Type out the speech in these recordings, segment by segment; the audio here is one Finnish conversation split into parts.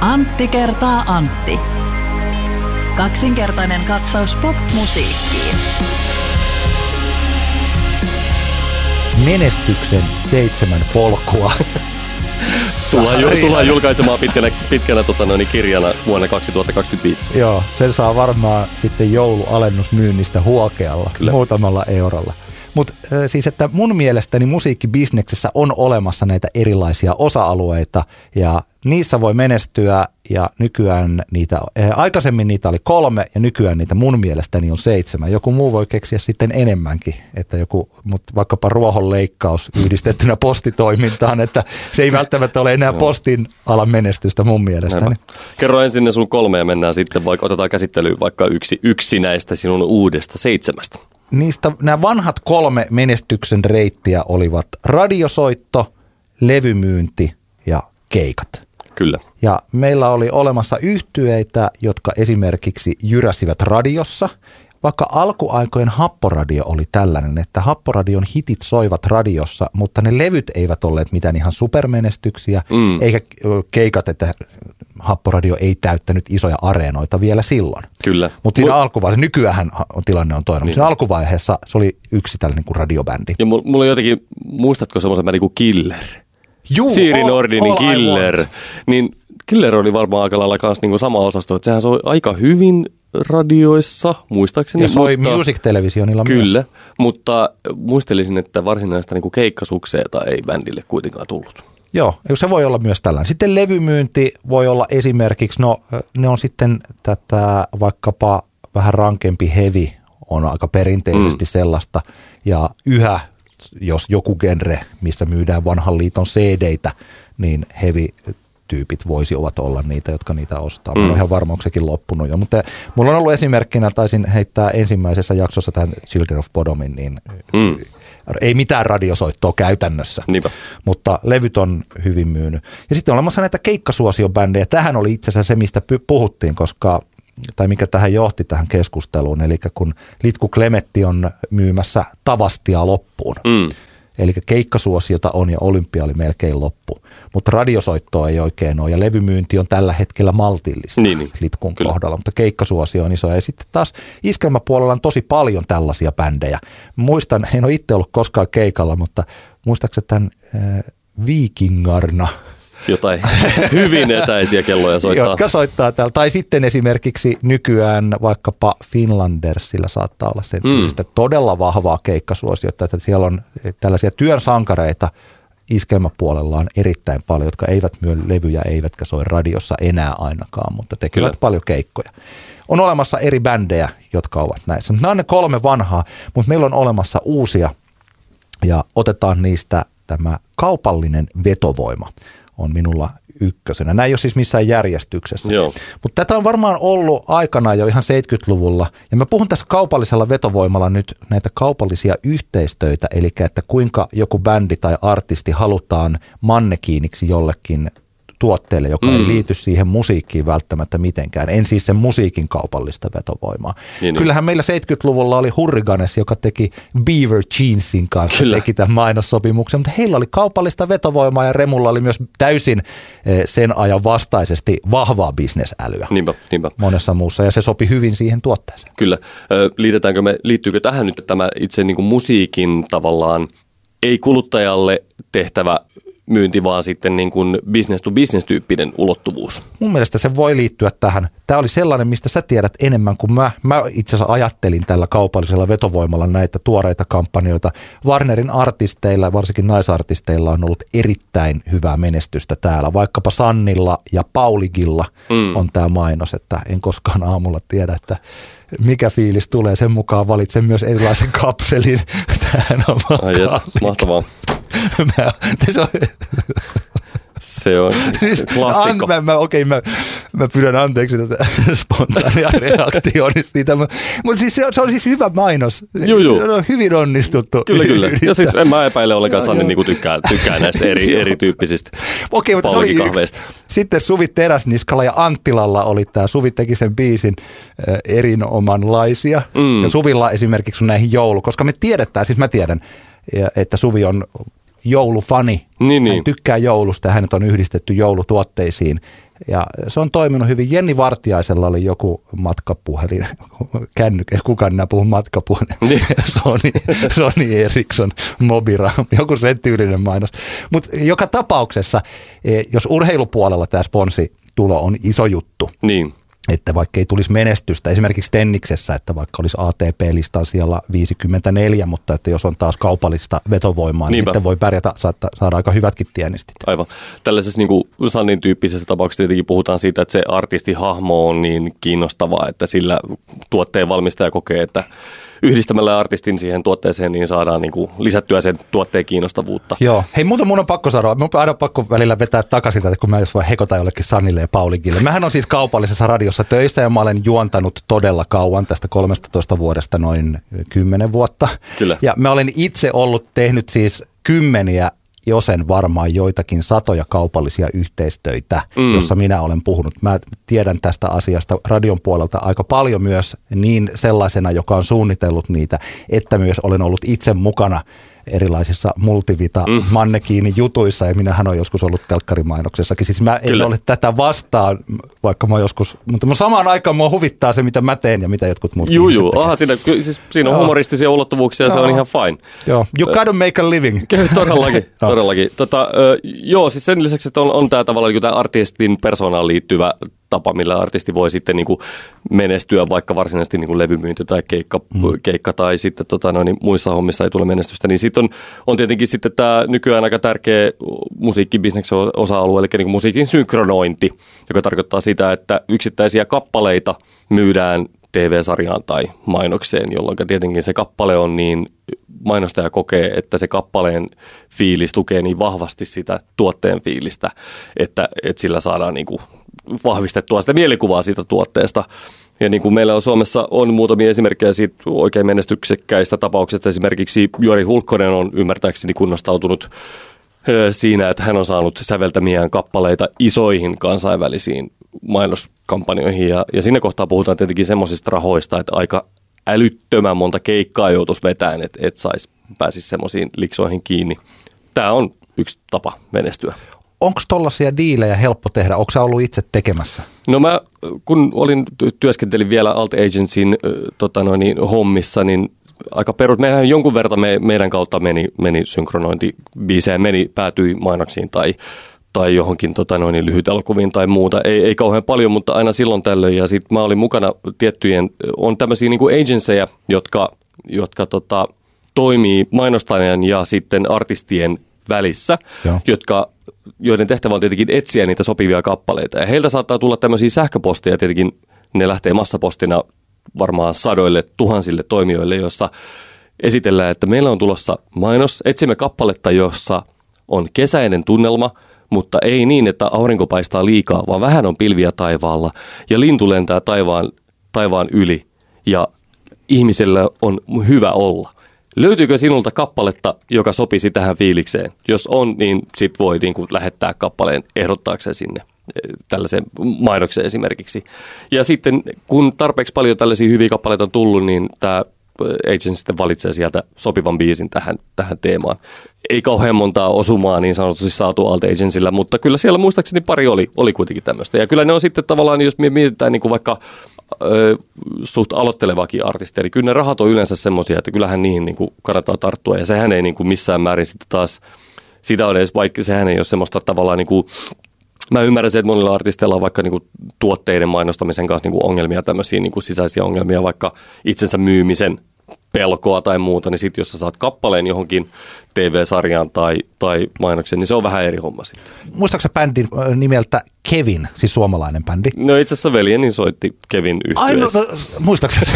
Antti kertaa Antti. Kaksinkertainen katsaus pop-musiikkiin. Menestyksen seitsemän polkua. Tullaan, ju, tullaan julkaisemaan pitkänä, pitkänä tota, noin, kirjana vuonna 2025. Joo, sen saa varmaan sitten joulualennusmyynnistä huokealla Kyllä. muutamalla eurolla. Mutta siis, että mun mielestäni musiikkibisneksessä on olemassa näitä erilaisia osa-alueita ja niissä voi menestyä ja nykyään niitä, äh, aikaisemmin niitä oli kolme ja nykyään niitä mun mielestäni on seitsemän. Joku muu voi keksiä sitten enemmänkin, että joku, mutta vaikkapa ruohonleikkaus yhdistettynä postitoimintaan, että se ei välttämättä ole enää postin alan menestystä mun mielestäni. Näinpä. Kerro ensin ne sun kolme ja mennään sitten, vaikka otetaan käsittelyyn vaikka yksi, yksi näistä sinun uudesta seitsemästä. Niistä nämä vanhat kolme menestyksen reittiä olivat radiosoitto, levymyynti ja keikat. Kyllä. Ja meillä oli olemassa yhtyeitä, jotka esimerkiksi jyräsivät radiossa. Vaikka alkuaikojen Happoradio oli tällainen, että Happoradion hitit soivat radiossa, mutta ne levyt eivät olleet mitään ihan supermenestyksiä, mm. eikä keikat, että Happoradio ei täyttänyt isoja areenoita vielä silloin. Kyllä. Mutta siinä Mut, alkuvaiheessa, nykyään tilanne on toinen, niin. mutta siinä alkuvaiheessa se oli yksi tällainen kuin radiobändi. Ja mulla on jotenkin, muistatko semmoisen bändin kuin Killer? Juu, Siiri all, Nordinin all Killer. Niin Killer oli varmaan aika lailla kans niinku sama osasto, että sehän soi aika hyvin radioissa, muistaakseni. Ja soi mutta, Music-televisionilla Kyllä, myös. mutta muistelisin, että varsinaista niinku keikkasukseeta ei bändille kuitenkaan tullut. Joo, se voi olla myös tällainen. Sitten levymyynti voi olla esimerkiksi, no ne on sitten tätä vaikkapa vähän rankempi heavy on aika perinteisesti mm. sellaista ja yhä jos joku genre, missä myydään vanhan liiton CD-tä, niin heavy tyypit voisi ovat olla niitä, jotka niitä ostaa. Mm. Mä ihan varma, onko sekin loppunut jo. Mutta mulla on ollut esimerkkinä, taisin heittää ensimmäisessä jaksossa tämän Children of Bodomin, niin mm. ei mitään radiosoittoa käytännössä, Niinpä. mutta levyt on hyvin myynyt. Ja sitten on olemassa näitä keikkasuosiobändejä. Tähän oli itse asiassa se, mistä puhuttiin, koska tai mikä tähän johti tähän keskusteluun, eli kun Litku Klemetti on myymässä Tavastia loppuun. Mm. Eli keikkasuosiota on ja olympia oli melkein loppu. Mutta radiosoittoa ei oikein ole ja levymyynti on tällä hetkellä maltillista niin, niin. Litkun Kyllä. kohdalla. Mutta keikkasuosio on iso. Ja sitten taas iskelmäpuolella on tosi paljon tällaisia bändejä. Muistan, en ole itse ollut koskaan keikalla, mutta muistaakseni tämän äh, Vikingarna – jotain hyvin etäisiä kelloja soittaa. Jotka soittaa täällä. Tai sitten esimerkiksi nykyään vaikkapa Finlandersilla saattaa olla sen mm. todella vahvaa keikkasuosiota, että siellä on tällaisia työn sankareita iskelmäpuolella on erittäin paljon, jotka eivät myö levyjä eivätkä soi radiossa enää ainakaan, mutta tekevät Kyllä. paljon keikkoja. On olemassa eri bändejä, jotka ovat näissä. Nämä on ne kolme vanhaa, mutta meillä on olemassa uusia ja otetaan niistä tämä kaupallinen vetovoima on minulla ykkösenä. Näin ei ole siis missään järjestyksessä. Mutta tätä on varmaan ollut aikana jo ihan 70-luvulla. Ja mä puhun tässä kaupallisella vetovoimalla nyt näitä kaupallisia yhteistöitä, eli että kuinka joku bändi tai artisti halutaan mannekiiniksi jollekin tuotteelle, joka mm. ei liity siihen musiikkiin välttämättä mitenkään. En siis sen musiikin kaupallista vetovoimaa. Niin, niin. Kyllähän meillä 70-luvulla oli Hurriganes, joka teki Beaver Jeansin kanssa, Kyllä. teki tämän mainossopimuksen, mutta heillä oli kaupallista vetovoimaa ja Remulla oli myös täysin eh, sen ajan vastaisesti vahvaa bisnesälyä. Niinpä, niinpä. Monessa muussa ja se sopi hyvin siihen tuotteeseen. Kyllä. Liitetäänkö me, liittyykö tähän nyt tämä itse niin kuin musiikin tavallaan ei kuluttajalle tehtävä myynti, vaan sitten niin kuin business to business tyyppinen ulottuvuus. Mun mielestä se voi liittyä tähän. Tämä oli sellainen, mistä sä tiedät enemmän kuin mä. Mä itse asiassa ajattelin tällä kaupallisella vetovoimalla näitä tuoreita kampanjoita. Warnerin artisteilla, varsinkin naisartisteilla on ollut erittäin hyvää menestystä täällä. Vaikkapa Sannilla ja Pauligilla mm. on tämä mainos, että en koskaan aamulla tiedä, että mikä fiilis tulee. Sen mukaan valitsen myös erilaisen kapselin tähän Ai mahtavaa. Mä, se on, se on siis klassikko. An, mä, mä, okei, okay, mä, mä pyydän anteeksi tätä spontaania reaktioon siitä, mutta, siis se, on, se on siis hyvä mainos. Joo, joo. Se on hyvin onnistuttu. Kyllä, kyllä. Ja siis en mä epäile ollenkaan, että Sanni niin tykkää, tykkää näistä eri, erityyppisistä Okei, mutta se oli yksi. Sitten Suvi Teräsniskalla ja Anttilalla oli tämä, Suvi teki sen biisin äh, erinomanlaisia. Mm. Ja Suvilla esimerkiksi on näihin joulu, koska me tiedetään, siis mä tiedän, että Suvi on joulufani. Niin, hän niin. tykkää joulusta ja hänet on yhdistetty joulutuotteisiin. Ja se on toiminut hyvin. Jenni Vartiaisella oli joku matkapuhelin, kännykkä, kukaan enää puhu matkapuhelin, Niin. Sony, Sony Ericsson, Mobira, joku sen tyylinen mainos. Mutta joka tapauksessa, eh, jos urheilupuolella tämä sponsitulo on iso juttu, Niin. Että vaikka ei tulisi menestystä, esimerkiksi Tenniksessä, että vaikka olisi ATP-listan siellä 54, mutta että jos on taas kaupallista vetovoimaa, niin Niinpä. sitten voi pärjätä, saada, saada aika hyvätkin tienestit. Aivan. Tällaisessa niin kuin Sannin tyyppisessä tapauksessa tietenkin puhutaan siitä, että se artistihahmo on niin kiinnostava, että sillä tuotteen valmistaja kokee, että yhdistämällä artistin siihen tuotteeseen, niin saadaan niin kuin lisättyä sen tuotteen kiinnostavuutta. Joo. Hei, muuta mun on pakko sanoa. Mun on aina pakko välillä vetää takaisin, tätä, kun mä jos vaan hekotan jollekin Sannille ja Paulikille. Mähän on siis kaupallisessa radiossa töissä ja mä olen juontanut todella kauan, tästä 13 vuodesta noin 10 vuotta. Kyllä. Ja mä olen itse ollut tehnyt siis kymmeniä josen varmaan joitakin satoja kaupallisia yhteistöitä, Mm. jossa minä olen puhunut. Mä tiedän tästä asiasta radion puolelta aika paljon myös niin sellaisena, joka on suunnitellut niitä, että myös olen ollut itse mukana erilaisissa multivita mm. mannekiini jutuissa ja minähän olen joskus ollut telkkarimainoksessakin. Siis mä en Kyllä. ole tätä vastaan, vaikka mä joskus, mutta samaan aikaan mua huvittaa se, mitä mä teen ja mitä jotkut muut Juu, juu. Aha, siinä, siis siinä on Joo. humoristisia ulottuvuuksia ja se on ihan fine. Joo, you gotta make a living. Todellakin, todellakin. Tota, joo, siis sen lisäksi, että on, on tämä tavallaan niin tämä artistin persoonaan liittyvä tapa, millä artisti voi sitten niin kuin menestyä, vaikka varsinaisesti niin kuin levymyynti tai keikka, mm. keikka tai sitten tota, no, niin muissa hommissa ei tule menestystä, niin sitten on, on tietenkin sitten tämä nykyään aika tärkeä musiikkibisneksen osa-alue, eli niin kuin musiikin synkronointi, joka tarkoittaa sitä, että yksittäisiä kappaleita myydään TV-sarjaan tai mainokseen, jolloin tietenkin se kappale on niin, mainostaja kokee, että se kappaleen fiilis tukee niin vahvasti sitä tuotteen fiilistä, että, että sillä saadaan niin kuin vahvistettua sitä mielikuvaa siitä tuotteesta. Ja niin kuin meillä on Suomessa on muutamia esimerkkejä siitä oikein menestyksekkäistä tapauksista. Esimerkiksi Juori Hulkkonen on ymmärtääkseni kunnostautunut siinä, että hän on saanut säveltämiään kappaleita isoihin kansainvälisiin mainoskampanjoihin. Ja, ja siinä kohtaa puhutaan tietenkin semmoisista rahoista, että aika älyttömän monta keikkaa joutuisi vetämään, että et sais, pääsisi semmoisiin liksoihin kiinni. Tämä on yksi tapa menestyä. Onko tollaisia diilejä helppo tehdä? Onko sä ollut itse tekemässä? No mä, kun olin, ty- työskentelin vielä Alt Agencyn tota noin, niin hommissa, niin aika perus, meidän jonkun verran me, meidän kautta meni, meni synkronointibiisejä, meni, päätyi mainoksiin tai, tai johonkin tota noin, niin lyhytelokuviin tai muuta. Ei, ei kauhean paljon, mutta aina silloin tällöin. Ja sitten mä olin mukana tiettyjen, on tämmöisiä niin agencyjä, jotka, jotka tota, toimii mainostajan ja sitten artistien välissä, Joo. jotka, joiden tehtävä on tietenkin etsiä niitä sopivia kappaleita. Ja heiltä saattaa tulla tämmöisiä sähköposteja, tietenkin ne lähtee massapostina varmaan sadoille, tuhansille toimijoille, jossa esitellään, että meillä on tulossa mainos, etsimme kappaletta, jossa on kesäinen tunnelma, mutta ei niin, että aurinko paistaa liikaa, vaan vähän on pilviä taivaalla ja lintu lentää taivaan, taivaan yli ja ihmisellä on hyvä olla. Löytyykö sinulta kappaletta, joka sopisi tähän fiilikseen? Jos on, niin sit voi niin kuin lähettää kappaleen ehdottaakseen sinne eh, tällaiseen mainokseen esimerkiksi. Ja sitten kun tarpeeksi paljon tällaisia hyviä kappaleita on tullut, niin tämä agent sitten valitsee sieltä sopivan biisin tähän, tähän teemaan. Ei kauhean montaa osumaa niin sanotusti saatu Alt Agencyllä, mutta kyllä siellä muistaakseni pari oli, oli kuitenkin tämmöistä. Ja kyllä ne on sitten tavallaan, jos me mietitään niin kuin vaikka ö, suht aloittelevakin artisti, eli kyllä ne rahat on yleensä semmoisia, että kyllähän niihin niin kuin kannattaa tarttua. Ja sehän ei niin kuin missään määrin sitten taas, sitä on edes vaikka, sehän ei ole semmoista tavallaan niin kuin Mä ymmärrän sen, että monilla artisteilla on vaikka niinku tuotteiden mainostamisen kanssa niinku ongelmia, tämmöisiä niinku sisäisiä ongelmia, vaikka itsensä myymisen pelkoa tai muuta, niin sitten jos sä saat kappaleen johonkin TV-sarjaan tai, tai mainokseen, niin se on vähän eri homma sitten. Muistaaksä bändin nimeltä Kevin, siis suomalainen bändi? No itse asiassa veljeni soitti Kevin Ai, no, no, muistaaksä?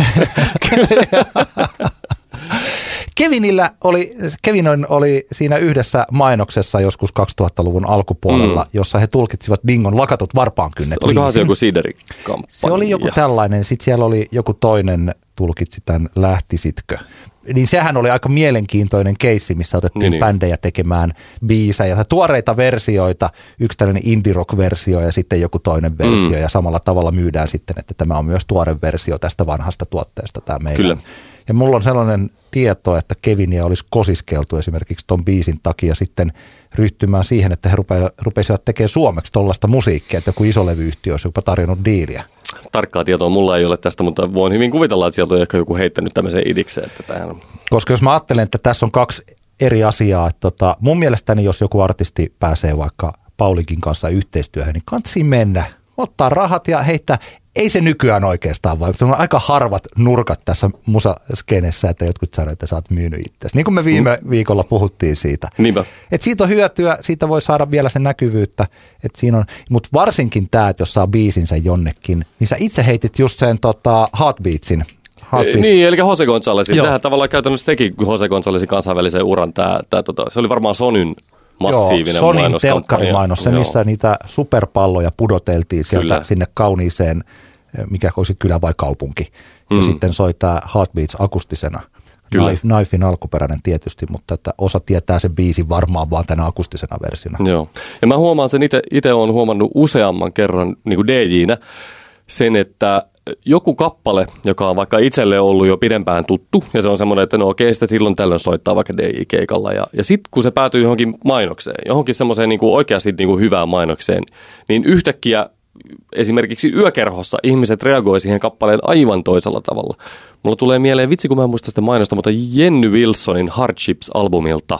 Kevinillä oli, Kevin oli siinä yhdessä mainoksessa joskus 2000-luvun alkupuolella, mm. jossa he tulkitsivat Dingon lakatut varpaankynnet. Olikohan se joku siideri-kampanja? Se oli joku tällainen, sitten siellä oli joku toinen tulkitsi tämän Lähtisitkö. Niin sehän oli aika mielenkiintoinen keissi, missä otettiin Niin, niin, bändejä tekemään biisejä, tuoreita versioita, yksi tällainen indie rock versio ja sitten joku toinen versio, Mm. ja samalla tavalla myydään sitten, että tämä on myös tuore versio tästä vanhasta tuotteesta, tämä meidän. Kyllä. Ja mulla on sellainen tieto, että Kevinia olisi kosiskeltu esimerkiksi ton biisin takia sitten ryhtymään siihen, että he rupesivat tekemään suomeksi tuollaista musiikkia, että joku isolevyyhtiö olisi jopa tarjonnut diiliä. Tarkkaa tietoa mulla ei ole tästä, mutta voin hyvin kuvitella, että sieltä on ehkä joku heittänyt tämmöisen idikseen. Että tähän... Koska jos mä ajattelen, että tässä on kaksi eri asiaa, että tota, mun mielestäni jos joku artisti pääsee vaikka Paulikin kanssa yhteistyöhön, niin kansi mennä, ottaa rahat ja heittää ei se nykyään oikeastaan, vaan se on aika harvat nurkat tässä musaskenessä, että jotkut sanoo, että sä oot myynyt itse. Niin kuin me viime mm. viikolla puhuttiin siitä. Niinpä. Et siitä on hyötyä, siitä voi saada vielä sen näkyvyyttä, että siinä on, mutta varsinkin tämä, että jos saa biisinsä jonnekin, niin sä itse heitit just sen tota, Heartbeatsin Heartbeats. Niin, eli Jose Gonzalesin. Joo. Sehän tavallaan käytännössä teki Jose Gonzalesin kansainvälisen uran. Tää, tää, tota, se oli varmaan Sonyn massiivinen Joo, Sonin telkkarimainos, se missä niitä superpalloja pudoteltiin sieltä Kyllä. sinne kauniiseen, mikä olisi kylä vai kaupunki. Ja mm. sitten soi tämä Heartbeats akustisena. Kyllä. Knife, Knifein alkuperäinen tietysti, mutta että osa tietää sen biisin varmaan vaan tänä akustisena versiona. Joo. Ja mä huomaan sen itse, itse olen huomannut useamman kerran niin kuin DJ-nä, sen, että joku kappale, joka on vaikka itselle ollut jo pidempään tuttu, ja se on semmoinen, että no okei, sitä silloin tällöin soittaa vaikka DJ-keikalla, ja, ja sitten kun se päätyy johonkin mainokseen, johonkin semmoiseen niin kuin oikeasti niin kuin hyvään mainokseen, niin yhtäkkiä esimerkiksi yökerhossa ihmiset reagoi siihen kappaleen aivan toisella tavalla. Mulla tulee mieleen, vitsi kun mä en muista sitä mainosta, mutta Jenny Wilsonin Hardships-albumilta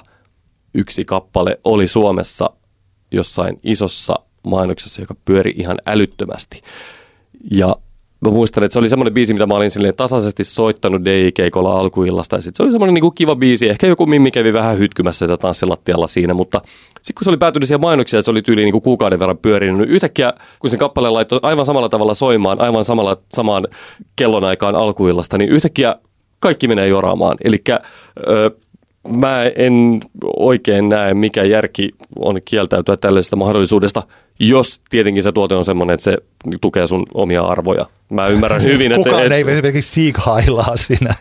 yksi kappale oli Suomessa jossain isossa mainoksessa, joka pyöri ihan älyttömästi. Ja mä muistan, että se oli semmoinen biisi, mitä mä olin silleen tasaisesti soittanut DJ-keikolla alkuillasta. Ja sit se oli semmoinen niin kuin kiva biisi. Ehkä joku mimmi kävi vähän hytkymässä sitä tanssilattialla siinä, mutta sitten kun se oli päätynyt siihen mainoksia, se oli tyyli niin kuin kuukauden verran pyörinyt. Yhtäkkiä, kun sen kappaleen laittoi aivan samalla tavalla soimaan, aivan samalla, samaan kellonaikaan alkuillasta, niin yhtäkkiä kaikki menee joraamaan. Eli mä en oikein näe, mikä järki on kieltäytyä tällaisesta mahdollisuudesta, jos tietenkin se tuote on semmoinen, että se tukee sun omia arvoja. Mä ymmärrän hyvin, että... Kukaan et, ei esimerkiksi siikhailaa siinä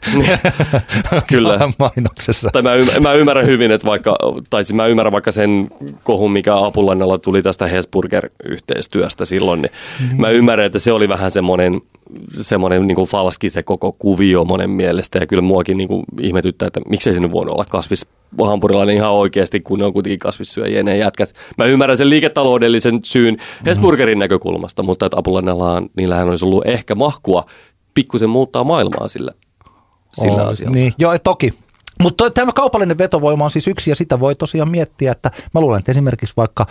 Kyllä. mainoksessa. Tai mä, ymmärrän, mä ymmärrän hyvin, että vaikka, tai siis mä ymmärrän vaikka sen kohun, mikä Apulannalla tuli tästä Hesburger-yhteistyöstä silloin, niin, niin. mä ymmärrän, että se oli vähän semmoinen, semmoinen niin kuin falski se koko kuvio monen mielestä, ja kyllä muakin niin kuin ihmetyttää, että miksei se nyt voinut olla kasvis hampurilainen ihan oikeasti, kun ne on kuitenkin kasvissyöjiä ne jätkät. Mä ymmärrän sen liiketaloudellisen syyn Hesburgerin näkökulmasta, mutta että Apulannellaan, niillähän olisi ollut ehkä mahkua pikkusen muuttaa maailmaa sillä, sillä oh, asialla. Niin, joo, toki. Mutta tämä kaupallinen vetovoima on siis yksi ja sitä voi tosiaan miettiä, että mä luulen, että esimerkiksi vaikka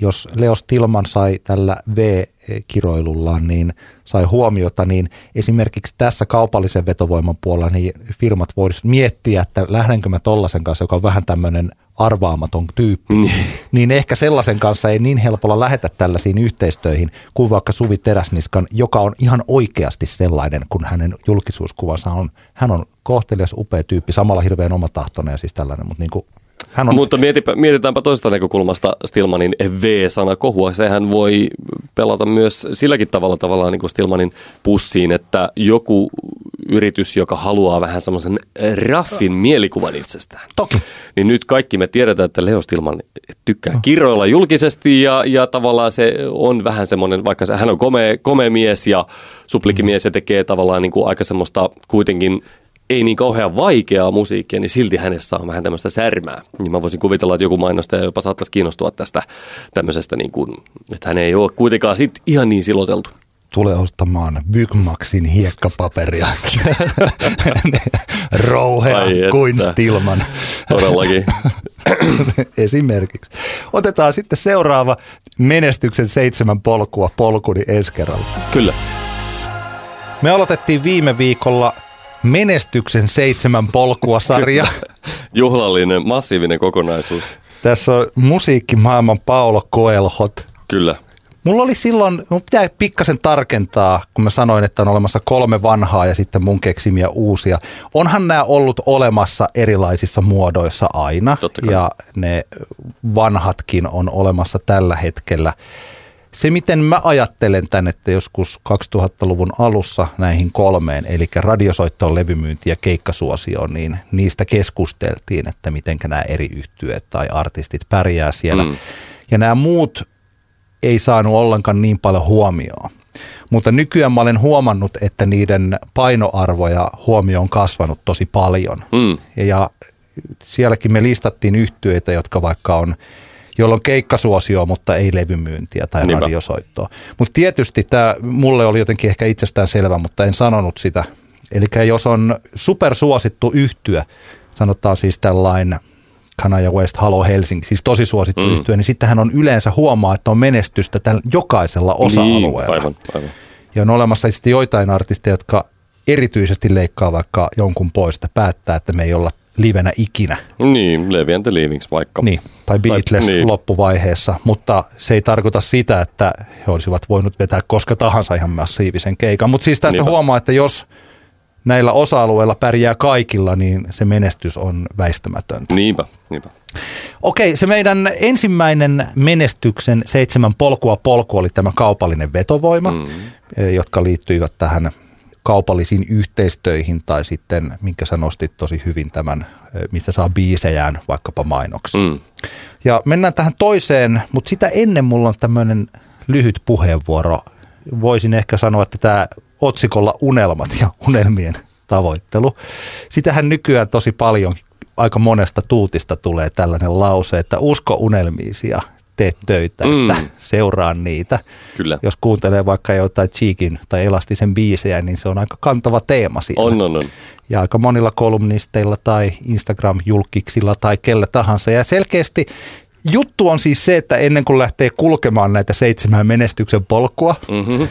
jos Leos Tilman sai tällä V-kiroilullaan, niin sai huomiota, niin esimerkiksi tässä kaupallisen vetovoiman puolella niin firmat voisivat miettiä, että lähdenkö mä tollasen kanssa, joka on vähän tämmöinen arvaamaton tyyppi, mm. niin ehkä sellaisen kanssa ei niin helpolla lähetä tällaisiin yhteistöihin kuin vaikka Suvi Teräsniskan, joka on ihan oikeasti sellainen, kun hänen julkisuuskuvansa on. Hän on kohtelias, upea tyyppi, samalla hirveän omatahtoinen ja siis tällainen, mutta niin kuin hän on... Mutta mietipä, mietitäänpä toisesta näkökulmasta Stilmanin V-sana kohua. Sehän voi pelata myös silläkin tavalla tavallaan niin kuin Stilmanin pussiin, että joku yritys, joka haluaa vähän semmoisen raffin mielikuvan itsestään. Toki. Niin nyt kaikki me tiedetään, että Leo Stilman tykkää no. kirjoilla julkisesti ja, ja tavallaan se on vähän semmoinen, vaikka se, hän on komea, komea mies ja suplikimies ja tekee tavallaan niin kuin aika semmoista kuitenkin ei niin kauhean vaikeaa musiikkia, niin silti hänessä on vähän tämmöistä särmää. Niin mä voisin kuvitella, että joku mainostaja jopa saattaisi kiinnostua tästä tämmöisestä, niin kuin, että hän ei ole kuitenkaan sit ihan niin siloteltu tule ostamaan Bygmaxin hiekkapaperia. Rouhea kuin Stilman. Todellakin. Esimerkiksi. Otetaan sitten seuraava menestyksen seitsemän polkua polkuni Eskeralla. Kyllä. Me aloitettiin viime viikolla menestyksen seitsemän polkua sarja. Juhlallinen, massiivinen kokonaisuus. Tässä on musiikkimaailman Paolo Koelhot. Kyllä. Mulla oli silloin, mun pitää pikkasen tarkentaa, kun mä sanoin, että on olemassa kolme vanhaa ja sitten mun keksimiä uusia. Onhan nämä ollut olemassa erilaisissa muodoissa aina ja ne vanhatkin on olemassa tällä hetkellä. Se, miten mä ajattelen tämän, että joskus 2000-luvun alussa näihin kolmeen, eli radiosoittoon, levymyynti ja keikkasuosioon, niin niistä keskusteltiin, että miten nämä eri yhtyöt tai artistit pärjää siellä. Mm. Ja nämä muut ei saanut ollenkaan niin paljon huomioon. Mutta nykyään mä olen huomannut, että niiden painoarvo ja huomio on kasvanut tosi paljon. Mm. Ja sielläkin me listattiin yhtyeitä, jotka vaikka on jolla on keikkasuosio, mutta ei levymyyntiä tai Niinpä. radiosoittoa. Mutta tietysti tämä mulle oli jotenkin ehkä itsestään selvä, mutta en sanonut sitä. Eli jos on supersuosittu yhtyö, sanotaan siis tällainen Kanaja West Halo Helsinki, siis tosi suosittu Mm. yhtyö, niin sittenhän on yleensä huomaa, että on menestystä tällä jokaisella osa-alueella. Niin, aivan, aivan. Ja on olemassa sitten joitain artisteja, jotka erityisesti leikkaa vaikka jonkun pois, että päättää, että me ei olla livenä ikinä. Niin, Levi and the Leavings vaikka. Niin, tai Beatles niin. niin. loppuvaiheessa, mutta se ei tarkoita sitä, että he olisivat voinut vetää koska tahansa ihan massiivisen keikan. Mutta siis tästä Niinpä. huomaa, että jos näillä osa-alueilla pärjää kaikilla, niin se menestys on väistämätöntä. Niinpä, niinpä. Okei, se meidän ensimmäinen menestyksen seitsemän polkua polku oli tämä kaupallinen vetovoima, mm. jotka liittyivät tähän kaupallisiin yhteistöihin tai sitten, minkä sä nostit tosi hyvin tämän, mistä saa biisejään vaikkapa mainoksi. Mm. Ja mennään tähän toiseen, mutta sitä ennen mulla on tämmöinen lyhyt puheenvuoro. Voisin ehkä sanoa, että tämä otsikolla unelmat ja unelmien tavoittelu. Sitähän nykyään tosi paljon, aika monesta tuutista tulee tällainen lause, että usko unelmiisi ja tee töitä, Mm. että seuraa niitä. Kyllä. Jos kuuntelee vaikka jotain Cheekin tai Elastisen biisejä, niin se on aika kantava teema siellä. On, on, on. Ja aika monilla kolumnisteilla tai Instagram-julkiksilla tai kellä tahansa. Ja selkeästi juttu on siis se, että ennen kuin lähtee kulkemaan näitä seitsemän menestyksen polkua, Mm-hmm.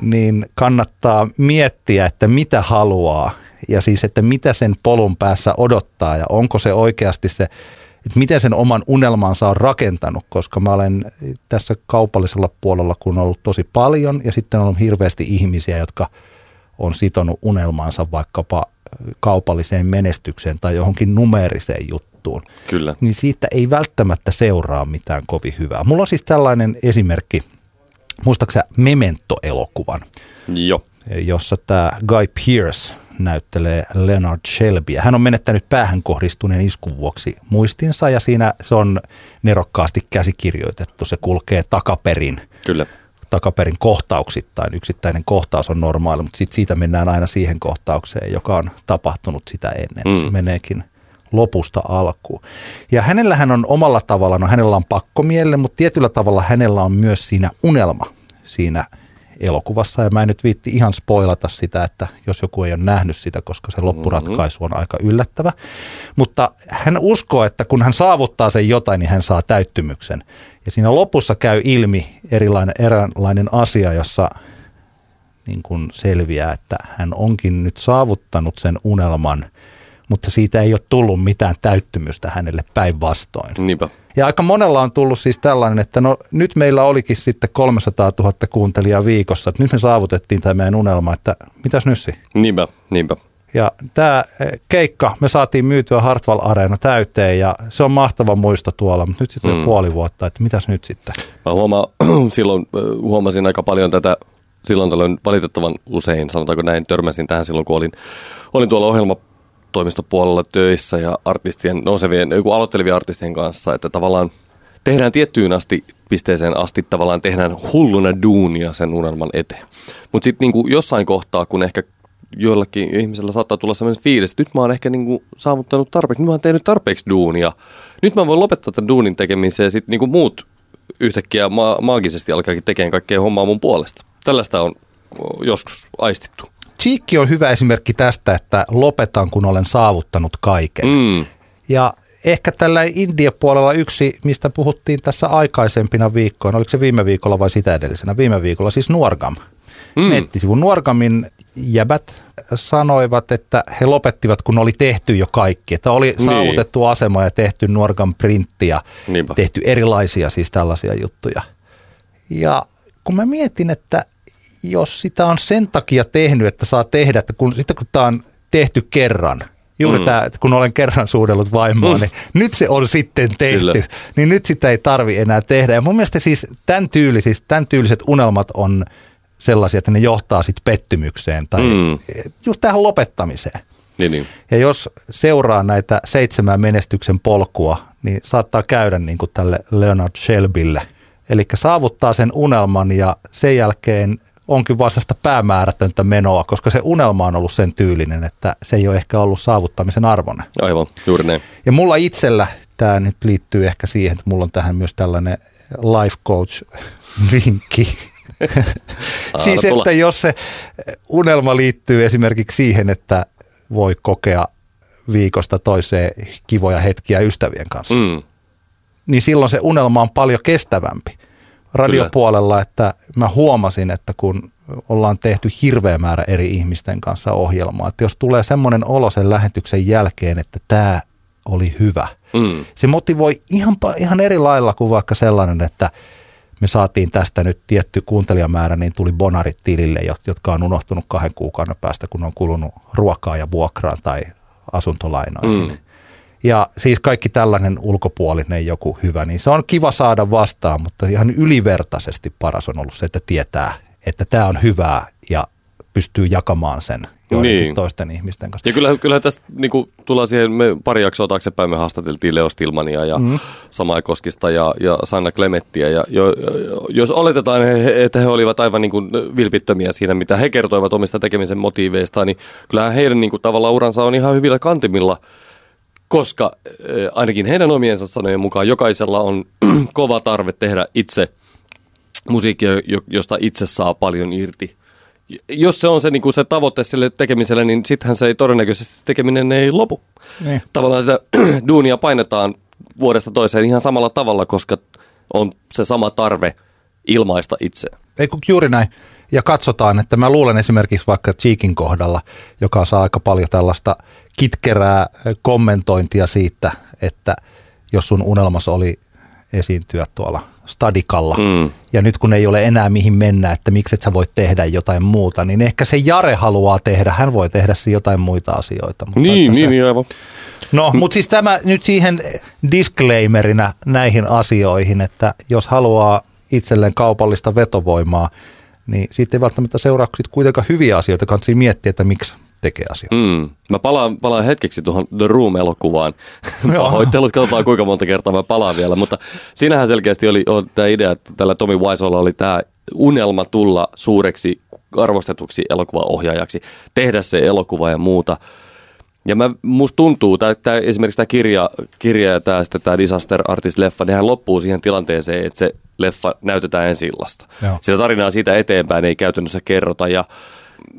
niin kannattaa miettiä, että mitä haluaa ja siis, että mitä sen polun päässä odottaa ja onko se oikeasti se, että miten sen oman unelmansa on rakentanut, koska mä olen tässä kaupallisella puolella, kun on ollut tosi paljon ja sitten on hirveästi ihmisiä, jotka on sitonut unelmansa vaikkapa kaupalliseen menestykseen tai johonkin numeeriseen juttuun, Kyllä. niin siitä ei välttämättä seuraa mitään kovin hyvää. Mulla on siis tällainen esimerkki, muistaaksä Memento-elokuvan, Joo. jossa tämä Guy Pearce näyttelee Leonard Shelbyä. Hän on menettänyt päähän kohdistuneen iskun vuoksi muistinsa ja siinä se on nerokkaasti käsikirjoitettu. Se kulkee takaperin Kyllä. takaperin kohtauksittain. Yksittäinen kohtaus on normaali, mutta sit siitä mennään aina siihen kohtaukseen, joka on tapahtunut sitä ennen. Mm. Se meneekin lopusta alkuun. Ja hänellähän on omalla tavallaan, no hänellä on pakkomielle, mutta tietyllä tavalla hänellä on myös siinä unelma siinä elokuvassa. Ja mä en nyt viitti ihan spoilata sitä, että jos joku ei ole nähnyt sitä, koska se loppuratkaisu on aika yllättävä. Mutta hän uskoo, että kun hän saavuttaa sen jotain, niin hän saa täyttymyksen. Ja siinä lopussa käy ilmi erilainen, eräänlainen asia, jossa niin kuin selviää, että hän onkin nyt saavuttanut sen unelman, mutta siitä ei ole tullut mitään täyttymystä hänelle päinvastoin. Niinpä. Ja aika monella on tullut siis tällainen, että no nyt meillä olikin sitten 300 000 kuuntelijaa viikossa, että nyt me saavutettiin tämä meidän unelma, että mitäs nyt si? Niinpä, niinpä. Ja tämä eh, keikka, me saatiin myytyä Hartwall Areena täyteen ja se on mahtava muisto tuolla, mutta nyt sitten mm. Puoli vuotta, että mitäs nyt sitten? Mä huomaan, silloin huomasin aika paljon tätä, silloin tällöin valitettavan usein, sanotaanko näin, törmäsin tähän silloin, kun olin, olin tuolla ohjelmatoimistopuolella töissä ja artistien, nousevien, joku aloittelevien artistien kanssa, että tavallaan tehdään tiettyyn asti pisteeseen asti, tavallaan tehdään hulluna duunia sen unelman eteen. Mutta sitten niinku jossain kohtaa, kun ehkä joillakin ihmisillä saattaa tulla sellainen fiilis, että nyt mä oon ehkä niinku saavuttanut tarpeeksi, nyt mä oon tehnyt tarpeeksi duunia. Nyt mä voin lopettaa tämän duunin tekemisen ja sitten niinku muut yhtäkkiä ma- maagisesti alkaakin tekemään kaikkea hommaa mun puolesta. Tällaista on joskus aistittu. Cheekki on hyvä esimerkki tästä, että lopetan, kun olen saavuttanut kaiken. Mm, Ja ehkä tällä India-puolella yksi, mistä puhuttiin tässä aikaisempina viikkoina, oliko se viime viikolla vai sitä edellisenä? Viime viikolla siis Nuorgam. Mm. Mm. Nettisivu Nuorgamin jäbät sanoivat, että he lopettivat, kun oli tehty jo kaikki. Että oli Niin. saavutettu asema ja tehty Nuorgam printtiä, Niinpä. tehty erilaisia siis tällaisia juttuja. Ja kun mä mietin, että jos sitä on sen takia tehnyt, että saa tehdä, että kun, sitten kun tämä on tehty kerran, juuri Mm. tämä, että kun olen kerran suudellut vaimoa, Mm. niin nyt se on sitten tehty, Kyllä. niin nyt sitä ei tarvi enää tehdä. Ja mun mielestä siis tämän, tyyli, siis tämän tyyliset unelmat on sellaisia, että ne johtaa sitten pettymykseen tai mm. just tähän lopettamiseen. niin, niin. Ja jos seuraa näitä seitsemän menestyksen polkua, niin saattaa käydä niin kuin tälle Leonard Shelbylle. Eli saavuttaa sen unelman ja sen jälkeen onkin vaan sellaista päämäärätöntä menoa, koska se unelma on ollut sen tyylinen, että se ei ole ehkä ollut saavuttamisen arvona. Aivan, juuri näin. Ja mulla itsellä tämä nyt liittyy ehkä siihen, että mulla on tähän myös tällainen life coach vinkki. siis tulla. että jos se unelma liittyy esimerkiksi siihen, että voi kokea viikosta toiseen kivoja hetkiä ystävien kanssa, Mm. niin silloin se unelma on paljon kestävämpi. Radiopuolella, että mä huomasin, että kun ollaan tehty hirveä määrä eri ihmisten kanssa ohjelmaa, että jos tulee semmoinen olo sen lähetyksen jälkeen, että tämä oli hyvä, Mm. se motivoi ihan, ihan eri lailla kuin vaikka sellainen, että me saatiin tästä nyt tietty kuuntelijamäärä, niin tuli bonarit tilille, jot- jotka on unohtunut kahden kuukauden päästä, kun on kulunut ruokaa ja vuokraan tai asuntolainoihin. Mm. Ja siis kaikki tällainen ulkopuolinen joku hyvä, niin se on kiva saada vastaan, mutta ihan ylivertaisesti paras on ollut se, että tietää, että tämä on hyvää ja pystyy jakamaan sen joidenkin Niin. toisten ihmisten kanssa. Ja kyllähän, kyllähän tästä niin kuin, tullaan siihen, me pari jaksoa taaksepäin me haastateltiin Leo Stilmania ja mm. Samai Koskista ja, ja Sanna Klemettiä. Ja jo, jo, jos oletetaan, että he olivat aivan niin kuin vilpittömiä siinä, mitä he kertoivat omista tekemisen motiiveistaan, niin kyllähän heidän niin kuin, tavallaan uransa on ihan hyvillä kantimilla, koska äh, ainakin heidän omiensa sanojen mukaan jokaisella on kova tarve tehdä itse musiikkia, jo- josta itse saa paljon irti. Jos se on se, niin kuin se tavoite sille tekemiselle, niin sittenhän se ei todennäköisesti tekeminen ei lopu. Niin. Tavallaan sitä duunia painetaan vuodesta toiseen ihan samalla tavalla, koska on se sama tarve ilmaista itse. Ei kun juuri näin. Ja katsotaan, että mä luulen esimerkiksi vaikka Cheekin kohdalla, joka saa aika paljon tällaista kitkerää kommentointia siitä, että jos sun unelmas oli esiintyä tuolla stadikalla, Mm. ja nyt kun ei ole enää mihin mennä, että miksi et sä voit tehdä jotain muuta, niin ehkä se Jare haluaa tehdä, hän voi tehdä jotain muita asioita. Mutta Niin, että se, niin, niin, aivan. No, mutta siis tämä nyt siihen disclaimerina näihin asioihin, että jos haluaa itselleen kaupallista vetovoimaa, niin siitä ei välttämättä seuraa kuitenkaan hyviä asioita, kannattaa miettiä, että miksi tekee asioita. Mm. Mä palaan, palaan hetkeksi tuohon The Room-elokuvaan. Pahoittelut, katsotaan kuinka monta kertaa mä palaan vielä. Mutta siinähän selkeästi oli, oli tämä idea, että tällä Tommy Wiseaulla oli tämä unelma tulla suureksi arvostetuksi elokuvaohjaajaksi, tehdä se elokuva ja muuta. Ja mä, musta tuntuu, että esimerkiksi tämä kirja, kirja ja tämä, sitten tämä Disaster Artist-leffa, nehän loppuu siihen tilanteeseen, että se leffa näytetään ensi illasta. Joo. Sitä tarinaa siitä eteenpäin ei käytännössä kerrota ja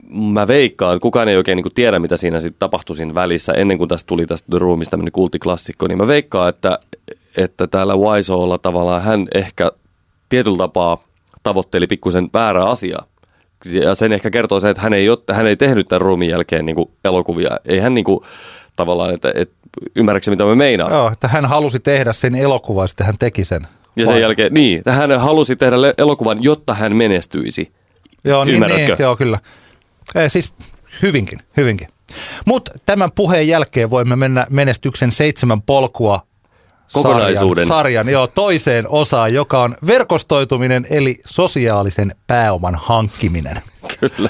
mä veikkaan, kukaan ei oikein niin tiedä, mitä siinä sitten tapahtui siinä välissä, ennen kuin tästä tuli tästä The Roomista tämmöinen kulttiklassikko, niin mä veikkaan, että, että täällä Wiseaulla tavallaan hän ehkä tietyllä tapaa tavoitteli pikkusen väärää asiaa. Ja sen ehkä kertoo se, että hän ei, ole, hän ei tehnyt tämän Roomin jälkeen niin kuin elokuvia. Ei hän niin kuin, tavallaan, että, että ymmärrätkö mitä mä meinaan? Joo, että hän halusi tehdä sen elokuvan, sitten hän teki sen. Ja sen Vai- jälkeen, niin, hän halusi tehdä elokuvan, jotta hän menestyisi. Joo, niin, niin, joo, kyllä. Ei, siis hyvinkin, hyvinkin. Mutta tämän puheen jälkeen voimme mennä menestyksen seitsemän polkua Kokonaisuuden. Sarjan, sarjan joo, toiseen osaan, joka on verkostoituminen eli sosiaalisen pääoman hankkiminen. Kyllä.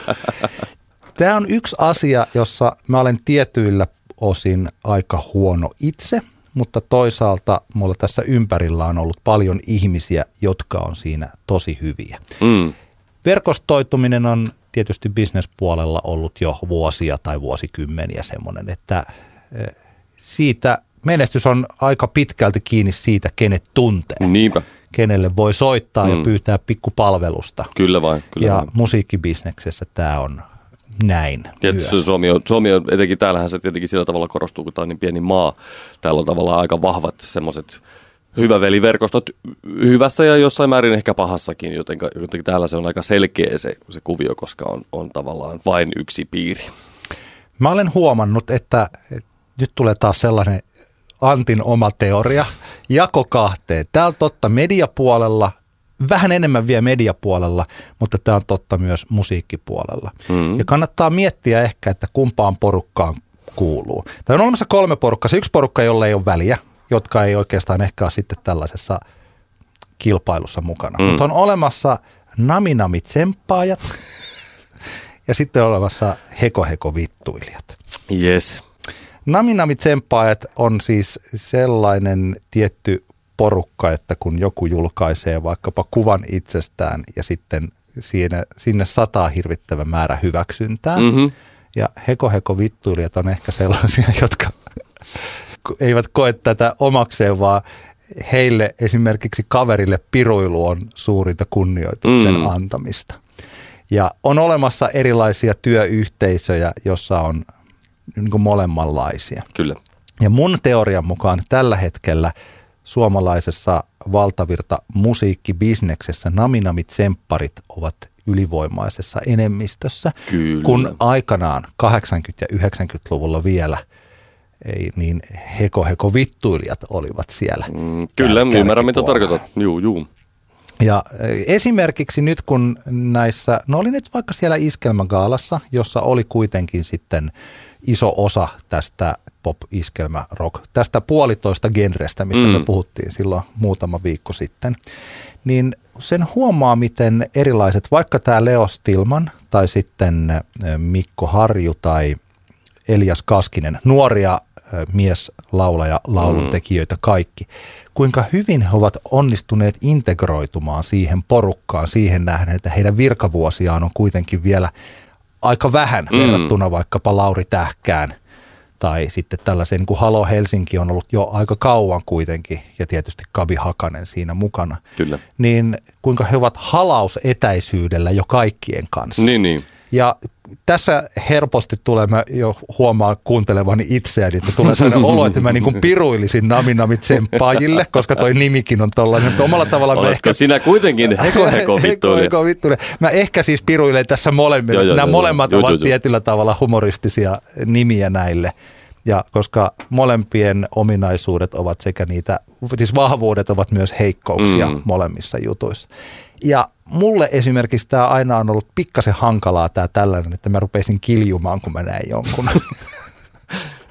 Tämä on yksi asia, jossa mä olen tietyillä osin aika huono itse, mutta toisaalta mulla tässä ympärillä on ollut paljon ihmisiä, jotka on siinä tosi hyviä. Mm. Verkostoituminen on tietysti bisnespuolella ollut jo vuosia tai vuosikymmeniä semmoinen, että eh, siitä menestys on aika pitkälti kiinni siitä, kenet tuntee, Niinpä. kenelle voi soittaa ja Mm. pyytää pikkupalvelusta. Kyllä vain. Kyllä Ja vain. musiikkibisneksessä tämä on näin Tietysti myös. Suomi on, Suomi on, etenkin täällähän se tietenkin sillä tavalla korostuu, kun tämä on niin pieni maa. Täällä on tavallaan aika vahvat semmoiset hyväveliverkostot hyvässä ja jossain määrin ehkä pahassakin, joten, joten täällä se on aika selkeä se, se kuvio, koska on, on tavallaan vain yksi piiri. Mä olen huomannut, että nyt tulee taas sellainen Antin oma teoria, jako kahteen. On totta mediapuolella, vähän enemmän vielä mediapuolella, mutta tämä on totta myös musiikkipuolella. Mm. Ja kannattaa miettiä ehkä, että kumpaan porukkaan kuuluu. Tämä on olemassa kolme porukkaa. Se yksi porukka, jolle ei ole väliä, jotka ei oikeastaan ehkä ole sitten tällaisessa kilpailussa mukana. Mm. Mutta on olemassa naminami tsemppaajat ja sitten on olemassa heko heko vittuilijat. Yes. Naminami tsemppaajat on siis sellainen tietty porukka, että kun joku julkaisee vaikkapa kuvan itsestään ja sitten siinä, sinne sataa hirvittävä määrä hyväksyntää. Mm-hmm. Ja heko heko vittuilijat on ehkä sellaisia, jotka eivät koe tätä omakseen, vaan heille esimerkiksi kaverille piruilu on suurinta kunnioituksen Mm. antamista. Ja on olemassa erilaisia työyhteisöjä, jossa on niin kuin molemmanlaisia. Kyllä. Ja mun teorian mukaan tällä hetkellä suomalaisessa valtavirta musiikkibisneksessä naminamit sempparit ovat ylivoimaisessa enemmistössä, Kyllä. kun aikanaan 80- ja 90-luvulla vielä ei niin heko heko vittuilijat olivat siellä. Mm, kyllä, ymmärrän mitä tarkoitat. Juu, juu. Ja eh, esimerkiksi nyt kun näissä, no oli nyt vaikka siellä Iskelmägaalassa, jossa oli kuitenkin sitten iso osa tästä pop-iskelmä rock, tästä puolitoista genrestä, mistä mm. me puhuttiin silloin muutama viikko sitten, niin sen huomaa, miten erilaiset, vaikka tämä Leo Stilman tai sitten eh, Mikko Harju tai Elias Kaskinen, nuoria ö, mieslaulaja, lauluntekijöitä kaikki, kuinka hyvin he ovat onnistuneet integroitumaan siihen porukkaan, siihen nähden, että heidän virkavuosiaan on kuitenkin vielä aika vähän Mm. verrattuna vaikkapa Lauri Tähkään tai sitten tällaisen, niin kuin Halo Helsinki on ollut jo aika kauan kuitenkin, ja tietysti Kavi Hakanen siinä mukana, Kyllä. niin kuinka he ovat halausetäisyydellä jo kaikkien kanssa. Niin, niin. Ja tässä helposti tulee, mä jo huomaan kuuntelevani itseäni, että tulee sellainen olo, että mä niin kuin piruilisin naminamit tsemppaajille, koska toi nimikin on tollainen. Mutta omalla tavalla mä Oletko ehkä... sinä kuitenkin heko heko vittuilija? heko vittuilija. Mä ehkä siis piruilen tässä molemmille. Joo, joo, Nämä joo, molemmat joo, ovat joo, tietyllä tavalla humoristisia nimiä näille. Ja koska molempien ominaisuudet ovat sekä niitä, siis vahvuudet ovat myös heikkouksia mm. molemmissa jutuissa. Ja mulle esimerkiksi tämä aina on ollut pikkasen hankalaa tämä tällainen, että mä rupeisin kiljumaan, kun mä näen jonkun.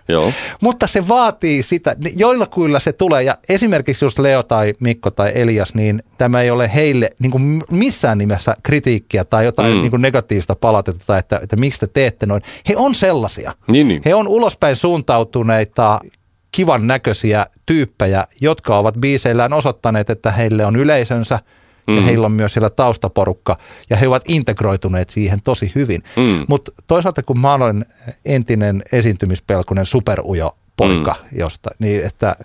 Joo. Mutta se vaatii sitä, joilla kyllä se tulee. Ja esimerkiksi jos Leo tai Mikko tai Elias, niin tämä ei ole heille niin kuin missään nimessä kritiikkiä tai jotain mm. niin kuin negatiivista palautetta, tai että, että miksi te teette noin. He on sellaisia. Niin, niin. He on ulospäin suuntautuneita, kivan näköisiä tyyppejä, jotka ovat biiseillään osoittaneet, että heille on yleisönsä mm. ja heillä on myös siellä taustaporukka ja he ovat integroituneet siihen tosi hyvin. Mm. Mutta toisaalta kun mä olen entinen esiintymispelkunen superujo poika, mm. josta, niin että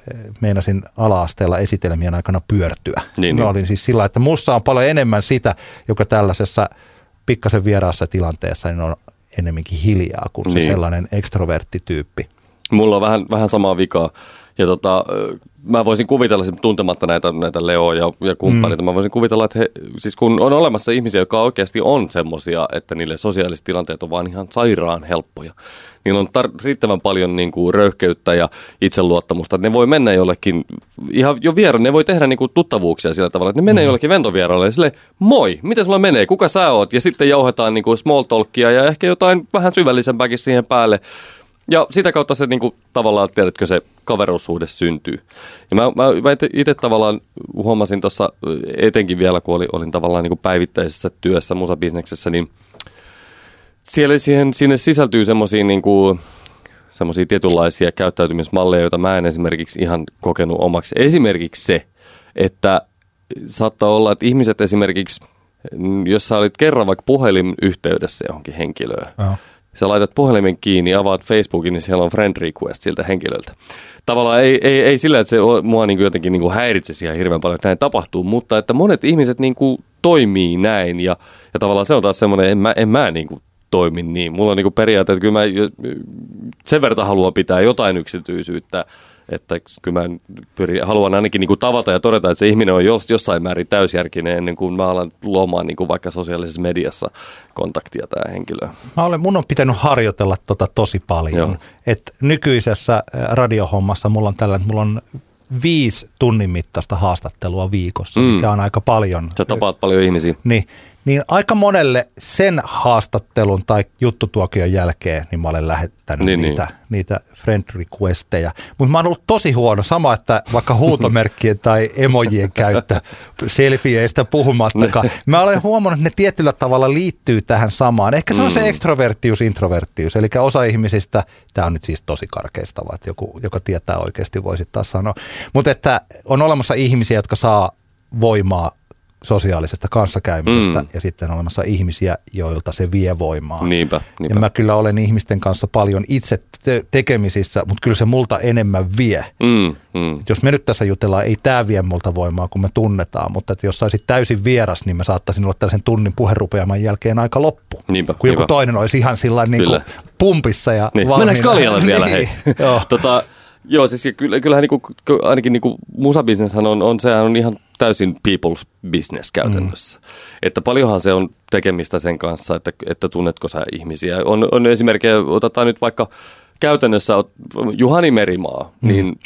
meinasin ala-asteella esitelmien aikana pyörtyä. Niin, mä niin. olin siis sillä, että mussa on paljon enemmän sitä, joka tällaisessa pikkasen vieraassa tilanteessa niin on enemmänkin hiljaa kuin se Niin. sellainen ekstroverttityyppi. Mulla on vähän, vähän samaa vikaa. Ja tota, mä voisin kuvitella, tuntematta näitä, näitä Leo ja, ja kumppaneita, mm. mä voisin kuvitella, että he, siis kun on olemassa ihmisiä, jotka oikeasti on semmosia, että niille sosiaaliset tilanteet on vaan ihan sairaan helppoja. Niillä on tar- riittävän paljon niin kuin röyhkeyttä ja itseluottamusta, että ne voi mennä jollekin, ihan jo vieraan, ne voi tehdä niin kuin tuttavuuksia sillä tavalla, että ne menee mm. jollekin ventovieraalle ja sille moi, miten sulla menee, kuka sä oot? Ja sitten jauhetaan niin kuin small talkia ja ehkä jotain vähän syvällisempääkin siihen päälle. Ja sitä kautta se niinku, tavallaan, tiedätkö, se kaveruussuhde syntyy. Ja mä, mä, mä itse tavallaan huomasin tuossa, etenkin vielä kun oli, olin tavallaan niinku päivittäisessä työssä musabisneksessä, niin siellä siihen, sinne sisältyy semmoisia niinku, tietynlaisia käyttäytymismalleja, joita mä en esimerkiksi ihan kokenut omaksi. Esimerkiksi se, että saattaa olla, että ihmiset esimerkiksi, jos sä olit kerran vaikka puhelinyhteydessä johonkin henkilöön, Joo. Sä laitat puhelimen kiinni, avaat Facebookin, niin siellä on friend request siltä henkilöltä. Tavallaan ei, ei, ei sillä, että se mua niin jotenkin niin häiritsisi ihan hirveän paljon, että näin tapahtuu, mutta että monet ihmiset niin kuin toimii näin ja, ja tavallaan se on taas semmoinen, en mä, en mä niin kuin toimi niin. Mulla on niin kuin periaate, että kyllä mä sen verran haluan pitää jotain yksityisyyttä, että kyllä mä pyrin, haluan ainakin niin kuin tavata ja todeta, että se ihminen on jos, jossain määrin täysjärkinen ennen kuin mä alan luomaan niin kuin vaikka sosiaalisessa mediassa kontaktia tämä henkilö. Mä olen, mun on pitänyt harjoitella tota tosi paljon. Joo. Et nykyisessä radiohommassa mulla on tällä, mulla on viisi tunnin mittaista haastattelua viikossa, mm. mikä on aika paljon. Sä tapaat paljon ihmisiä. Niin, niin aika monelle sen haastattelun tai juttutuokion jälkeen niin mä olen lähettänyt Niin, niin, niitä, niin. niitä friend requesteja. Mutta mä oon ollut tosi huono. Sama, että vaikka huutomerkkien tai emojien käyttö, selfieistä puhumattakaan. Mä olen huomannut, että ne tietyllä tavalla liittyy tähän samaan. Ehkä se on Mm. se ekstroverttius, introverttius. Eli osa ihmisistä, tämä on nyt siis tosi karkeistava, että joku, joka tietää oikeasti voisi taas sanoa. Mutta että on olemassa ihmisiä, jotka saa voimaa sosiaalisesta kanssakäymisestä Mm. ja sitten on olemassa ihmisiä, joilta se vie voimaa. Niinpä, Ja niinpä. mä kyllä olen ihmisten kanssa paljon itse te- tekemisissä, mutta kyllä se multa enemmän vie. Mm, mm. Jos me nyt tässä jutellaan, ei tämä vie multa voimaa, kun me tunnetaan, mutta että jos saisit täysin vieras, niin mä saattaisin olla tällaisen tunnin puherupeaman jälkeen aika loppu. Niinpä, kun joku niinpä. toinen olisi ihan sillä niin pumpissa ja Niin. valmiina. Mennäänkö Kaljalle vielä, hei? niin, joo. tota, joo, siis kyllä, kyllähän niinku, ainakin niinku musabisneshän on, on, sehän on ihan täysin people's business käytännössä. Mm. Että paljonhan se on tekemistä sen kanssa, että, että tunnetko sä ihmisiä. On, on esimerkkejä, otetaan nyt vaikka käytännössä Juhani Merimaa, mm. niin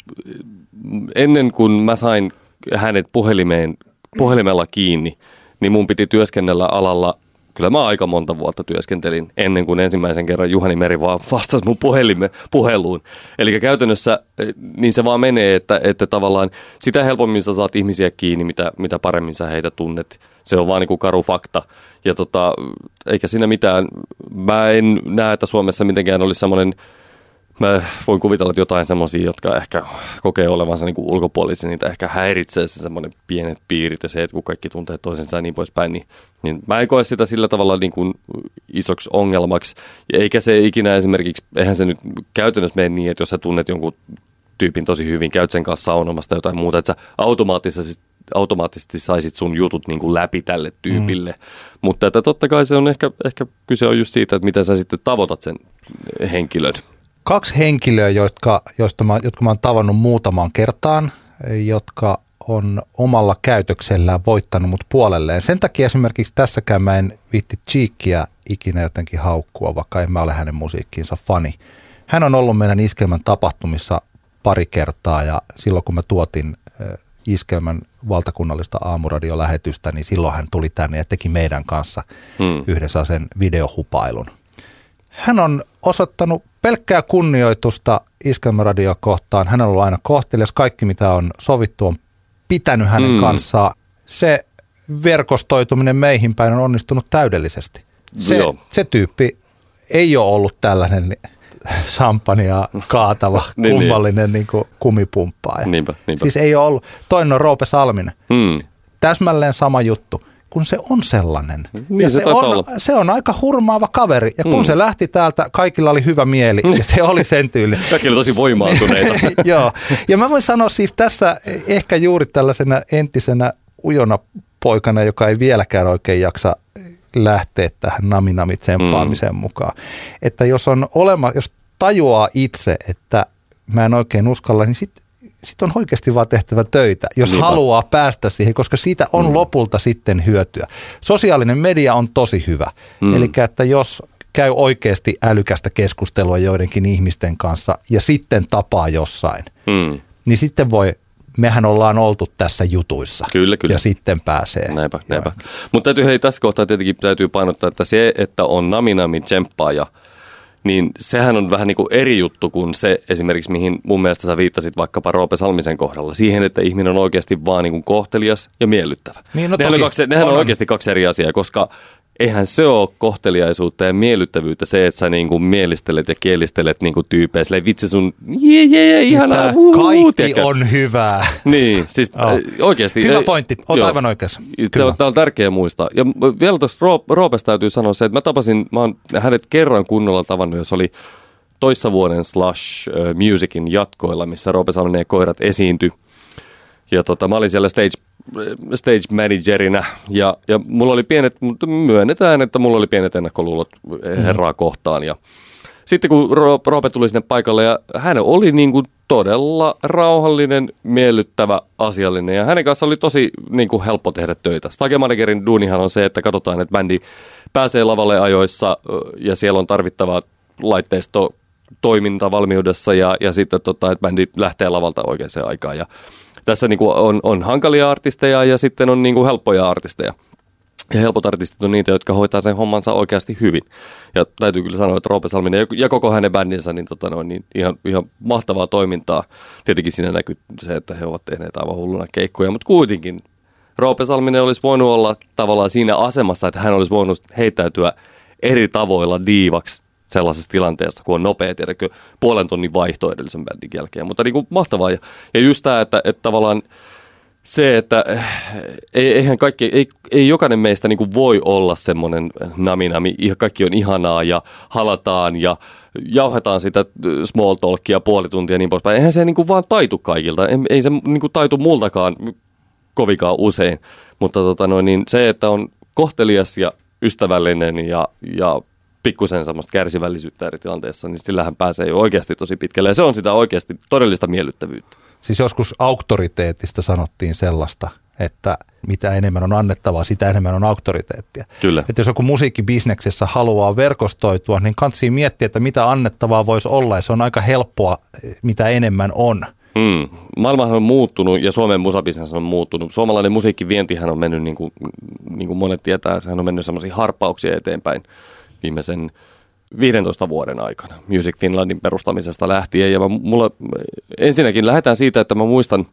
ennen kuin mä sain hänet puhelimeen, puhelimella kiinni, niin mun piti työskennellä alalla Kyllä mä aika monta vuotta työskentelin ennen kuin ensimmäisen kerran Juhani Meri vaan vastasi mun puhelime, puheluun. Eli käytännössä eh, niin se vaan menee, että, että tavallaan sitä helpommin sä saat ihmisiä kiinni, mitä, mitä paremmin sä heitä tunnet. Se on vaan niin kuin karu fakta. Ja tota, eikä siinä mitään. Mä en näe, että Suomessa mitenkään olisi semmoinen Mä voin kuvitella, että jotain semmoisia, jotka ehkä kokee olevansa niin ulkopuolisia, niitä ehkä häiritsee se semmoinen pienet piirit ja se, että kun kaikki tuntee toisensa ja niin poispäin, niin, niin mä en koe sitä sillä tavalla niin kuin isoksi ongelmaksi. Ja eikä se ikinä esimerkiksi, eihän se nyt käytännössä mene niin, että jos sä tunnet jonkun tyypin tosi hyvin, käyt sen kanssa saunomasta jotain muuta, että sä automaattisesti automaattisesti saisit sun jutut niin kuin läpi tälle tyypille. Mm. Mutta että totta kai se on ehkä, ehkä kyse on just siitä, että miten sä sitten tavoitat sen henkilön. Kaksi henkilöä, jotka, joista mä, jotka mä oon tavannut muutamaan kertaan, jotka on omalla käytöksellään voittanut mut puolelleen. Sen takia esimerkiksi tässäkään mä en viitti Cheekkiä ikinä jotenkin haukkua, vaikka en mä ole hänen musiikkiinsa fani. Hän on ollut meidän Iskelmän tapahtumissa pari kertaa ja silloin kun mä tuotin äh, Iskelmän valtakunnallista aamuradiolähetystä, niin silloin hän tuli tänne ja teki meidän kanssa Hmm. yhdessä sen videohupailun. Hän on osoittanut pelkkää kunnioitusta Iskelmäradioa kohtaan. Hän on ollut aina kohtelias. Kaikki, mitä on sovittu, on pitänyt hänen Mm. mm. kanssaan. Se verkostoituminen meihin päin on onnistunut täydellisesti. Se, Joo. se tyyppi ei ole ollut tällainen champagnea kaatava, Niin, niin. kummallinen niin kuin kumipumppaaja. Niinpä, niinpä. Siis ei ole ollut. Toinen on Roope Salminen Hmm. täsmälleen sama juttu, kun se on sellainen. Niin ja se se, on, olla. se on aika hurmaava kaveri. Ja kun Mm. se lähti täältä, kaikilla oli hyvä mieli ja se oli sen tyyli. Kaikki oli tosi voimaantuneita. Joo. Ja mä voin sanoa siis tässä ehkä juuri tällaisena entisenä ujona poikana, joka ei vieläkään oikein jaksa lähteä tähän naminami tsemppaamiseen mm. mukaan. Että jos on olema, jos tajuaa itse, että mä en oikein uskalla, niin sitten sit on oikeasti vaan tehtävä töitä, jos Niinpä. haluaa päästä siihen, koska siitä on mm. lopulta sitten hyötyä. Sosiaalinen media on tosi hyvä. Mm. Mm. Eli että jos käy oikeasti älykästä keskustelua joidenkin ihmisten kanssa ja sitten tapaa jossain, Hmm. niin sitten voi, mehän ollaan oltu tässä jutuissa. Kyllä, kyllä. Ja sitten pääsee. Näinpä, näinpä. Mutta täytyy hei tässä kohtaa tietenkin täytyy painottaa, että se, että on naminami tsemppaaja, niin sehän on vähän niin kuin eri juttu kuin se esimerkiksi, mihin mun mielestä sä viittasit vaikkapa Roope Salmisen kohdalla. Siihen, että ihminen on oikeasti vaan niin kuin kohtelias ja miellyttävä. Niin, no nehän on, toki. kaksi, nehän on, On, on. oikeasti kaksi eri asiaa, koska eihän se ole kohteliaisuutta ja miellyttävyyttä se, että sä niin kuin mielistelet ja kielistelet niin kuin tyyppejä. Silleen, vitsi sun, jee, jee, jee, ihanaa, huu, kaikki tiedätkö? on hyvää. Niin, siis Joo. äh, oikeasti. Hyvä ei- pointti, oot joo. aivan oikeassa. Tämä on, tärkeää muistaa. Ja vielä tuosta Ro- Roopesta täytyy sanoa se, että mä tapasin, mä oon hänet kerran kunnolla tavannut, jos oli toissa vuoden Slash äh, Musicin jatkoilla, missä Roope Salminen ja koirat esiintyi. Ja tota, mä olin siellä stage, stage managerina ja, ja mulla oli pienet, mutta myönnetään, että mulla oli pienet ennakkoluulot herraa kohtaan. Ja sitten kun Ro- Roope tuli sinne paikalle ja hän oli niin kuin todella rauhallinen, miellyttävä, asiallinen ja hänen kanssa oli tosi niin kuin helppo tehdä töitä. Stage Managerin duunihan on se, että katsotaan, että bändi pääsee lavalle ajoissa ja siellä on tarvittava laitteisto toiminta valmiudessa ja, ja sitten tota, että bändi lähtee lavalta oikeaan aikaan. Ja tässä niin kuin on, on hankalia artisteja ja sitten on niin kuin helppoja artisteja. Ja helpot artistit on niitä, jotka hoitaa sen hommansa oikeasti hyvin. Ja täytyy kyllä sanoa, että Roope Salminen ja- koko hänen bändinsä, niin, tota noin, niin ihan, ihan mahtavaa toimintaa. Tietenkin siinä näkyy se, että he ovat tehneet aivan hulluna keikkoja, mutta kuitenkin Roope Salminen olisi voinut olla tavallaan siinä asemassa, että hän olisi voinut heittäytyä eri tavoilla diivaksi sellaisessa tilanteessa, kun on nopea, tiedätkö, puolen tonnin vaihto edellisen bändin jälkeen. Mutta niin kuin mahtavaa. Ja, ja just tämä, että, että tavallaan se, että eh, ei, eihän kaikki, ei, ei jokainen meistä niin kuin voi olla semmoinen naminami, kaikki on ihanaa ja halataan ja jauhetaan sitä small talkia puoli tuntia ja niin poispäin. Eihän se niin kuin vaan taitu kaikilta, ei, ei se niin kuin taitu multakaan kovikaan usein, mutta tota noin, niin se, että on kohtelias ja ystävällinen ja, ja pikkusen semmoista kärsivällisyyttä eri tilanteessa, niin sillähän pääsee jo oikeasti tosi pitkälle ja se on sitä oikeasti todellista miellyttävyyttä. Siis joskus auktoriteetista sanottiin sellaista, että mitä enemmän on annettavaa, sitä enemmän on auktoriteettia. Kyllä. Että jos joku musiikkibisneksessä haluaa verkostoitua, niin kansi miettiä, että mitä annettavaa voisi olla, ja se on aika helppoa, mitä enemmän on. Mm. Maailmahan on muuttunut ja Suomen musabisnes on muuttunut. Suomalainen musiikkivientihän on mennyt, niin kuin, niin kuin monet tietää, sehän on mennyt semmoisia harppauksia eteenpäin viimeisen 15 vuoden aikana Music Finlandin perustamisesta lähtien. Ja mä, mulla, ensinnäkin lähdetään siitä, että mä muistan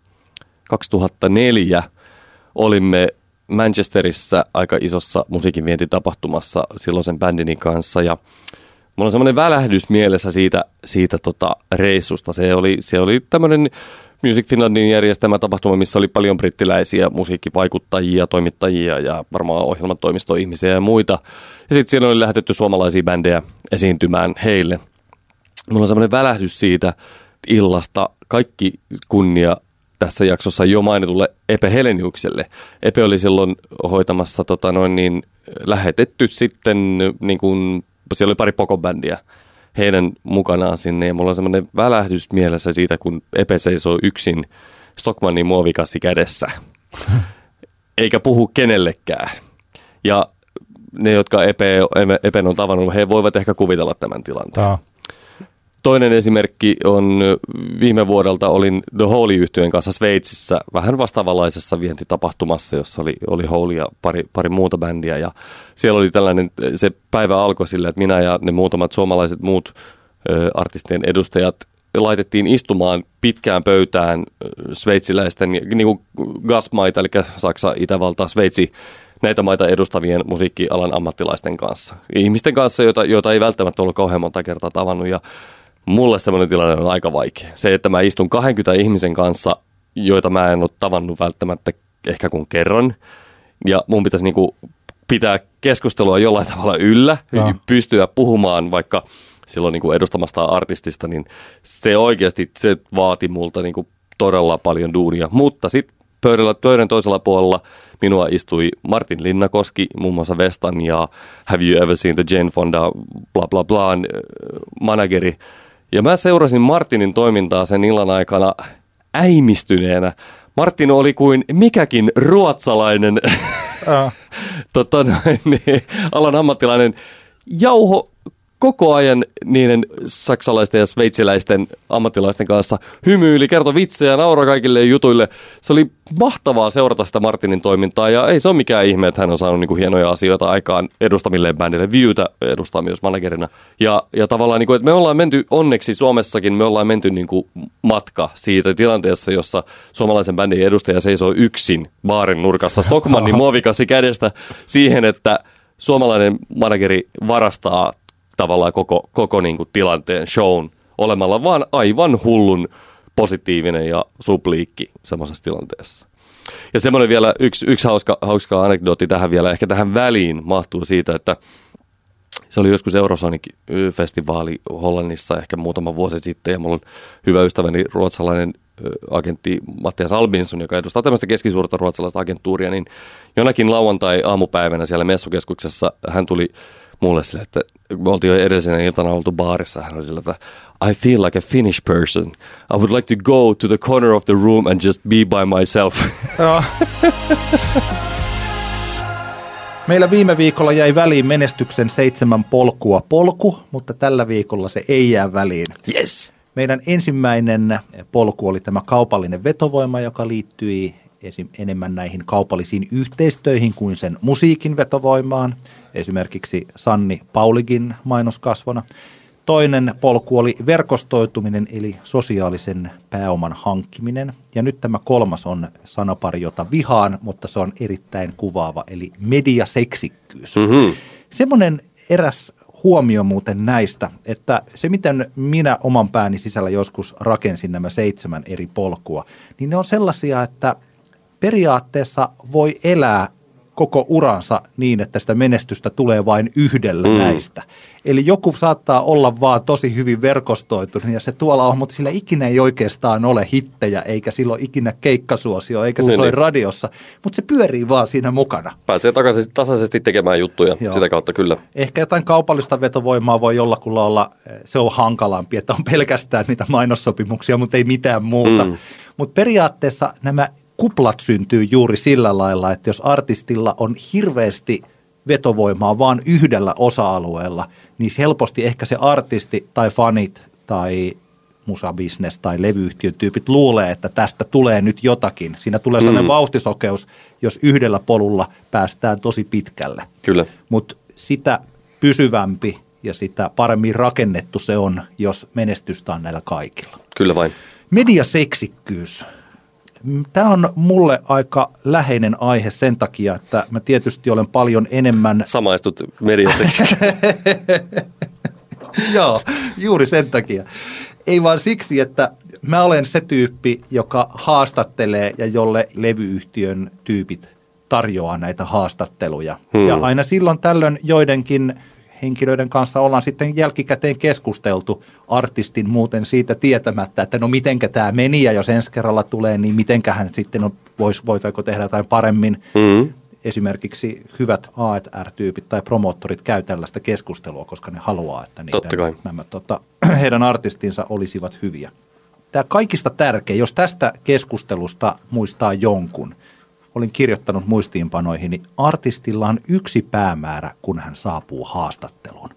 2004 olimme Manchesterissa aika isossa musiikin vientitapahtumassa silloisen bändini kanssa ja mulla on semmoinen välähdys mielessä siitä, siitä tota reissusta. Se oli, se oli tämmöinen Music Finlandin järjestämä tapahtuma, missä oli paljon brittiläisiä musiikkivaikuttajia, toimittajia ja varmaan ohjelmatoimistoihmisiä ja muita. Ja sitten siellä oli lähetetty suomalaisia bändejä esiintymään heille. Mulla on semmoinen välähdys siitä illasta. Kaikki kunnia tässä jaksossa jo mainitulle Epe Heleniukselle. Epe oli silloin hoitamassa tota noin niin, lähetetty sitten, niin kuin, siellä oli pari pokobändiä heidän mukanaan sinne. Ja mulla on semmoinen välähdys mielessä siitä, kun Epe seisoo yksin Stockmannin muovikassi kädessä. Eikä puhu kenellekään. Ja ne, jotka Epe, Epen on tavannut, he voivat ehkä kuvitella tämän tilanteen. Tämä. Toinen esimerkki on viime vuodelta olin The Holy yhtyeen kanssa Sveitsissä vähän vastaavanlaisessa vientitapahtumassa, jossa oli, oli Holy ja pari, pari muuta bändiä. Ja siellä oli tällainen, se päivä alkoi sillä, että minä ja ne muutamat suomalaiset muut ö, artistien edustajat laitettiin istumaan pitkään pöytään sveitsiläisten, niin kuin gasmaita, eli Saksa, Itävalta, Sveitsi, näitä maita edustavien musiikkialan ammattilaisten kanssa. Ihmisten kanssa, joita, joita ei välttämättä ollut kauhean monta kertaa tavannut. Ja mulle semmoinen tilanne on aika vaikea. Se, että mä istun 20 ihmisen kanssa, joita mä en ole tavannut välttämättä ehkä kun kerran, ja mun pitäisi niinku pitää keskustelua jollain tavalla yllä, ja. pystyä puhumaan vaikka silloin niinku edustamasta artistista, niin se oikeasti se vaati multa niinku todella paljon duunia. Mutta sitten pöydällä pöydän toisella puolella minua istui Martin Linnakoski, muun muassa Vestan ja Have You Ever Seen the Jane Fonda, bla bla bla, manageri, ja mä seurasin Martinin toimintaa sen illan aikana äimistyneenä. Martin oli kuin mikäkin ruotsalainen tota, niin, alan ammattilainen jauho koko ajan niiden saksalaisten ja sveitsiläisten ammattilaisten kanssa hymyili, kertoi vitsejä, naura kaikille jutuille. Se oli mahtavaa seurata sitä Martinin toimintaa ja ei se ole mikään ihme, että hän on saanut niinku hienoja asioita aikaan edustamille bändille. Viewtä edustaa myös managerina. Ja, ja tavallaan, niinku, että me ollaan menty onneksi Suomessakin, me ollaan menty niinku matka siitä tilanteessa, jossa suomalaisen bändin edustaja seisoo yksin baarin nurkassa Stockmannin muovikassi kädestä siihen, että suomalainen manageri varastaa tavallaan koko, koko niin kuin tilanteen, shown, olemalla vaan aivan hullun positiivinen ja supliikki semmoisessa tilanteessa. Ja semmoinen vielä yksi, yksi hauska, hauska anekdootti tähän vielä, ehkä tähän väliin mahtuu siitä, että se oli joskus Eurosonic-festivaali Hollannissa ehkä muutama vuosi sitten ja mulla on hyvä ystäväni ruotsalainen agentti Mattias Albinson, joka edustaa tämmöistä keskisuurta ruotsalaista agenttuuria, niin jonakin lauantai-aamupäivänä siellä messukeskuksessa hän tuli mulle sille, että me oltiin jo edellisenä iltana oltu baarissa, hän oli sillä, että I feel like a Finnish person. I would like to go to the corner of the room and just be by myself. Meillä viime viikolla jäi väliin menestyksen seitsemän polkua polku, mutta tällä viikolla se ei jää väliin. Yes! Meidän ensimmäinen polku oli tämä kaupallinen vetovoima, joka liittyi esim. enemmän näihin kaupallisiin yhteistöihin kuin sen musiikin vetovoimaan, esimerkiksi Sanni Paulikin mainoskasvona. Toinen polku oli verkostoituminen eli sosiaalisen pääoman hankkiminen. Ja nyt tämä kolmas on sanapari, jota vihaan, mutta se on erittäin kuvaava, eli mediaseksikkyys. Mm-hmm. Semmoinen eräs huomio muuten näistä, että se miten minä oman pääni sisällä joskus rakensin nämä seitsemän eri polkua, niin ne on sellaisia, että periaatteessa voi elää koko uransa niin, että sitä menestystä tulee vain yhdellä mm. näistä. Eli joku saattaa olla vaan tosi hyvin verkostoitunut ja se tuolla on, mutta sillä ikinä ei oikeastaan ole hittejä, eikä silloin ikinä keikkasuosio, eikä se niin, soi niin. radiossa, mutta se pyörii vaan siinä mukana. Pääsee takaisin tasaisesti tekemään juttuja Joo. sitä kautta kyllä. Ehkä jotain kaupallista vetovoimaa voi jollakulla olla, se on hankalampi, että on pelkästään niitä mainossopimuksia, mutta ei mitään muuta. Mm. Mutta periaatteessa nämä kuplat syntyy juuri sillä lailla, että jos artistilla on hirveästi vetovoimaa vaan yhdellä osa-alueella, niin helposti ehkä se artisti tai fanit tai musabisnes tai levyyhtiön tyypit luulee, että tästä tulee nyt jotakin. Siinä tulee sellainen mm. vauhtisokeus, jos yhdellä polulla päästään tosi pitkälle. Kyllä. Mutta sitä pysyvämpi ja sitä paremmin rakennettu se on, jos menestystä on näillä kaikilla. Kyllä vain. Mediaseksikkyys Tämä on mulle aika läheinen aihe sen takia, että mä tietysti olen paljon enemmän... Samaistut mediaseksi. Joo, juuri sen takia. Ei vaan siksi, että mä olen se tyyppi, joka haastattelee ja jolle levyyhtiön tyypit tarjoaa näitä haastatteluja. Hmm. Ja aina silloin tällöin joidenkin henkilöiden kanssa ollaan sitten jälkikäteen keskusteltu artistin muuten siitä tietämättä, että no mitenkä tämä meni ja jos ensi kerralla tulee, niin mitenkähän sitten on, vois, voitaiko tehdä jotain paremmin. Mm-hmm. Esimerkiksi hyvät A&R-tyypit tai promoottorit käy tällaista keskustelua, koska ne haluaa, että niiden, nämä, tota, heidän artistinsa olisivat hyviä. Tämä kaikista tärkein, jos tästä keskustelusta muistaa jonkun – olin kirjoittanut muistiinpanoihin, niin artistilla on yksi päämäärä, kun hän saapuu haastatteluun.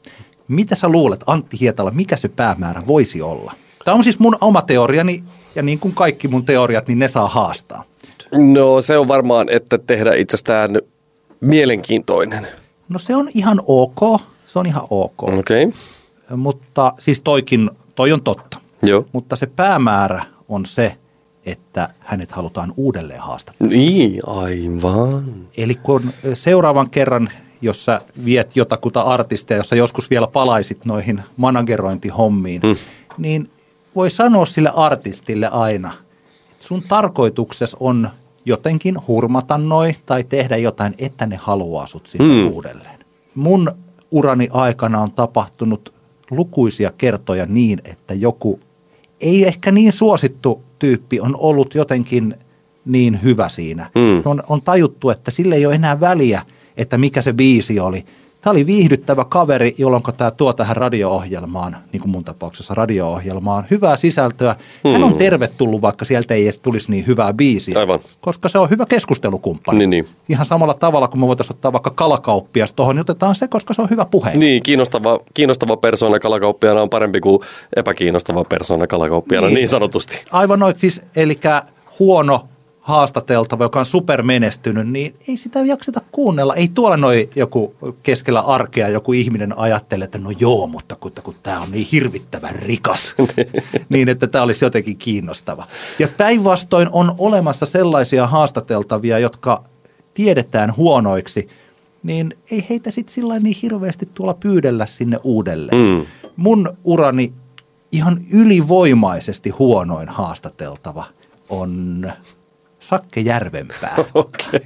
Mitä sä luulet, Antti Hietala, mikä se päämäärä voisi olla? Tämä on siis mun oma teoriani, ja niin kuin kaikki mun teoriat, niin ne saa haastaa. No se on varmaan, että tehdä itsestään mielenkiintoinen. No se on ihan ok, se on ihan ok. Okei. Okay. Mutta siis toikin, toi on totta. Joo. Mutta se päämäärä on se, että hänet halutaan uudelleen haastaa. Niin, aivan. Eli kun seuraavan kerran, jos sä viet jotakuta artistia, jossa joskus vielä palaisit noihin managerointihommiin, hmm. niin voi sanoa sille artistille aina, että sun tarkoituksessa on jotenkin hurmata noi tai tehdä jotain, että ne haluaa sut sinne hmm. uudelleen. Mun urani aikana on tapahtunut lukuisia kertoja niin, että joku ei ehkä niin suosittu tyyppi on ollut jotenkin niin hyvä siinä. Mm. On, on tajuttu, että sille ei ole enää väliä, että mikä se biisi oli. Tämä oli viihdyttävä kaveri, jolloin tämä tuo tähän radio-ohjelmaan, niin kuin mun tapauksessa radio-ohjelmaan, hyvää sisältöä. Mm. Hän on hmm. tervetullut, vaikka sieltä ei edes tulisi niin hyvää biisiä, Aivan. koska se on hyvä keskustelukumppani. Niin, niin. Ihan samalla tavalla kuin me voitaisiin ottaa vaikka kalakauppias tuohon, niin otetaan se, koska se on hyvä puhe. Niin, kiinnostava, kiinnostava persoona kalakauppiana on parempi kuin epäkiinnostava persoona kalakauppiana, niin, niin sanotusti. Aivan noin, siis eli huono haastateltava, joka on supermenestynyt, niin ei sitä jakseta kuunnella. Ei tuolla noin joku keskellä arkea joku ihminen ajattele, että no joo, mutta kun, kun tämä on niin hirvittävän rikas, niin että tämä olisi jotenkin kiinnostava. Ja päinvastoin on olemassa sellaisia haastateltavia, jotka tiedetään huonoiksi, niin ei heitä sitten sillä niin hirveästi tuolla pyydellä sinne uudelleen. Mm. Mun urani ihan ylivoimaisesti huonoin haastateltava on Sakke Järvenpää. Okay.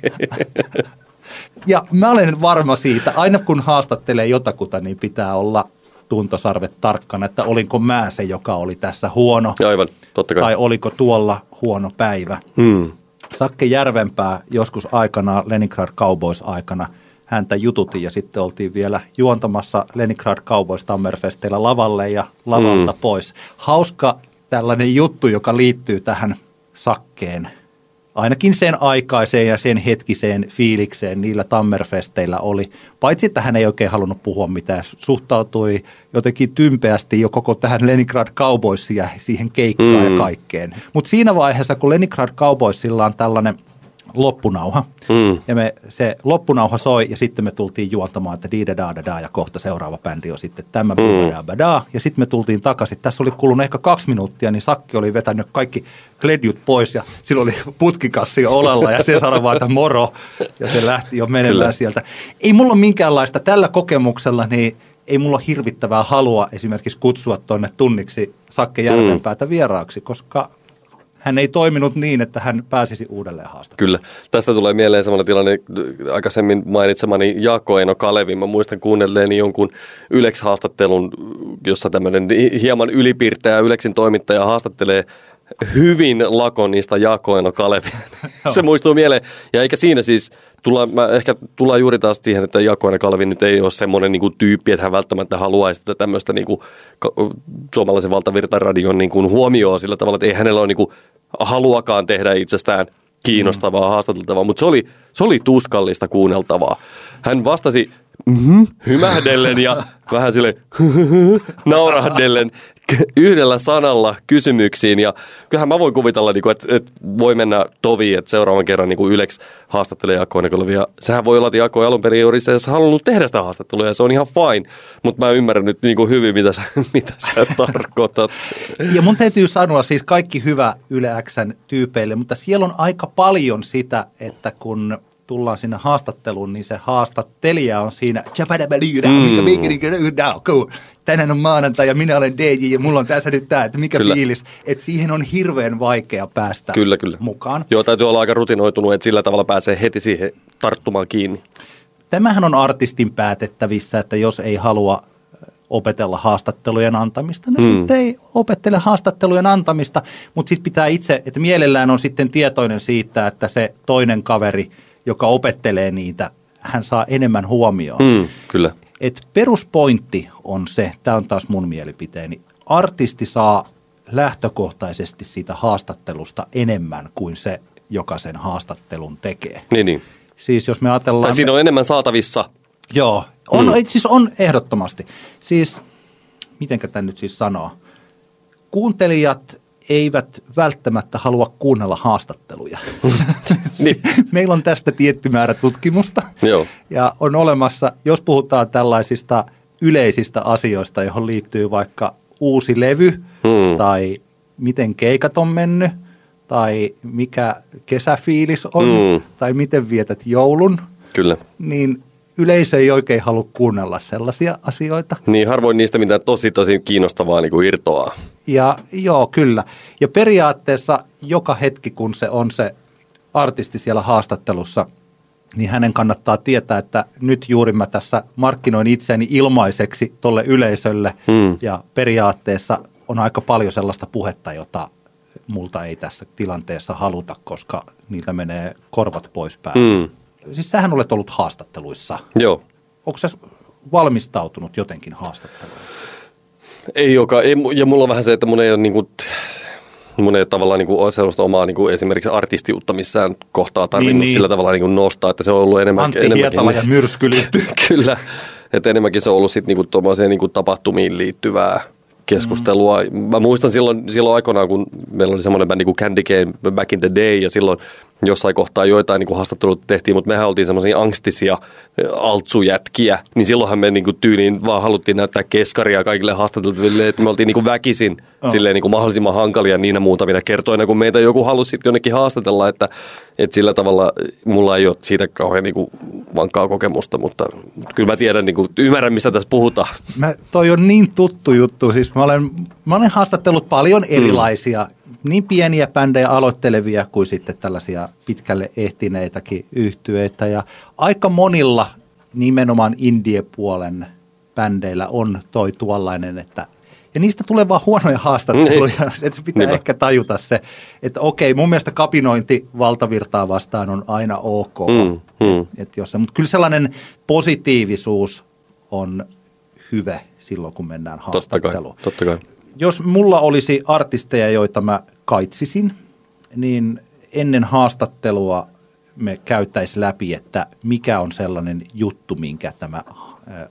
ja mä olen varma siitä, aina kun haastattelee jotakuta, niin pitää olla tuntosarvet tarkkana, että olinko mä se, joka oli tässä huono. Aivan, totta kai. Tai oliko tuolla huono päivä. Hmm. Sakke Järvenpää joskus aikana, Leningrad Cowboys aikana, häntä jututin ja sitten oltiin vielä juontamassa Leningrad Cowboys Tammerfesteillä lavalle ja lavalta hmm. pois. Hauska tällainen juttu, joka liittyy tähän Sakkeen – ainakin sen aikaiseen ja sen hetkiseen fiilikseen niillä Tammerfesteillä oli. Paitsi, että hän ei oikein halunnut puhua mitään, suhtautui jotenkin tympeästi jo koko tähän Leningrad Cowboysia, siihen keikkaan mm. ja kaikkeen. Mutta siinä vaiheessa, kun Leningrad Cowboysilla on tällainen – loppunauha. Mm. Ja me, se loppunauha soi ja sitten me tultiin juontamaan, että di da da da ja kohta seuraava bändi on sitten tämä mm. da Ja sitten me tultiin takaisin. Tässä oli kulunut ehkä kaksi minuuttia, niin Sakki oli vetänyt kaikki kledjut pois ja sillä oli putkikassi olella ja se sanoi vaan, että moro. Ja se lähti jo menemään Kyllä. sieltä. Ei mulla ole minkäänlaista tällä kokemuksella, niin ei mulla ole hirvittävää halua esimerkiksi kutsua tuonne tunniksi Sakke Järvenpäätä mm. vieraaksi, koska hän ei toiminut niin, että hän pääsisi uudelleen haastatteluun. Kyllä. Tästä tulee mieleen sellainen tilanne, aikaisemmin mainitsemani Jaakko Eino Kalevi. Mä muistan kuunnelleeni jonkun Ylex-haastattelun, jossa tämmöinen hieman ylipirteä Ylexin toimittaja haastattelee hyvin lakonista Jaakko Eino Kalevi. Se muistuu mieleen. Ja eikä siinä siis, tulla, mä ehkä tullaan juuri taas siihen, että Jaakko Eino Kalevi nyt ei ole semmoinen niin kuin tyyppi, että hän välttämättä haluaisi tätä tämmöistä niin kuin, suomalaisen valtavirtaradion niin kuin huomioon sillä tavalla, että ei hänellä ole niin kuin, haluakaan tehdä itsestään kiinnostavaa, mm. haastateltavaa, mutta se oli, se oli tuskallista kuunneltavaa. Hän vastasi mm-hmm, hymähdellen ja vähän sille naurahdellen yhdellä sanalla kysymyksiin. Ja kyllähän mä voin kuvitella, niin että, että voi mennä tovi, että seuraavan kerran niin Ylex haastattelee Jaakko Ja sehän voi olla, että Jaakko alun perin juuri se halunnut tehdä sitä haastattelua ja se on ihan fine. Mutta mä ymmärrän nyt niin kuin hyvin, mitä sä, mitä sä tarkoitat. Ja mun täytyy sanoa siis kaikki hyvä Yle Xn tyypeille, mutta siellä on aika paljon sitä, että kun tullaan sinne haastatteluun, niin se haastattelija on siinä, mm. tänään on maanantai ja minä olen DJ ja mulla on tässä nyt tämä, että mikä kyllä. fiilis. Että siihen on hirveän vaikea päästä kyllä, kyllä. mukaan. Joo, täytyy olla aika rutinoitunut, että sillä tavalla pääsee heti siihen tarttumaan kiinni. Tämähän on artistin päätettävissä, että jos ei halua opetella haastattelujen antamista. No mm. sitten ei opettele haastattelujen antamista, mutta sitten pitää itse, että mielellään on sitten tietoinen siitä, että se toinen kaveri – joka opettelee niitä, hän saa enemmän huomioon. Mm, kyllä. Et peruspointti on se, tämä on taas mun mielipiteeni, artisti saa lähtökohtaisesti siitä haastattelusta enemmän kuin se, joka sen haastattelun tekee. Niin, niin. Siis jos me ajatellaan... Tai siinä on enemmän saatavissa. Joo, on, mm. siis on ehdottomasti. Siis, mitenkä tämä nyt siis sanoo? Kuuntelijat eivät välttämättä halua kuunnella haastatteluja. niin. Meillä on tästä tietty määrä tutkimusta. Joo. Ja on olemassa, jos puhutaan tällaisista yleisistä asioista, johon liittyy vaikka uusi levy hmm. tai miten keikat on mennyt tai mikä kesäfiilis on hmm. tai miten vietät joulun. Kyllä. Niin yleisö ei oikein halua kuunnella sellaisia asioita. Niin, harvoin niistä mitä tosi tosi kiinnostavaa niin kuin irtoaa. Ja joo, kyllä. Ja periaatteessa joka hetki, kun se on se artisti siellä haastattelussa, niin hänen kannattaa tietää, että nyt juuri mä tässä markkinoin itseäni ilmaiseksi tolle yleisölle hmm. ja periaatteessa on aika paljon sellaista puhetta, jota multa ei tässä tilanteessa haluta, koska niiltä menee korvat pois päältä. Hmm. Siis sähän olet ollut haastatteluissa. Joo. Onko sä valmistautunut jotenkin haastatteluun? Ei joka, ei, ja mulla on vähän se, että mun ei ole niin kuin, mun ei ole tavallaan niin kuin sellaista omaa niin kuin esimerkiksi artistiutta missään kohtaa tarvinnut niin, niin. sillä tavalla niin kuin nostaa, että se on ollut enemmän, Antti enemmänkin. Hietala ja myrsky Kyllä, että enemmänkin se on ollut sitten niin kuin niin kuin tapahtumiin liittyvää keskustelua. Mm. Mä muistan silloin, silloin aikoinaan, kun meillä oli semmoinen bändi kuin Candy Game Back in the Day, ja silloin jossain kohtaa joitain niin haastattelut tehtiin, mutta mehän oltiin semmoisia angstisia altsujätkiä, niin silloinhan me niin kuin tyyliin vaan haluttiin näyttää keskaria kaikille haastateltaville, että me oltiin niin kuin väkisin oh. silleen niin kuin mahdollisimman hankalia niinä muutamina kertoina, kun meitä joku halusi sitten jonnekin haastatella, että, että sillä tavalla mulla ei ole siitä kauhean niin kuin vankkaa kokemusta, mutta kyllä mä tiedän, niin kuin, ymmärrän mistä tässä puhutaan. Mä, toi on niin tuttu juttu, siis mä olen, mä olen haastatellut paljon erilaisia mm niin pieniä bändejä aloittelevia kuin sitten tällaisia pitkälle ehtineitäkin yhtyeitä. Ja aika monilla nimenomaan indie-puolen bändeillä on toi tuollainen, että ja niistä tulee vaan huonoja haastatteluja, niin. että pitää Niinpä. ehkä tajuta se, että okei, mun mielestä kapinointi valtavirtaa vastaan on aina ok. Mm, mm. Et jos, mutta kyllä sellainen positiivisuus on hyvä silloin, kun mennään haastatteluun. Totta kai, totta kai. Jos mulla olisi artisteja, joita mä kaitsisin, niin ennen haastattelua me käyttäisiin läpi, että mikä on sellainen juttu, minkä tämä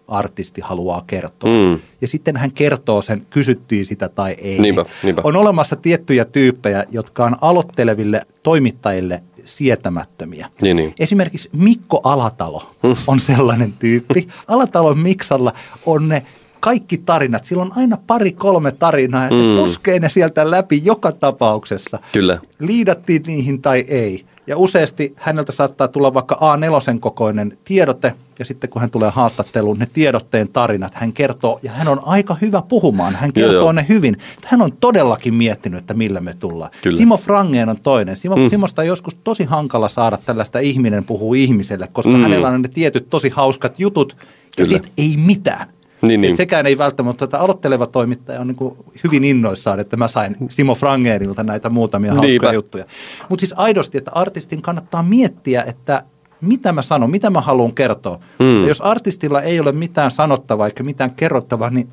artisti haluaa kertoa. Mm. Ja sitten hän kertoo sen, kysyttiin sitä tai ei. Niinpä, niinpä. On olemassa tiettyjä tyyppejä, jotka on aloitteleville toimittajille sietämättömiä. Niin, niin. Esimerkiksi Mikko Alatalo mm. on sellainen tyyppi. Alatalon Miksalla on ne kaikki tarinat, sillä on aina pari kolme tarinaa ja se mm. puskee ne sieltä läpi joka tapauksessa. Kyllä. Liidattiin niihin tai ei. Ja useasti häneltä saattaa tulla vaikka A4 kokoinen tiedote, ja sitten kun hän tulee haastatteluun, ne tiedotteen tarinat, hän kertoo, ja hän on aika hyvä puhumaan, hän kertoo Joo, joo. ne hyvin. Hän on todellakin miettinyt, että millä me tullaan. Kyllä. Simo Frangeen on toinen. Simo, Mm. Simosta on joskus tosi hankala saada tällaista ihminen puhuu ihmiselle, koska Mm. hänellä on ne tietyt tosi hauskat jutut, ja sitten ei mitään. Niin, niin. Sekään ei välttämättä, tätä aloitteleva toimittaja on niin hyvin innoissaan, että mä sain Simo Frangeenilta näitä muutamia hauskoja Niinpä. juttuja. Mutta siis aidosti, että artistin kannattaa miettiä, että mitä mä sanon, mitä mä haluan kertoa. Mm. Ja jos artistilla ei ole mitään sanottavaa eikä mitään kerrottavaa, niin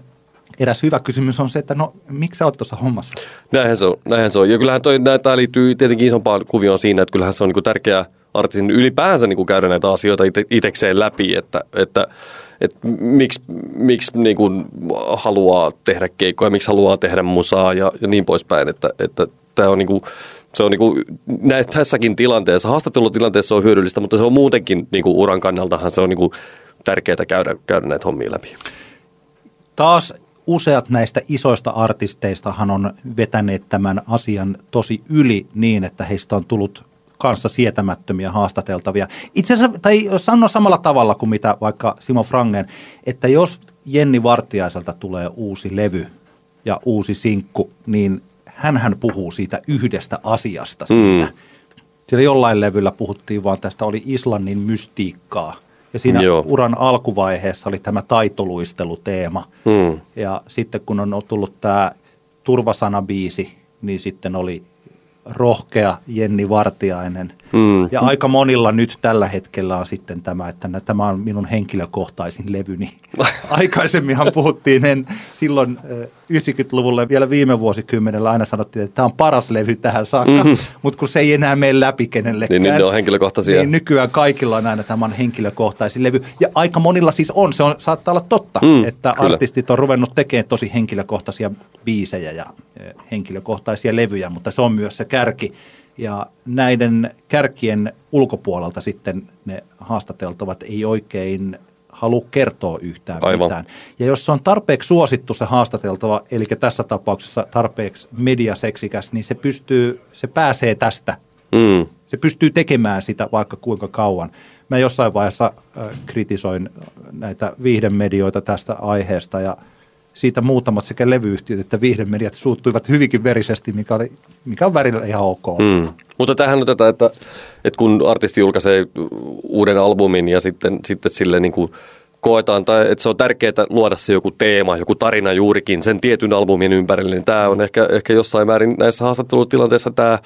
eräs hyvä kysymys on se, että no miksi sä oot tuossa hommassa? Näinhän se on. Näinhän se on. Ja kyllähän toi, tää liittyy tietenkin isompaan kuvioon siinä, että kyllähän se on niinku tärkeää artistin ylipäänsä niinku käydä näitä asioita ite, itekseen läpi, että, että et miksi, miksi niinku haluaa tehdä keikkoja, miksi haluaa tehdä musaa ja, ja niin poispäin, että, että tämä on niinku, se on niinku, näin, tässäkin tilanteessa, haastattelutilanteessa on hyödyllistä, mutta se on muutenkin niinku uran kannaltahan se on niinku tärkeää käydä, käydä näitä hommia läpi. Taas useat näistä isoista artisteistahan on vetäneet tämän asian tosi yli niin, että heistä on tullut kanssa sietämättömiä haastateltavia. Itse asiassa, tai sano samalla tavalla kuin mitä vaikka Simo Frangen, että jos Jenni Vartiaiselta tulee uusi levy ja uusi sinkku, niin hän puhuu siitä yhdestä asiasta siinä. Mm. Siellä jollain levyllä puhuttiin vaan tästä, oli Islannin mystiikkaa. Ja siinä Joo. Joo. uran alkuvaiheessa oli tämä taitoluisteluteema. Mm. Ja sitten kun on tullut tämä turvasanabiisi, niin sitten oli rohkea Jenni Vartiainen. Mm. Ja aika monilla nyt tällä hetkellä on sitten tämä, että tämä on minun henkilökohtaisin levyni. Aikaisemminhan puhuttiin en, silloin 90-luvulla vielä viime vuosikymmenellä aina sanottiin, että tämä on paras levy tähän saakka, Mhm. mm-hmm. mutta kun se ei enää mene läpi kenellekään. Niin, niin ne on henkilökohtaisia. Niin nykyään kaikilla on aina tämän henkilökohtaisin levy. Ja aika monilla siis on, se on, saattaa olla totta, Mm, että kyllä. artistit on ruvennut tekemään tosi henkilökohtaisia biisejä ja eh, henkilökohtaisia levyjä, mutta se on myös se kärki. Ja näiden kärkien ulkopuolelta sitten ne haastateltavat ei oikein halua kertoa yhtään Aivan. mitään. Ja jos se on tarpeeksi suosittu se haastateltava, eli tässä tapauksessa tarpeeksi mediaseksikäs, niin se pystyy, se pääsee tästä Mm. se pystyy tekemään sitä vaikka kuinka kauan. Mä jossain vaiheessa äh, kritisoin näitä viihdemedioita tästä aiheesta ja siitä muutamat sekä levyyhtiöt että viihdemediat suuttuivat hyvinkin verisesti, mikä, oli, mikä on välillä ihan ok. Mm. Mutta tähän on tätä, että, että kun artisti julkaisee uuden albumin ja sitten, sitten sille niin kuin koetaan, tai että se on tärkeää luoda se joku teema, joku tarina juurikin sen tietyn albumin ympärille, niin tämä on ehkä, ehkä jossain määrin näissä haastattelutilanteissa tämä,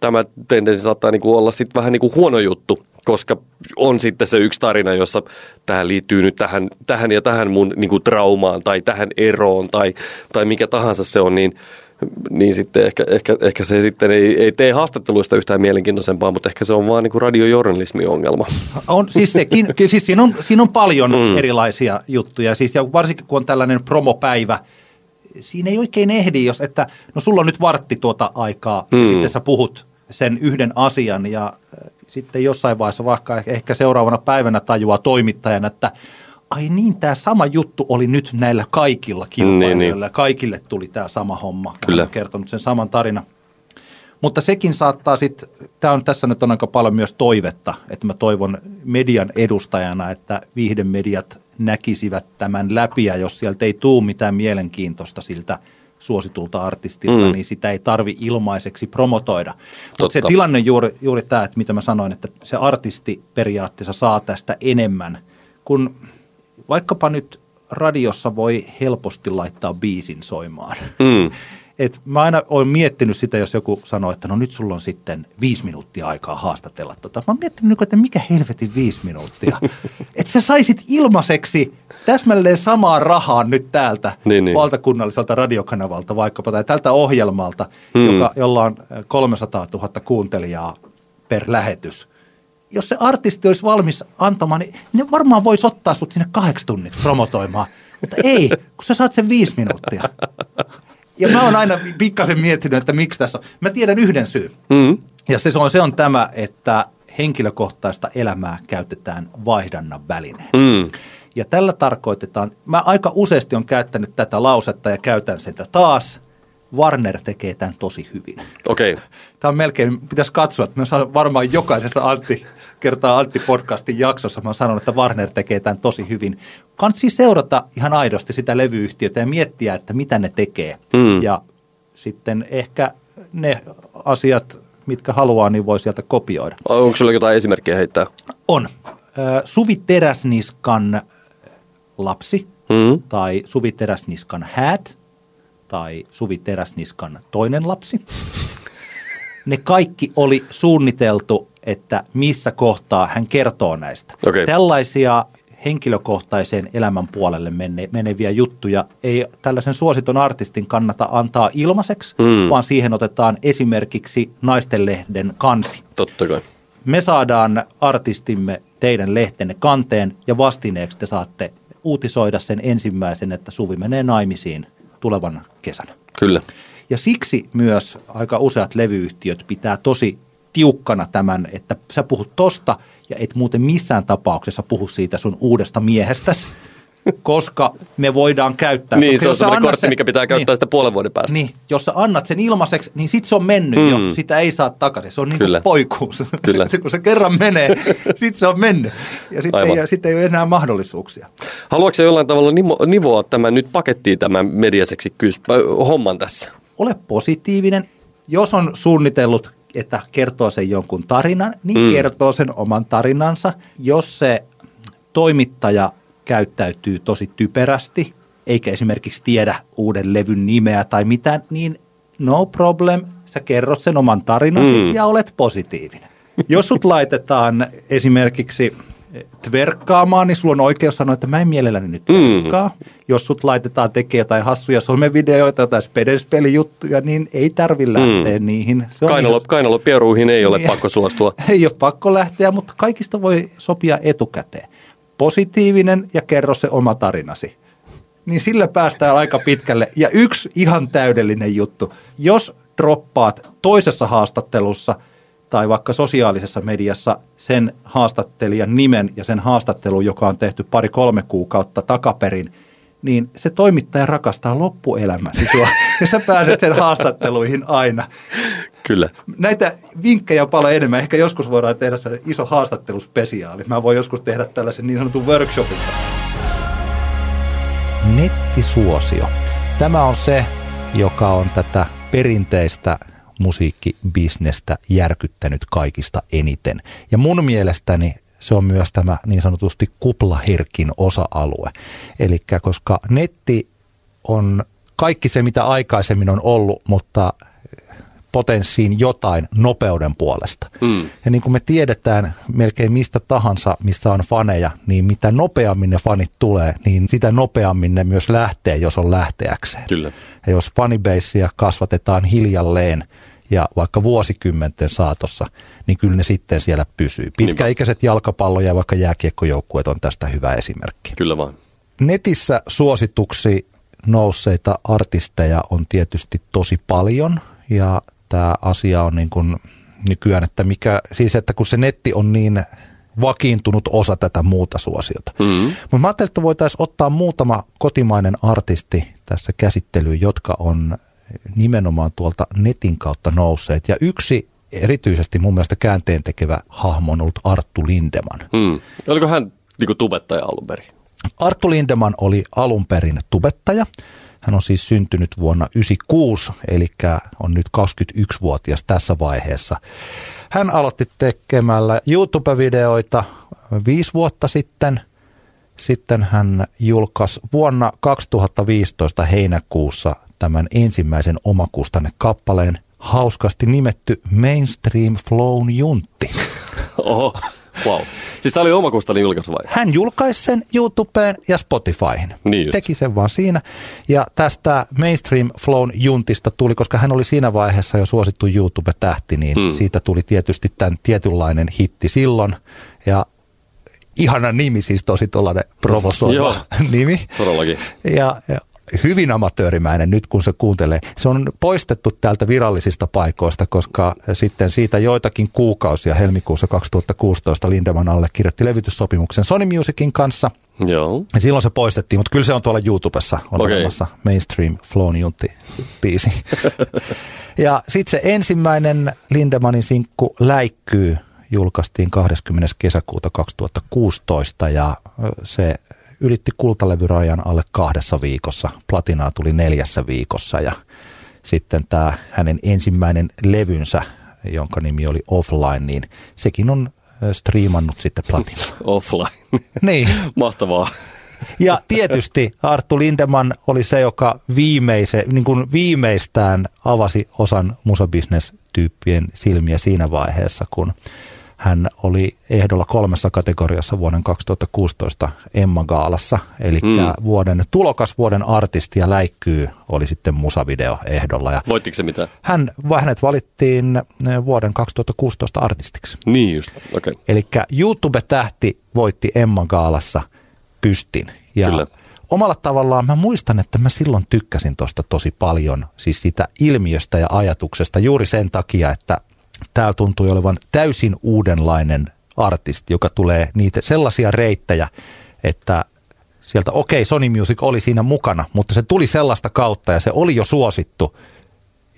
tämä tendenssi saattaa niin kuin olla sitten vähän niin kuin huono juttu, koska on sitten se yksi tarina, jossa tähän liittyy nyt tähän, tähän ja tähän mun niin kuin traumaan tai tähän eroon tai, tai mikä tahansa se on, niin niin sitten ehkä, ehkä, ehkä se sitten ei, ei tee haastatteluista yhtään mielenkiintoisempaa, mutta ehkä se on vaan niin radiojournalismin ongelma. On, siis, sekin, siis siinä, on, siinä on paljon mm. erilaisia juttuja, siis, ja varsinkin kun on tällainen promopäivä, siinä ei oikein ehdi, jos että no sulla on nyt vartti tuota aikaa. Mm. ja sitten sä puhut sen yhden asian, ja äh, sitten jossain vaiheessa vaikka ehkä seuraavana päivänä tajuaa toimittajana, että ai niin, tämä sama juttu oli nyt näillä kaikilla kilpailijoilla, Niin, niin, niin. kaikille tuli tämä sama homma. Kyllä. On kertonut sen saman tarinan. Mutta sekin saattaa sitten, tämä on tässä nyt on aika paljon myös toivetta, että mä toivon median edustajana, että viihdemediat näkisivät tämän läpi ja jos sieltä ei tule mitään mielenkiintoista siltä suositulta artistilta, Mm. niin sitä ei tarvi ilmaiseksi promotoida. Mutta se tilanne juuri, juuri tämä, että mitä mä sanoin, että se artisti periaatteessa saa tästä enemmän, kun vaikkapa nyt radiossa voi helposti laittaa biisin soimaan. Mm. Et mä aina olen miettinyt sitä, jos joku sanoo, että no nyt sulla on sitten viisi minuuttia aikaa haastatella tota. Mä oon miettinyt, että mikä helvetin viisi minuuttia. että sä saisit ilmaiseksi täsmälleen samaa rahaa nyt täältä Niin, niin. valtakunnalliselta radiokanavalta vaikkapa tai tältä ohjelmalta, Hmm. joka, jolla on 300 000 kuuntelijaa per lähetys. Jos se artisti olisi valmis antamaan, niin ne varmaan voisi ottaa sut sinne kahdeksi tunniksi promotoimaan. Mutta ei, kun sä saat sen viisi minuuttia. Ja mä oon aina pikkasen miettinyt, että miksi tässä on. Mä tiedän yhden syyn. Mm. Ja se on, se on tämä, että henkilökohtaista elämää käytetään vaihdannan välineen. Mm. Ja tällä tarkoitetaan, mä aika useasti on käyttänyt tätä lausetta ja käytän sitä taas, Warner tekee tämän tosi hyvin. Okei. Okay. Tämä on melkein, pitäisi katsoa, että mä sanon varmaan jokaisessa Antti, kertaa Antti-podcastin jaksossa, mä sanon, että Warner tekee tämän tosi hyvin. Kansi seurata ihan aidosti sitä levyyhtiötä ja miettiä, että mitä ne tekee. Mm. Ja sitten ehkä ne asiat, mitkä haluaa, niin voi sieltä kopioida. Onko sulla jotain esimerkkejä heittää? On. Suvi Teräsniskan lapsi mm. tai Suvi Teräsniskan häät tai Suvi Teräsniskan toinen lapsi. Ne kaikki oli suunniteltu, että missä kohtaa hän kertoo näistä. Okay. Tällaisia henkilökohtaiseen elämän puolelle mene, meneviä juttuja ei tällaisen suositon artistin kannata antaa ilmaiseksi, mm. vaan siihen otetaan esimerkiksi naistenlehden kansi. Totta kai. Me saadaan artistimme teidän lehtenne kanteen ja vastineeksi te saatte uutisoida sen ensimmäisen, että Suvi menee naimisiin tulevan kesänä. Kyllä. Ja siksi myös aika useat levyyhtiöt pitää tosi tiukkana tämän, että sä puhut tosta ja et muuten missään tapauksessa puhu siitä sun uudesta miehestäsi, koska me voidaan käyttää. Niin, se on sellainen kortti, sen, mikä pitää käyttää niin, sitä puolen vuoden päästä. Niin, jos sä annat sen ilmaiseksi, niin sit se on mennyt mm. jo, sitä ei saa takaisin. Se on niin kuin poikuus. Kyllä. kun se kerran menee, sit se on mennyt ja sitten ei, sit ei ole enää mahdollisuuksia. Haluatko jollain tavalla nivoa tämä nyt pakettiin tämän mediaseksi homman tässä? Ole positiivinen. Jos on suunnitellut että kertoo sen jonkun tarinan, niin mm. kertoo sen oman tarinansa. Jos se toimittaja käyttäytyy tosi typerästi, eikä esimerkiksi tiedä uuden levyn nimeä tai mitään, niin no problem, sä kerrot sen oman tarinasi mm. ja olet positiivinen. Jos sut laitetaan esimerkiksi tverkkaamaan, niin sulla on oikeus sanoa, että mä en mielelläni nyt tverkkaa. Mm. Jos sut laitetaan tekemään jotain hassuja somevideoita, tai spedespelijuttuja, niin ei tarvi lähteä mm. niihin. Se kainalo, ihan... kainalopieruihin ei ole niin, pakko suostua. ei ole pakko lähteä, mutta kaikista voi sopia etukäteen. Positiivinen ja kerro se oma tarinasi. Niin sillä päästään aika pitkälle. Ja yksi ihan täydellinen juttu. Jos droppaat toisessa haastattelussa – tai vaikka sosiaalisessa mediassa sen haastattelijan nimen ja sen haastattelun, joka on tehty pari-kolme kuukautta takaperin, niin se toimittaja rakastaa loppuelämäsi sua ja sä pääset sen haastatteluihin aina. Kyllä. Näitä vinkkejä on paljon enemmän. Ehkä joskus voidaan tehdä iso haastatteluspesiaali. Mä voin joskus tehdä tällaisen niin sanotun workshopin. Nettisuosio. Tämä on se, joka on tätä perinteistä musiikkibisnestä järkyttänyt kaikista eniten. Ja mun mielestäni se on myös tämä niin sanotusti kuplaherkin osa-alue. Eli koska netti on kaikki se, mitä aikaisemmin on ollut, mutta potenssiin jotain nopeuden puolesta. Mm. Ja niin kuin me tiedetään melkein mistä tahansa, missä on faneja, niin mitä nopeammin ne fanit tulee, niin sitä nopeammin ne myös lähtee, jos on lähteäkseen. Kyllä. Ja jos fanibeissia kasvatetaan hiljalleen, ja vaikka vuosikymmenten saatossa, niin kyllä ne sitten siellä pysyy. Pitkäikäiset jalkapallo- ja vaikka jääkiekkojoukkueet on tästä hyvä esimerkki. Kyllä vaan. Netissä suosituksi nousseita artisteja on tietysti tosi paljon ja tämä asia on niin kuin nykyään, että mikä, siis että kun se netti on niin vakiintunut osa tätä muuta suosiota. Mm-hmm. Mutta mä ajattelin, että voitaisiin ottaa muutama kotimainen artisti tässä käsittelyyn, jotka on nimenomaan tuolta netin kautta nousseet. Ja yksi erityisesti mun mielestä käänteen tekevä hahmo on ollut Arttu Lindeman. Hmm. Oliko hän niin tubettaja alun perin? Arttu Lindeman oli alun perin tubettaja. Hän on siis syntynyt vuonna 1996, eli on nyt 21-vuotias tässä vaiheessa. Hän aloitti tekemällä YouTube-videoita viisi vuotta sitten. Sitten hän julkaisi vuonna 2015 heinäkuussa tämän ensimmäisen omakustanne kappaleen hauskasti nimetty Mainstream Flown Juntti. Oho, wow. Siis tämä oli omakustanne julkaisu vai? Hän julkaisi sen YouTubeen ja Spotifyhin. Niin Teki sen vaan siinä. Ja tästä Mainstream Flown Juntista tuli, koska hän oli siinä vaiheessa jo suosittu YouTube-tähti, niin hmm. siitä tuli tietysti tämän tietynlainen hitti silloin. Ja ihana nimi, siis tosi tuollainen provosoiva nimi. Todellakin. Ja, ja hyvin amatöörimäinen nyt, kun se kuuntelee. Se on poistettu täältä virallisista paikoista, koska sitten siitä joitakin kuukausia helmikuussa 2016 Lindemann allekirjoitti levytyssopimuksen Sony Musicin kanssa. Joo. Ja silloin se poistettiin, mutta kyllä se on tuolla YouTubessa on Okei. olemassa Mainstream Flown Juntti biisi. ja sitten se ensimmäinen Lindemannin sinkku Läikkyy julkaistiin 20. kesäkuuta 2016 ja se ylitti kultalevyrajan alle kahdessa viikossa. Platinaa tuli neljässä viikossa ja sitten tämä hänen ensimmäinen levynsä, jonka nimi oli Offline, niin sekin on striimannut sitten platinaa. Offline. niin, Mahtavaa. ja tietysti Arttu Lindemann oli se, joka viimeise, niin kuin viimeistään avasi osan musabisnes-tyyppien silmiä siinä vaiheessa, kun hän oli ehdolla kolmessa kategoriassa vuoden 2016 Emma Gaalassa, eli Mm. vuoden tulokas, vuoden artisti ja läikkyy oli sitten musavideo ehdolla. Ja Voittiko se mitään? hän, hänet valittiin eh, vuoden 2016 artistiksi. Niin just, okei. Okay. Eli YouTube-tähti voitti Emma Gaalassa pystin. Ja Kyllä. omalla tavallaan mä muistan, että mä silloin tykkäsin tuosta tosi paljon, siis sitä ilmiöstä ja ajatuksesta juuri sen takia, että tämä tuntui olevan täysin uudenlainen artisti, joka tulee niitä sellaisia reittejä, että sieltä okei, okay, Sony Music oli siinä mukana, mutta se tuli sellaista kautta ja se oli jo suosittu.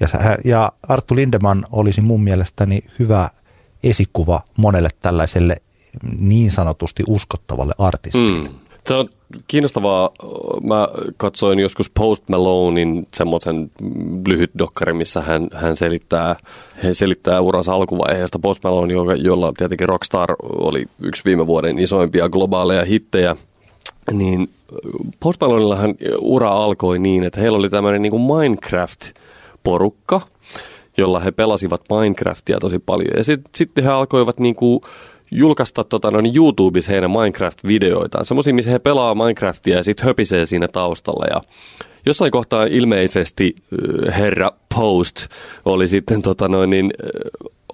Ja, ja Arttu Lindemann olisi mun mielestäni hyvä esikuva monelle tällaiselle niin sanotusti uskottavalle artistille. Mm. Se on kiinnostavaa. Mä katsoin joskus Post Malonein semmoisen lyhyt dokkari, missä hän, hän selittää, he selittää uransa alkuvaiheesta. Post Malone, joka, jolla tietenkin Rockstar oli yksi viime vuoden isoimpia globaaleja hittejä, niin Post Maloneillahan ura alkoi niin, että heillä oli tämmöinen niin kuin Minecraft-porukka, jolla he pelasivat Minecraftia tosi paljon. Ja sitten sit he alkoivat niin kuin julkaista tota, noin YouTubessa heidän Minecraft-videoitaan. Semmoisia, missä he pelaa Minecraftia ja sitten höpisee siinä taustalla. Ja jossain kohtaa ilmeisesti herra Post oli sitten tota noin, niin,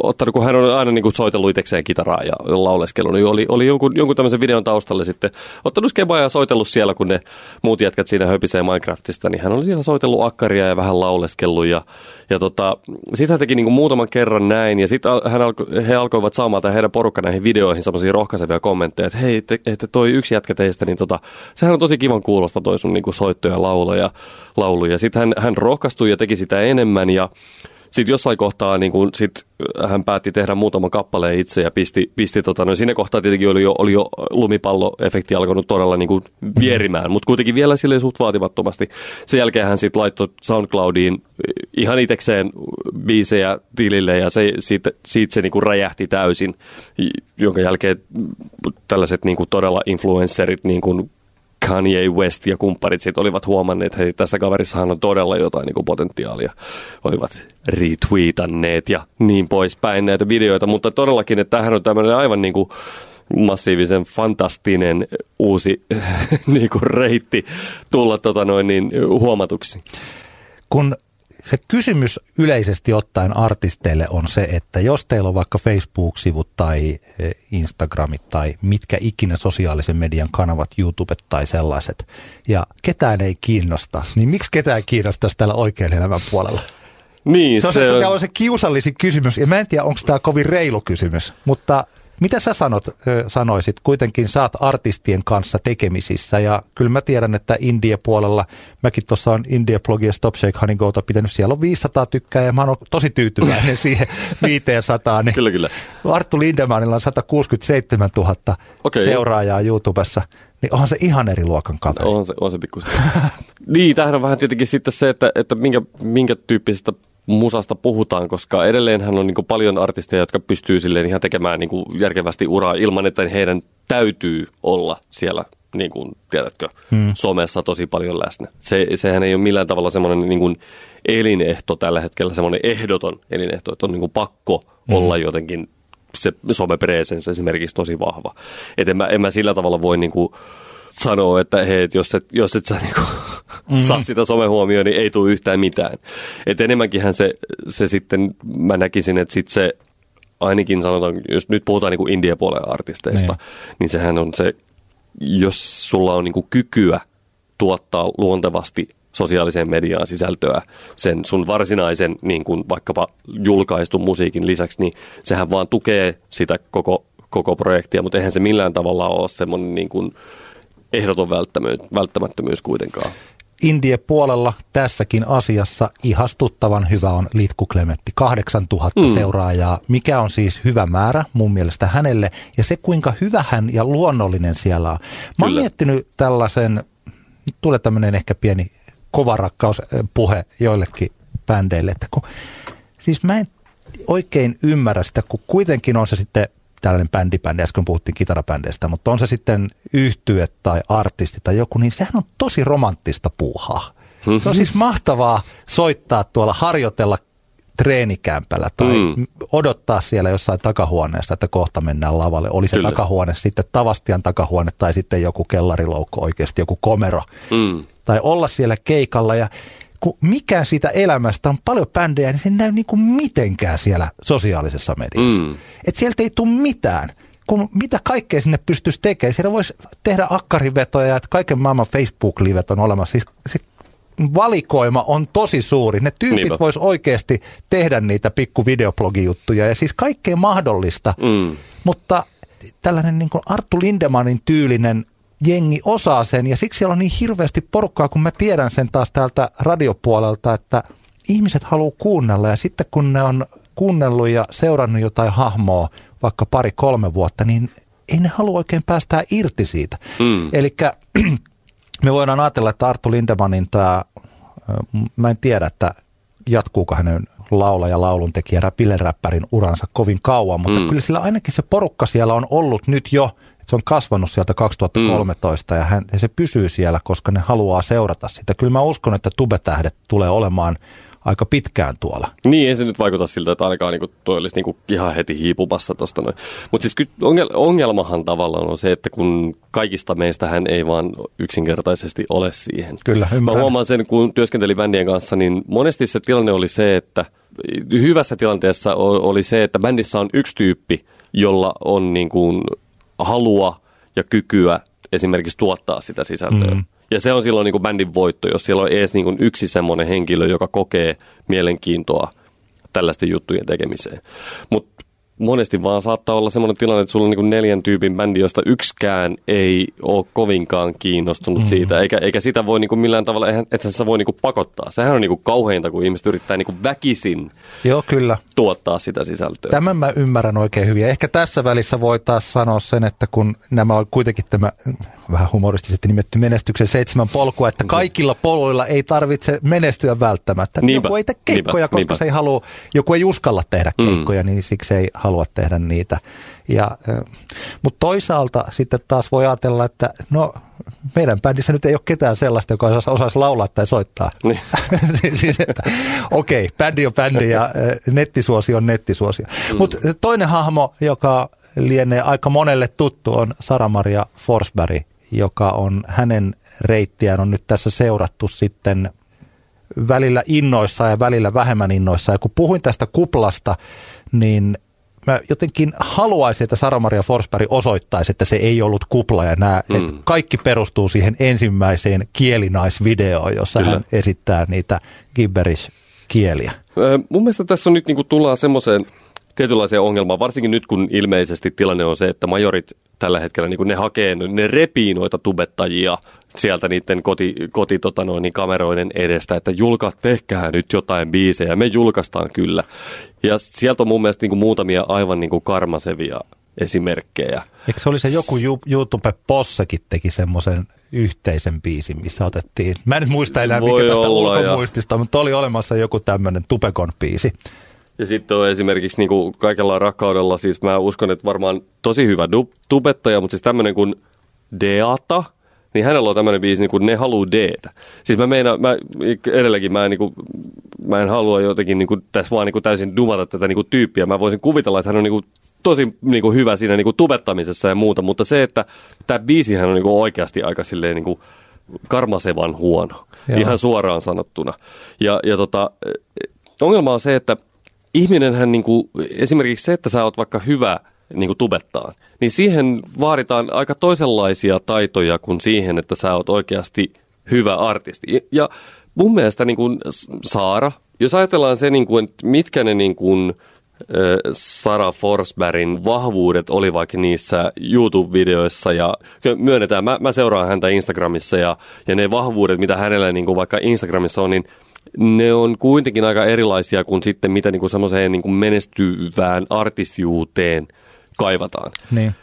ottanut, kun hän on aina niin kuin soitellut itsekseen kitaraa ja lauleskellut, niin oli, oli jonkun, jonkun tämmöisen videon taustalle sitten ottanut skebaa ja soitellut siellä, kun ne muut jätkät siinä höpisee Minecraftista, niin hän oli siellä soitellut akkaria ja vähän lauleskellut ja, ja tota, sitten hän teki niin kuin muutaman kerran näin ja sitten hän alko, he alkoivat saamaan tai heidän porukka näihin videoihin semmoisia rohkaisevia kommentteja, että hei, te, että toi yksi jätkä teistä, niin tota, sehän on tosi kivan kuulosta toi sun niin kuin soitto ja laulu ja, laulu ja sitten hän, hän rohkaistui ja teki sitä enemmän ja sitten jossain kohtaa niin kun sit hän päätti tehdä muutaman kappaleen itse ja pisti, pisti tota, no siinä kohtaa tietenkin oli jo, oli jo lumipalloefekti alkanut todella niin kuin vierimään, mutta kuitenkin vielä silleen suht vaatimattomasti. Sen jälkeen hän sitten laittoi SoundCloudiin ihan itekseen biisejä tilille ja se, siitä, siitä se niin kuin räjähti täysin, jonka jälkeen tällaiset niin kuin todella influencerit niin kuin Kanye West ja kumpparit sit olivat huomanneet, että hei, tässä kaverissahan on todella jotain niin kuin potentiaalia. Olivat retweetanneet ja niin poispäin näitä videoita, mutta todellakin, että tämähän on tämmöinen aivan niin kuin massiivisen fantastinen uusi niin kuin reitti tulla tota noin niin, huomatuksi. Kun se kysymys yleisesti ottaen artisteille on se, että jos teillä on vaikka Facebook-sivut tai eh, Instagramit tai mitkä ikinä sosiaalisen median kanavat, YouTubet tai sellaiset, ja ketään ei kiinnosta, niin miksi ketään kiinnostaisi täällä oikean elämän puolella? Niin, Se on se, tämä on se kiusallisin kysymys, ja mä en tiedä, onko tämä kovin reilu kysymys, mutta mitä sä sanot, sanoisit? Kuitenkin saat artistien kanssa tekemisissä, ja kyllä mä tiedän, että India-puolella, mäkin tuossa on India-blogia Stop Shake Honey Go'ta pitänyt, siellä on 500 tykkää, ja mä oon tosi tyytyväinen siihen 500. Niin Kyllä, kyllä. Arttu Lindemannilla on 167 000 Okei. seuraajaa YouTubessa, niin onhan se ihan eri luokan kaveri. On se, on se pikkusen. niin, tämähän on vähän tietenkin sitten se, että, että minkä, minkä tyyppisestä musasta puhutaan, koska edelleenhän on niin paljon artisteja, jotka pystyy silleen ihan tekemään niin järkevästi uraa ilman, että heidän täytyy olla siellä niin kuin, tiedätkö, hmm. somessa tosi paljon läsnä. Se, sehän ei ole millään tavalla semmoinen niin kuin elinehto tällä hetkellä, semmoinen ehdoton elinehto, että on niin kuin pakko hmm. olla jotenkin se somepresence esimerkiksi tosi vahva. Et en, mä, en mä sillä tavalla voi niinku sanoa, että hei, et jos et, jos et sä niinku mm-hmm. saa sitä somehuomioon, niin ei tule yhtään mitään. Et enemmänkinhän se, se sitten, mä näkisin, että sit se ainakin sanotaan, jos nyt puhutaan niinku India-puolen artisteista, Niin. niin. niin sehän on se, jos sulla on niinku kykyä tuottaa luontevasti sosiaaliseen mediaan sisältöä sen sun varsinaisen niin kuin vaikkapa julkaistun musiikin lisäksi, niin sehän vaan tukee sitä koko, koko projektia, mutta eihän se millään tavalla ole semmoinen niin kuin ehdoton välttämättömyys kuitenkaan. Indie puolella tässäkin asiassa ihastuttavan hyvä on Litku Klemetti. 8000 mm. seuraajaa, mikä on siis hyvä määrä mun mielestä hänelle. Ja se kuinka hyvä hän ja luonnollinen siellä on. Mä oon miettinyt tällaisen, tulee tämmöinen ehkä pieni kovarakkauspuhe joillekin bändeille, että kun, siis mä en oikein ymmärrä sitä, kun kuitenkin on se sitten tällainen bändibändi, äsken puhuttiin kitarabändeistä, mutta on se sitten yhtye tai artisti tai joku, niin sehän on tosi romanttista puuhaa. Mm-hmm. Se on siis mahtavaa soittaa tuolla, harjoitella treenikämpällä tai mm. odottaa siellä jossain takahuoneessa, että kohta mennään lavalle. Oli se Kyllä. takahuone sitten Tavastian takahuone tai sitten joku kellariloukko oikeasti, joku komero. Mm. Tai olla siellä keikalla ja kun mikä siitä elämästä on paljon bändejä, niin se ei näy niin kuin mitenkään siellä sosiaalisessa mediassa. Mm. Että sieltä ei tule mitään. Kun mitä kaikkea sinne pystyisi tekemään. Siellä voisi tehdä akkarivetoja, että kaiken maailman Facebook-livet on olemassa. Siis se valikoima on tosi suuri. Ne tyypit vois oikeasti tehdä niitä pikku videoblogijuttuja ja siis kaikkea mahdollista. Mm. Mutta tällainen niin kuin Arttu Lindemanin tyylinen jengi osaa sen ja siksi siellä on niin hirveästi porukkaa, kun mä tiedän sen taas täältä radiopuolelta, että ihmiset haluaa kuunnella ja sitten kun ne on kuunnellut ja seurannut jotain hahmoa vaikka pari-kolme vuotta, niin ei ne halua oikein päästää irti siitä. Mm. Eli me voidaan ajatella, että Arttu Lindemanin tämä, mä en tiedä, että jatkuuko hänen laula ja lauluntekijä, räppärin uransa kovin kauan, mutta mm. kyllä sillä ainakin se porukka siellä on ollut nyt jo – se on kasvanut sieltä 2013 mm. ja, hän, ja se pysyy siellä, koska ne haluaa seurata sitä. Kyllä mä uskon, että tubetähdet tulee olemaan aika pitkään tuolla. Niin, ei se nyt vaikuta siltä, että ainakaan niin kuin, toi olisi niin kuin ihan heti hiipumassa tuosta noin. Mutta siis ongelmahan tavallaan on se, että kun kaikista meistä hän ei vaan yksinkertaisesti ole siihen. Kyllä, ymmärrän. Mä huomaan sen, kun työskentelin bändien kanssa, niin monesti se tilanne oli se, että hyvässä tilanteessa oli se, että bändissä on yksi tyyppi, jolla on niin kuin halua ja kykyä esimerkiksi tuottaa sitä sisältöä. Mm. Ja se on silloin niin kuin bändin voitto, jos siellä on edes niin kuin yksi semmoinen henkilö, joka kokee mielenkiintoa tällaisten juttujen tekemiseen. Mutta monesti vaan saattaa olla semmoinen tilanne, että sulla on niin neljän tyypin bändi, josta yksikään ei ole kovinkaan kiinnostunut mm. siitä, eikä, eikä sitä voi niin kuin millään tavalla, että sä voi niin kuin pakottaa. Sehän on niin kuin kauheinta, kun ihmiset yrittää niin kuin väkisin Joo, kyllä. tuottaa sitä sisältöä. Tämän mä ymmärrän oikein hyvin. Ehkä tässä välissä voi taas sanoa sen, että kun nämä on kuitenkin tämä vähän humoristisesti nimetty menestyksen seitsemän polkua, että kaikilla poluilla ei tarvitse menestyä välttämättä. Niinpä, joku ei tee keikkoja, niinpä, koska niinpä. se ei halua, joku ei uskalla tehdä mm. keikkoja, mm. niin siksi ei halua tehdä niitä. Ja, mutta toisaalta sitten taas voi ajatella, että no meidän bändissä nyt ei ole ketään sellaista, joka osaisi, laulaa tai soittaa. Niin. siis, okei, okay, bändi on bändi ja nettisuosi on nettisuosi. Mm. Mutta toinen hahmo, joka lienee aika monelle tuttu, on Sara-Maria Forsberg, joka on hänen reittiään on nyt tässä seurattu sitten välillä innoissa ja välillä vähemmän innoissa. Ja kun puhuin tästä kuplasta, niin mä jotenkin haluaisin, että Sara-Maria Forsberg osoittaisi, että se ei ollut kupla ja nämä, mm. että kaikki perustuu siihen ensimmäiseen kielinaisvideoon, jossa Kyllä. hän esittää niitä gibberish-kieliä. mun mielestä tässä on nyt niin kuin tullaan semmoiseen tietynlaiseen ongelmaan, varsinkin nyt kun ilmeisesti tilanne on se, että majorit tällä hetkellä niin ne hakee, ne repii noita tubettajia sieltä niiden koti, koti tota noin, niin kameroiden edestä, että julka, tehkää nyt jotain biisejä, me julkaistaan kyllä. Ja sieltä on mun mielestä niin kuin muutamia aivan niin kuin karmasevia esimerkkejä. Eikö se oli se joku YouTube Possekin teki semmoisen yhteisen biisin, missä otettiin, mä en nyt muista enää Voi mikä tästä ulkomuistista, ja... mutta oli olemassa joku tämmöinen Tupekon biisi. Ja sitten on esimerkiksi niin kuin kaikella rakkaudella, siis mä uskon, että varmaan tosi hyvä du- tubettaja, mutta siis tämmöinen kuin Deata, niin hänellä on tämmöinen biisi niin kuin Ne haluu Deetä. Siis mä meinaan, mä edelläkin mä en, niin kuin, mä en halua jotenkin niin kuin, tässä vaan niin kuin täysin dumata tätä niin kuin tyyppiä. Mä voisin kuvitella, että hän on niin kuin, tosi niin kuin, hyvä siinä niin kuin, tubettamisessa ja muuta, mutta se, että tämä biisihän on niin kuin, oikeasti aika silleen niin kuin, karmasevan huono, Joo. ihan suoraan sanottuna. Ja, ja tota, ongelma on se, että ihminenhän niin kuin, esimerkiksi se, että sä oot vaikka hyvä niin kuin tubettaan, niin siihen vaaditaan aika toisenlaisia taitoja kuin siihen, että sä oot oikeasti hyvä artisti. Ja mun mielestä niin kuin Saara, jos ajatellaan se, niin kuin, että mitkä ne niin kuin, Sara Forsbergin vahvuudet oli vaikka niissä YouTube-videoissa ja myönnetään, mä, mä seuraan häntä Instagramissa ja, ja ne vahvuudet, mitä hänellä niin kuin vaikka Instagramissa on, niin ne on kuitenkin aika erilaisia kuin sitten mitä niin kuin semmoiseen niin kuin menestyvään artistijuuteen kaivataan. Niin.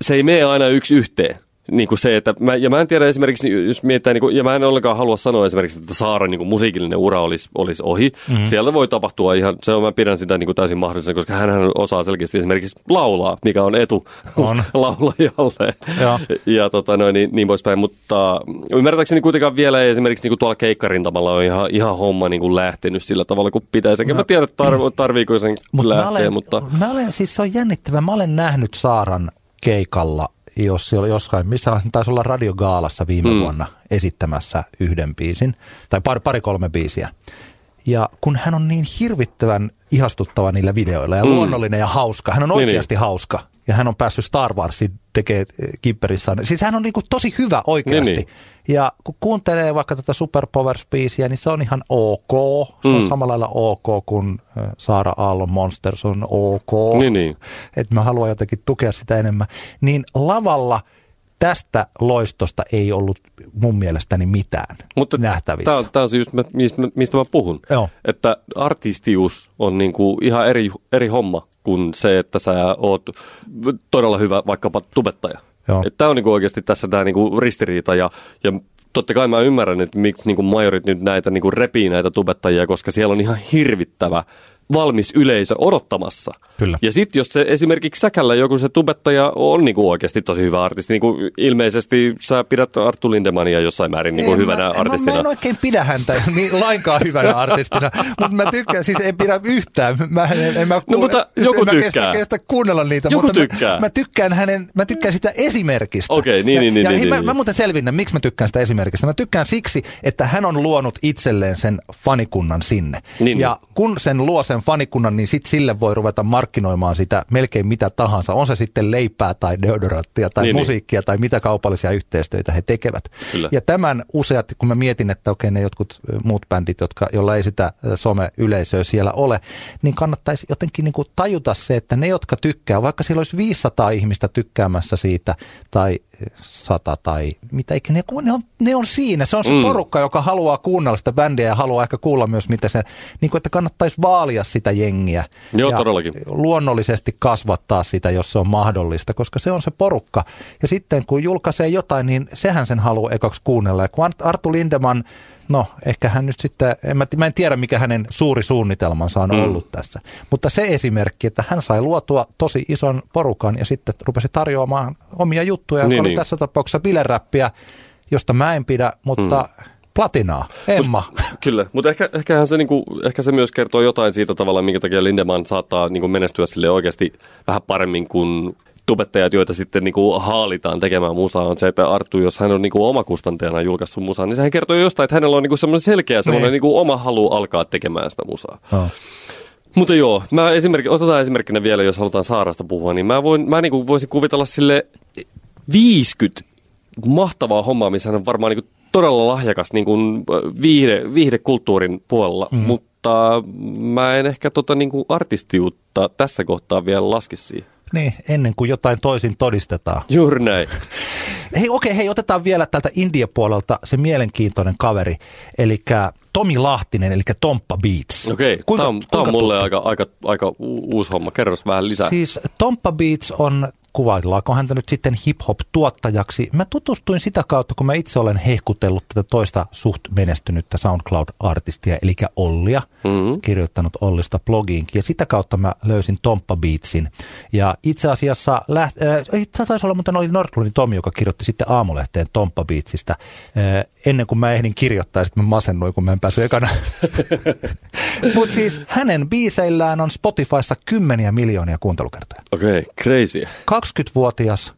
Se ei mene aina yksi yhteen niin kuin se, että mä, ja mä en tiedä esimerkiksi, jos mietitään, niin kuin, ja mä en ollenkaan halua sanoa esimerkiksi, että Saaran niin kuin musiikillinen ura olisi, olisi ohi. Mm-hmm. Sieltä voi tapahtua ihan, se on, mä pidän sitä niin kuin täysin mahdollisena, koska hän osaa selkeästi esimerkiksi laulaa, mikä on etu on. laulajalle. Ja, ja tota, noin, niin, niin poispäin, mutta ymmärtääkseni kuitenkaan vielä esimerkiksi niin kuin tuolla keikkarintamalla on ihan, ihan homma niin kuin lähtenyt sillä tavalla kuin pitäisi. Enkä no, mä tiedä, tarv, tarviiko sen Mut lähteä, mä olen, mutta... Mä olen, siis se on jännittävä, mä olen nähnyt Saaran keikalla jos siellä jossain, missä taisi olla radiogaalassa viime mm. vuonna esittämässä yhden biisin, tai pari, pari kolme biisiä. Ja kun hän on niin hirvittävän ihastuttava niillä videoilla ja mm. luonnollinen ja hauska, hän on niin, oikeasti niin. hauska. Ja hän on päässyt Star Warsin tekee kipperissaan. Siis hän on niinku tosi hyvä oikeasti. Niin, niin. Ja kun kuuntelee vaikka tätä Super Powers-biisiä, niin se on ihan ok. Se mm. on samalla lailla ok kuin Saara Aallon Monsters on ok. Niin, niin. Että mä haluan jotenkin tukea sitä enemmän. Niin lavalla tästä loistosta ei ollut mun mielestäni mitään Mutta nähtävissä. Tämä on se just, mistä, mistä mä puhun. Joo. Että artistius on niinku ihan eri, eri homma kuin se, että sä oot todella hyvä vaikkapa tubettaja. Tämä on niinku oikeasti tässä tämä niinku ristiriita ja, ja totta kai mä ymmärrän, että miksi niinku majorit nyt näitä niinku repii näitä tubettajia, koska siellä on ihan hirvittävä valmis yleisö odottamassa. Kyllä. Ja sitten jos se esimerkiksi säkällä joku se tubettaja on niinku oikeasti tosi hyvä artisti, niinku ilmeisesti sä pidät Arttu Lindemania jossain määrin niinku hyvänä mä, artistina. Mä, mä en oikein pidä häntä niin lainkaan hyvänä artistina, mutta mä tykkään, siis ei pidä yhtään. Mä, en, en mä, no mutta joku en tykkää. Kestä, kestä kuunnella niitä, joku mutta tykkää. Mä, mä, tykkään hänen, mä tykkään sitä esimerkistä. Okei, okay, niin, niin, niin. Ja, niin, ja niin, mä, niin. mä muuten selvinnän, miksi mä tykkään sitä esimerkistä. Mä tykkään siksi, että hän on luonut itselleen sen fanikunnan sinne. Niin, ja niin. kun sen luo sen fanikunnan, niin sit sille voi ruveta markkinoimaan sitä melkein mitä tahansa. On se sitten leipää tai deodoranttia tai niin, niin. musiikkia niin. tai mitä kaupallisia yhteistyötä he tekevät. Kyllä. Ja tämän useat, kun mä mietin, että okei ne jotkut muut bändit, jotka, jolla ei sitä some-yleisöä siellä ole, niin kannattaisi jotenkin niin kuin tajuta se, että ne, jotka tykkää, vaikka siellä olisi 500 ihmistä tykkäämässä siitä tai sata tai mitä ikinä, ne on, ne on siinä. Se on se mm. porukka, joka haluaa kuunnella sitä bändiä ja haluaa ehkä kuulla myös, mitä se, niin kuin, että kannattaisi vaalia sitä jengiä. Joo, ja todellakin. luonnollisesti kasvattaa sitä, jos se on mahdollista, koska se on se porukka. Ja sitten kun julkaisee jotain, niin sehän sen haluaa ekaksi kuunnella. Ja kun Artu Lindeman no ehkä hän nyt sitten, en mä, mä en tiedä mikä hänen suuri suunnitelmansa on mm. ollut tässä. Mutta se esimerkki, että hän sai luotua tosi ison porukan ja sitten rupesi tarjoamaan omia juttuja, niin, oli niin. tässä tapauksessa bileräppiä, josta mä en pidä, mutta mm. platinaa, Emma. Mut, kyllä, mutta ehkä, ehkä, se, niinku, ehkä se myös kertoo jotain siitä tavalla, minkä takia Lindemann saattaa niinku menestyä sille oikeasti vähän paremmin kuin tubettajat, joita sitten niin kuin haalitaan tekemään musaa, on se, että Arttu, jos hän on niin kuin omakustanteena julkaissut musaa, niin sehän kertoo jostain, että hänellä on niin kuin semmoinen selkeä semmoinen niin. niin kuin oma halu alkaa tekemään sitä musaa. Oh. Mutta joo, mä esimerkki, otetaan esimerkkinä vielä, jos halutaan Saarasta puhua, niin mä, voin, mä niin kuin voisin kuvitella sille 50 mahtavaa hommaa, missä hän on varmaan niin kuin todella lahjakas niin kuin viihde, viihdekulttuurin puolella, mm. mutta mä en ehkä tota niin kuin artistiutta tässä kohtaa vielä laski siihen. Niin, ennen kuin jotain toisin todistetaan. Juuri näin. Hei, okei, okay, hei, otetaan vielä tältä India-puolelta se mielenkiintoinen kaveri, eli Tomi Lahtinen, eli Tomppa Beats. Okei, okay, tämä on, on mulle aika, aika, aika uusi homma. Kerros vähän lisää. Siis Tomppa Beats on kuvaillaanko häntä nyt sitten hip-hop-tuottajaksi. Mä tutustuin sitä kautta, kun mä itse olen hehkutellut tätä toista suht menestynyttä SoundCloud-artistia, eli Ollia, mm-hmm. kirjoittanut Ollista blogiinkin, ja sitä kautta mä löysin Tomppa Beatsin. Ja itse asiassa, läht, äh, taisi olla, mutta oli Nordlundin Tomi, joka kirjoitti sitten aamulehteen Tomppa Beatsista. Äh, ennen kuin mä ehdin kirjoittaa, sitten mä masennuin, kun mä en päässyt ekana. Mutta siis hänen biiseillään on Spotifyssa kymmeniä miljoonia kuuntelukertoja. Okei, okay, crazy. 20-vuotias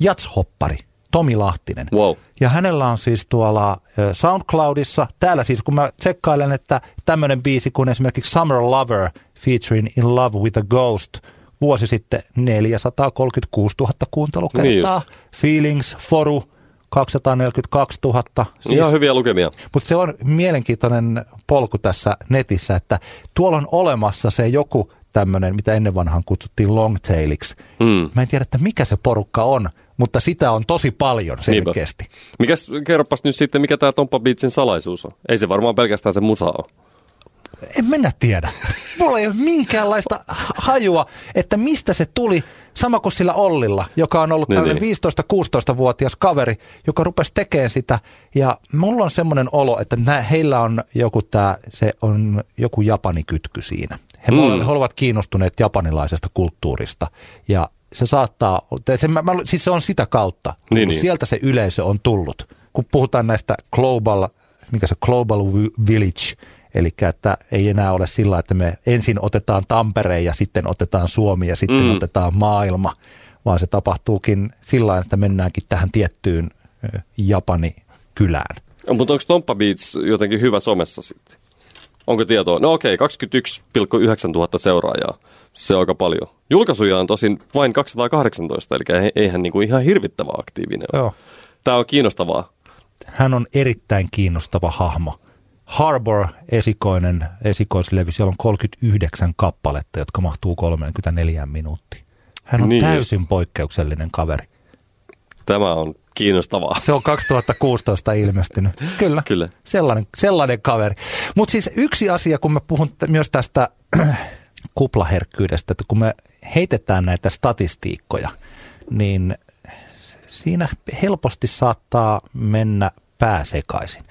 jatshoppari Tomi Lahtinen. Wow. Ja hänellä on siis tuolla SoundCloudissa, täällä siis kun mä tsekkailen, että tämmöinen biisi kuin esimerkiksi Summer Lover featuring In Love with a Ghost vuosi sitten 436 000 kuuntelukertaa. Niin Feelings, Foru 242 000. Siis, Ihan hyviä lukemia. Mutta se on mielenkiintoinen polku tässä netissä, että tuolla on olemassa se joku tämmöinen, mitä ennen vanhaan kutsuttiin longtailiksi. Mm. Mä en tiedä, että mikä se porukka on, mutta sitä on tosi paljon selkeästi. Mikäs, kerropas nyt sitten, mikä tämä Tompa Beatsin salaisuus on? Ei se varmaan pelkästään se musa ole. En mennä tiedä. Mulla ei ole minkäänlaista hajua, että mistä se tuli. Sama kuin sillä Ollilla, joka on ollut niin, tällainen niin. 15-16-vuotias kaveri, joka rupesi tekemään sitä. Ja mulla on semmoinen olo, että nää, heillä on joku tää, se on joku japanikytky siinä. He, mm. he ovat kiinnostuneet japanilaisesta kulttuurista ja se saattaa, se, mä, siis se on sitä kautta, niin, niin. sieltä se yleisö on tullut. Kun puhutaan näistä global, mikä se global village, eli että ei enää ole sillä, että me ensin otetaan Tampere ja sitten otetaan Suomi ja sitten mm. otetaan maailma, vaan se tapahtuukin sillä että mennäänkin tähän tiettyyn Japani kylään. No, mutta onko Tomppa Beats jotenkin hyvä somessa sitten? Onko tietoa? No okei, okay, 21,9 tuhatta seuraajaa. Se on aika paljon. Julkaisuja on tosin vain 218, eli eihän niinku ihan hirvittävä aktiivinen ole. Joo. Tämä on kiinnostavaa. Hän on erittäin kiinnostava hahmo. Harbor esikoinen esikoislevy, siellä on 39 kappaletta, jotka mahtuu 34 minuuttiin. Hän on niin täysin just. poikkeuksellinen kaveri. Tämä on kiinnostavaa. Se on 2016 ilmestynyt. Kyllä, Kyllä. Sellainen, sellainen kaveri. Mutta siis yksi asia, kun mä puhun myös tästä kuplaherkkyydestä, että kun me heitetään näitä statistiikkoja, niin siinä helposti saattaa mennä pääsekaisin.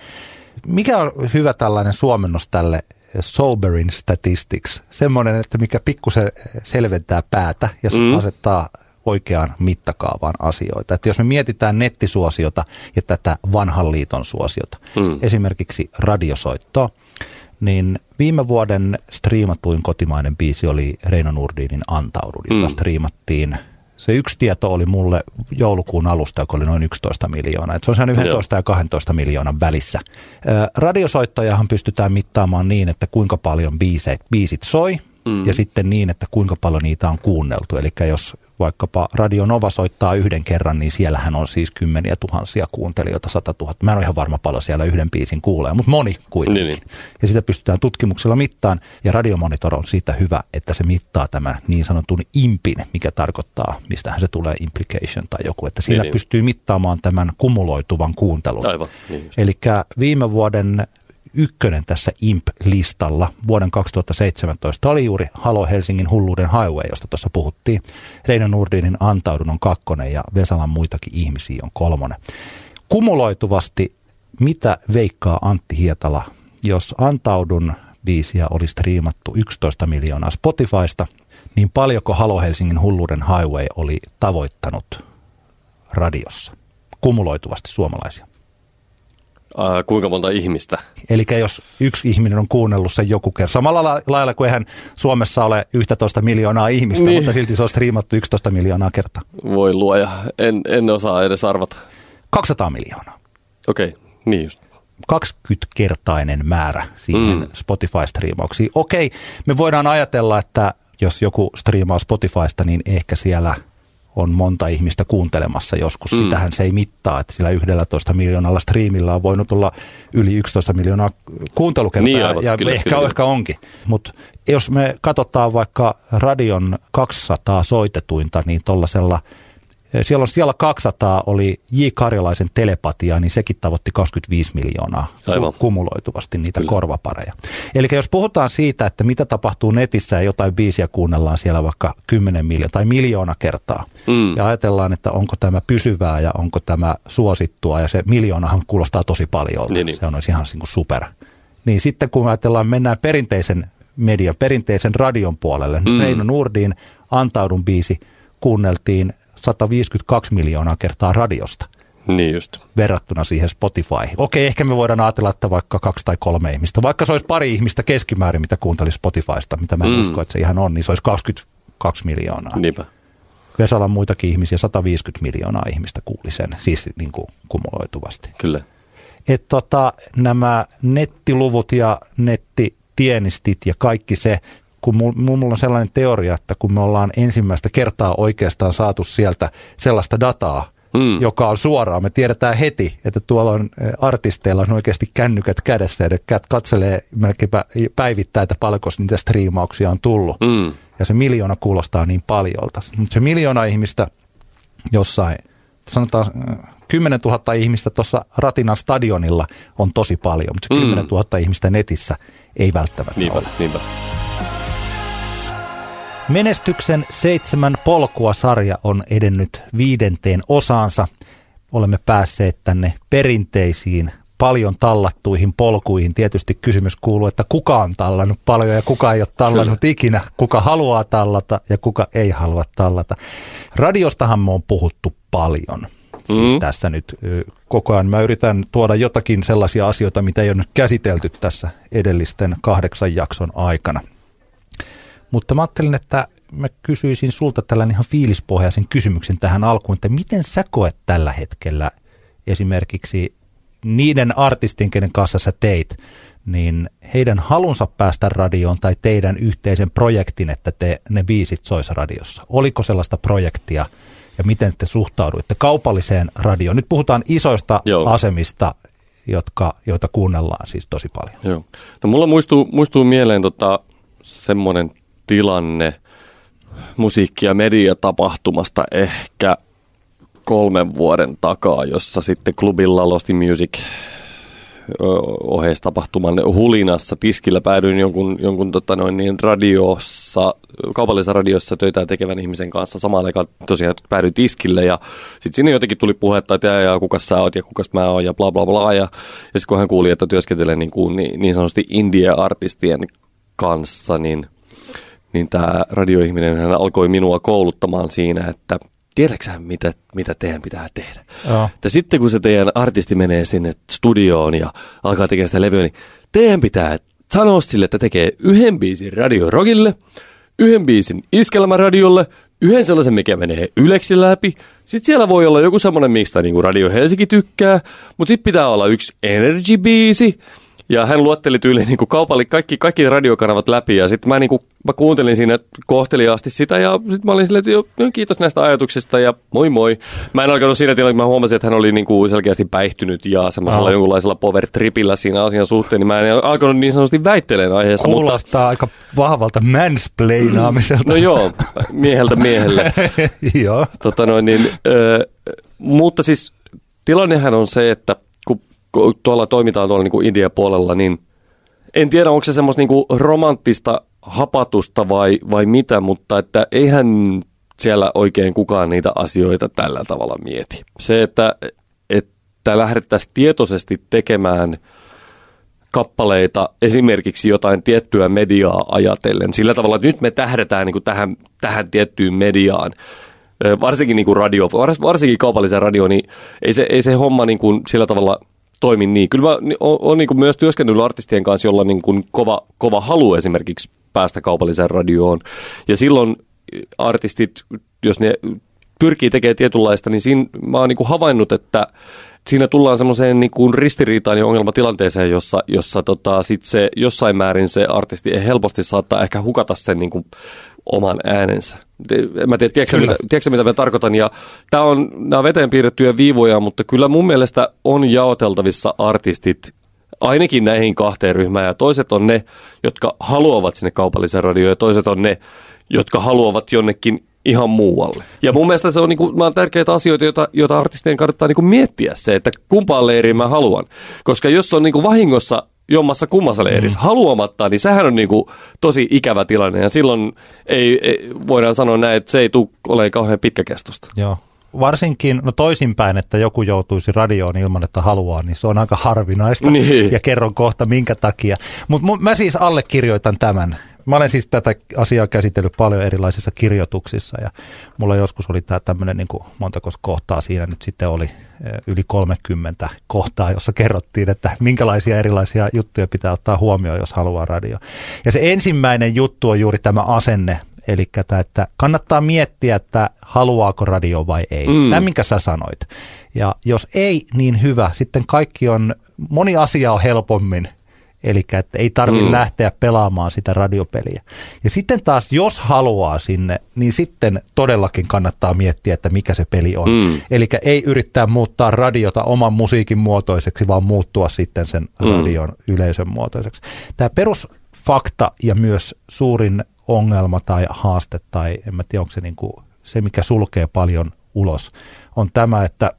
Mikä on hyvä tällainen suomennos tälle Soberin Statistics? Semmoinen, että mikä pikkusen selventää päätä ja mm. asettaa oikeaan mittakaavaan asioita. Että jos me mietitään nettisuosiota ja tätä vanhan liiton suosiota, mm. esimerkiksi radiosoittoa, niin viime vuoden striimatuin kotimainen biisi oli Reino Nurdinin Antaudun, jota mm. striimattiin se yksi tieto oli mulle joulukuun alusta, joka oli noin 11 miljoonaa. Et se on sen 11 ja 12 miljoonan välissä. Radiosoittajahan pystytään mittaamaan niin, että kuinka paljon biisit, biisit soi, mm. ja sitten niin, että kuinka paljon niitä on kuunneltu. Eli jos vaikkapa Radio Nova soittaa yhden kerran, niin siellähän on siis kymmeniä tuhansia kuuntelijoita, sata tuhatta. Mä en ole ihan varma paljon siellä yhden biisin kuulee, mutta moni kuitenkin. Niin, niin. Ja sitä pystytään tutkimuksella mittaan, ja Radiomonitor on siitä hyvä, että se mittaa tämän niin sanotun impin, mikä tarkoittaa, mistähän se tulee implication tai joku, että sillä niin, niin. pystyy mittaamaan tämän kumuloituvan kuuntelun. Aivan, niin Eli viime vuoden ykkönen tässä IMP-listalla vuoden 2017 oli juuri Halo Helsingin hulluuden highway, josta tuossa puhuttiin. Reino Nurdinin Antaudun on kakkonen ja Vesalan muitakin ihmisiä on kolmonen. Kumuloituvasti, mitä veikkaa Antti Hietala, jos Antaudun biisiä oli striimattu 11 miljoonaa Spotifysta, niin paljonko Halo Helsingin hulluuden highway oli tavoittanut radiossa? Kumuloituvasti suomalaisia. Äh, kuinka monta ihmistä. Eli jos yksi ihminen on kuunnellut sen joku kerran, samalla lailla kuin eihän Suomessa ole 11 miljoonaa ihmistä, niin. mutta silti se on striimattu 11 miljoonaa kertaa. Voi luoja, en, en osaa edes arvata. 200 miljoonaa. Okei, okay. niin just. 20-kertainen määrä siihen mm. Spotify-striimauksiin. Okei, me voidaan ajatella, että jos joku striimaa Spotifysta, niin ehkä siellä – on monta ihmistä kuuntelemassa joskus. Mm. Sitähän se ei mittaa, että sillä 11 miljoonalla striimillä on voinut olla yli 11 miljoonaa kuuntelukertaa niin, aivan, ja kyllä, ehkä, kyllä. ehkä onkin. Mutta jos me katsotaan vaikka radion 200 soitetuinta, niin tuollaisella – siellä on siellä 200 oli J. Karjalaisen telepatia, niin sekin tavoitti 25 miljoonaa Aivan. kumuloituvasti niitä Kyllä. korvapareja. Eli jos puhutaan siitä, että mitä tapahtuu netissä ja jotain biisiä kuunnellaan siellä vaikka 10 miljoonaa tai miljoona kertaa, mm. ja ajatellaan, että onko tämä pysyvää ja onko tämä suosittua, ja se miljoonahan kuulostaa tosi paljon, niin, niin. se on ihan niin kuin super. Niin sitten kun ajatellaan, mennään perinteisen median, perinteisen radion puolelle, mm. Reino Nurdin Antaudun biisi kuunneltiin 152 miljoonaa kertaa radiosta. Niin just. Verrattuna siihen Spotify. Okei, ehkä me voidaan ajatella, että vaikka kaksi tai kolme ihmistä, vaikka se olisi pari ihmistä keskimäärin, mitä kuuntelisi Spotifysta, mitä mä en mm. usko, että se ihan on, niin se olisi 22 miljoonaa. Niinpä. Vesalan muitakin ihmisiä, 150 miljoonaa ihmistä kuuli sen, siis niin kuin kumuloituvasti. Kyllä. Et tota, nämä nettiluvut ja nettitienistit ja kaikki se, kun mulla on sellainen teoria, että kun me ollaan ensimmäistä kertaa oikeastaan saatu sieltä sellaista dataa, mm. joka on suoraan. Me tiedetään heti, että tuolla on artisteilla on oikeasti kännykät kädessä ja katselee melkeinpä päivittäin, että paljonko niitä striimauksia on tullut. Mm. Ja se miljoona kuulostaa niin paljolta. Mutta se miljoona ihmistä jossain, sanotaan 10 000 ihmistä tuossa Ratinan stadionilla on tosi paljon, mutta se 10 000 mm. ihmistä netissä ei välttämättä niinpä, ole. Niinpä. Menestyksen seitsemän polkua sarja on edennyt viidenteen osaansa. Olemme päässeet tänne perinteisiin, paljon tallattuihin polkuihin. Tietysti kysymys kuuluu, että kuka on tallannut paljon ja kuka ei ole tallannut Kyllä. ikinä, kuka haluaa tallata ja kuka ei halua tallata. Radiostahan me on puhuttu paljon. Siis mm. tässä nyt koko ajan mä yritän tuoda jotakin sellaisia asioita, mitä ei ole nyt käsitelty tässä edellisten kahdeksan jakson aikana. Mutta mä ajattelin, että mä kysyisin sulta tällainen ihan fiilispohjaisen kysymyksen tähän alkuun, että miten sä koet tällä hetkellä esimerkiksi niiden artistin, kenen kanssa sä teit, niin heidän halunsa päästä radioon tai teidän yhteisen projektin, että te ne biisit sois radiossa. Oliko sellaista projektia ja miten te suhtauduitte kaupalliseen radioon? Nyt puhutaan isoista Joo. asemista, jotka, joita kuunnellaan siis tosi paljon. Joo. No mulla muistuu, muistuu mieleen tota, semmoinen tilanne musiikki- ja mediatapahtumasta ehkä kolmen vuoden takaa, jossa sitten klubilla Lost Music oheistapahtuman hulinassa tiskillä päädyin jonkun, jonkun tota noin niin radiossa, kaupallisessa radiossa töitä tekevän ihmisen kanssa. Samaan aikaan tosiaan päädyin tiskille ja sitten sinne jotenkin tuli puhetta, että ja, ja kuka sä oot ja kuka mä oon ja bla bla bla. Ja, ja sitten kun hän kuuli, että työskentelee niin, kuin, niin, niin sanotusti indie-artistien kanssa, niin – niin tämä radioihminen hän alkoi minua kouluttamaan siinä, että tiedätkö mitä, mitä teidän pitää tehdä. Ja. Sitten kun se teidän artisti menee sinne studioon ja alkaa tekemään sitä levyä, niin teidän pitää sanoa sille, että tekee yhden biisin Radio Rockille, yhden biisin Iskelmäradiolle, yhden sellaisen, mikä menee Yleksi läpi. Sitten siellä voi olla joku semmoinen, mistä niin kuin Radio Helsinki tykkää, mutta sitten pitää olla yksi Energy-biisi, ja hän luotteli tyyliin niin kuin kaupalli kaikki, kaikki radiokanavat läpi ja sitten mä, niin kuin, mä kuuntelin siinä kohteliaasti sitä ja sitten mä olin silleen, että jo, no, kiitos näistä ajatuksista ja moi moi. Mä en alkanut siinä tilanteessa, mä huomasin, että hän oli niin kuin selkeästi päihtynyt ja semmoisella oh. jonkunlaisella power tripillä siinä asian suhteen, niin mä en alkanut niin sanotusti väittelemään aiheesta. Kuulostaa mutta... aika vahvalta mansplainaamiselta. No joo, mieheltä miehelle. joo. Tota noin, niin, ö, mutta siis tilannehän on se, että tuolla toimitaan tuolla niin kuin India-puolella, niin en tiedä, onko se semmoista niin romanttista hapatusta vai, vai mitä, mutta että eihän siellä oikein kukaan niitä asioita tällä tavalla mieti. Se, että, että lähdettäisiin tietoisesti tekemään kappaleita esimerkiksi jotain tiettyä mediaa ajatellen, sillä tavalla, että nyt me tähdetään niin kuin tähän, tähän tiettyyn mediaan, varsinkin niin kuin radio, varsinkin kaupallisen radio, niin ei se, ei se homma niin kuin sillä tavalla – toimin niin. Kyllä mä oon niin myös työskennellyt artistien kanssa, jolla niin kuin kova, kova halu esimerkiksi päästä kaupalliseen radioon. Ja silloin artistit, jos ne pyrkii tekemään tietynlaista, niin siinä mä oon niin havainnut, että siinä tullaan semmoiseen niin ristiriitaan ja ongelmatilanteeseen, jossa, jossa tota, sit se, jossain määrin se artisti helposti saattaa ehkä hukata sen niin kuin oman äänensä. Mä tiedän, tiedätkö, mitä, tiedätkö mitä mä tarkoitan. Ja tää on, nämä on veteen piirrettyjä viivoja, mutta kyllä mun mielestä on jaoteltavissa artistit ainakin näihin kahteen ryhmään. Ja toiset on ne, jotka haluavat sinne kaupalliseen radioon ja toiset on ne, jotka haluavat jonnekin ihan muualle. Ja mun mielestä se on, niin kuin, tärkeitä asioita, joita, joita artistien kannattaa niin kuin miettiä se, että kumpaan leiriin mä haluan. Koska jos on niin kuin vahingossa jommassa kummassa leirissä mm. haluamatta, niin sehän on niin kuin tosi ikävä tilanne. Ja silloin ei, ei, voidaan sanoa näin, että se ei tule olemaan kauhean pitkäkestosta. Joo. Varsinkin, no toisinpäin, että joku joutuisi radioon ilman, että haluaa, niin se on aika harvinaista. Niin. Ja kerron kohta minkä takia. Mutta mä siis allekirjoitan tämän. Mä olen siis tätä asiaa käsitellyt paljon erilaisissa kirjoituksissa ja mulla joskus oli tämä tämmöinen, niin kuin montako kohtaa siinä nyt sitten oli eh, yli 30 kohtaa, jossa kerrottiin, että minkälaisia erilaisia juttuja pitää ottaa huomioon, jos haluaa radio. Ja se ensimmäinen juttu on juuri tämä asenne, eli että kannattaa miettiä, että haluaako radio vai ei. Mm. Tämä, minkä sä sanoit. Ja jos ei, niin hyvä. Sitten kaikki on, moni asia on helpommin Eli että ei tarvitse Mm. lähteä pelaamaan sitä radiopeliä. Ja sitten taas, jos haluaa sinne, niin sitten todellakin kannattaa miettiä, että mikä se peli on. Mm. Eli ei yrittää muuttaa radiota oman musiikin muotoiseksi, vaan muuttua sitten sen Mm. radion yleisön muotoiseksi. Tämä perusfakta ja myös suurin ongelma tai haaste, tai en mä tiedä, onko se niin kuin se, mikä sulkee paljon ulos, on tämä, että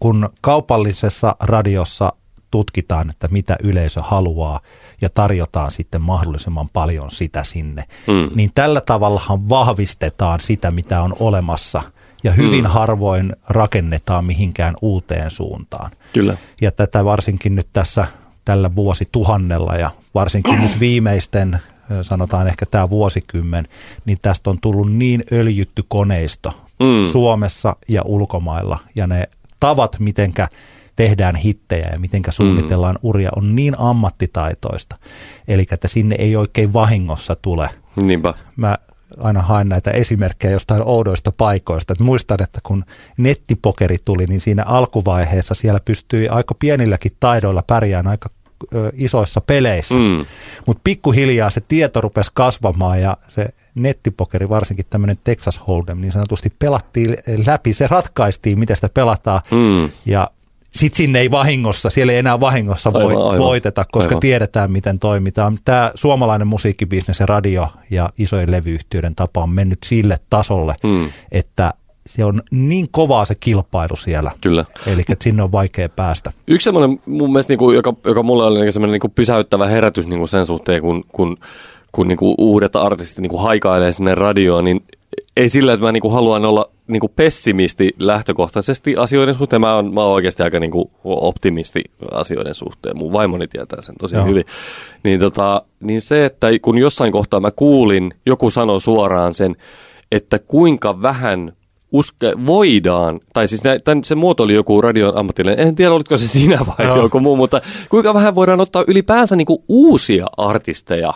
kun kaupallisessa radiossa tutkitaan, että mitä yleisö haluaa ja tarjotaan sitten mahdollisimman paljon sitä sinne, Mm. niin tällä tavallahan vahvistetaan sitä, mitä on olemassa ja hyvin Mm. harvoin rakennetaan mihinkään uuteen suuntaan. Kyllä. Ja tätä varsinkin nyt tässä tällä vuosituhannella ja varsinkin nyt viimeisten, sanotaan ehkä tämä vuosikymmen, niin tästä on tullut niin öljytty koneisto Mm. Suomessa ja ulkomailla. Ja ne tavat, mitenkä tehdään hittejä ja mitenkä suunnitellaan uria, on niin ammattitaitoista. Eli että sinne ei oikein vahingossa tule Niinpä. mä aina haen näitä esimerkkejä jostain oudoista paikoista. Et muistan, että kun nettipokeri tuli, niin siinä alkuvaiheessa siellä pystyi aika pienilläkin taidoilla pärjään aika ö, isoissa peleissä. Mm. Mm. Mutta pikkuhiljaa se tieto rupesi kasvamaan ja se nettipokeri, varsinkin tämmöinen Texas Hold'em, niin sanotusti pelattiin läpi. Se ratkaistiin, miten sitä pelataan. Mm. Ja sitten sinne ei vahingossa, siellä ei enää vahingossa voi, Aivan, aivan. voiteta, koska Aivan. tiedetään, miten toimitaan. Tämä suomalainen musiikkibisnes ja radio ja isojen levyyhtiöiden tapa on mennyt sille tasolle, Mm. että se on niin kovaa se kilpailu siellä. Kyllä. Eli että sinne on vaikea päästä. Yksi semmoinen mun mielestä, niin kuin, joka, joka mulle oli niin semmoinen niin kuin pysäyttävä herätys niin kuin sen suhteen, kun, kun, kun niin kuin uudet artistit niin kuin haikailee sinne radioon, niin ei sillä, että mä niin kuin haluan olla niin kuin pessimisti lähtökohtaisesti asioiden suhteen. Mä oon, mä oon oikeasti aika niin kuin optimisti asioiden suhteen. Mun vaimoni tietää sen tosi Joo. hyvin. Niin, tota, niin se, että kun jossain kohtaa mä kuulin, joku sanoi suoraan sen, että kuinka vähän uske, voidaan, tai siis nä, tämän, se muoto oli joku radion ammattilainen, en tiedä olitko se sinä vai Joo. joku muu, mutta kuinka vähän voidaan ottaa ylipäänsä niin kuin uusia artisteja,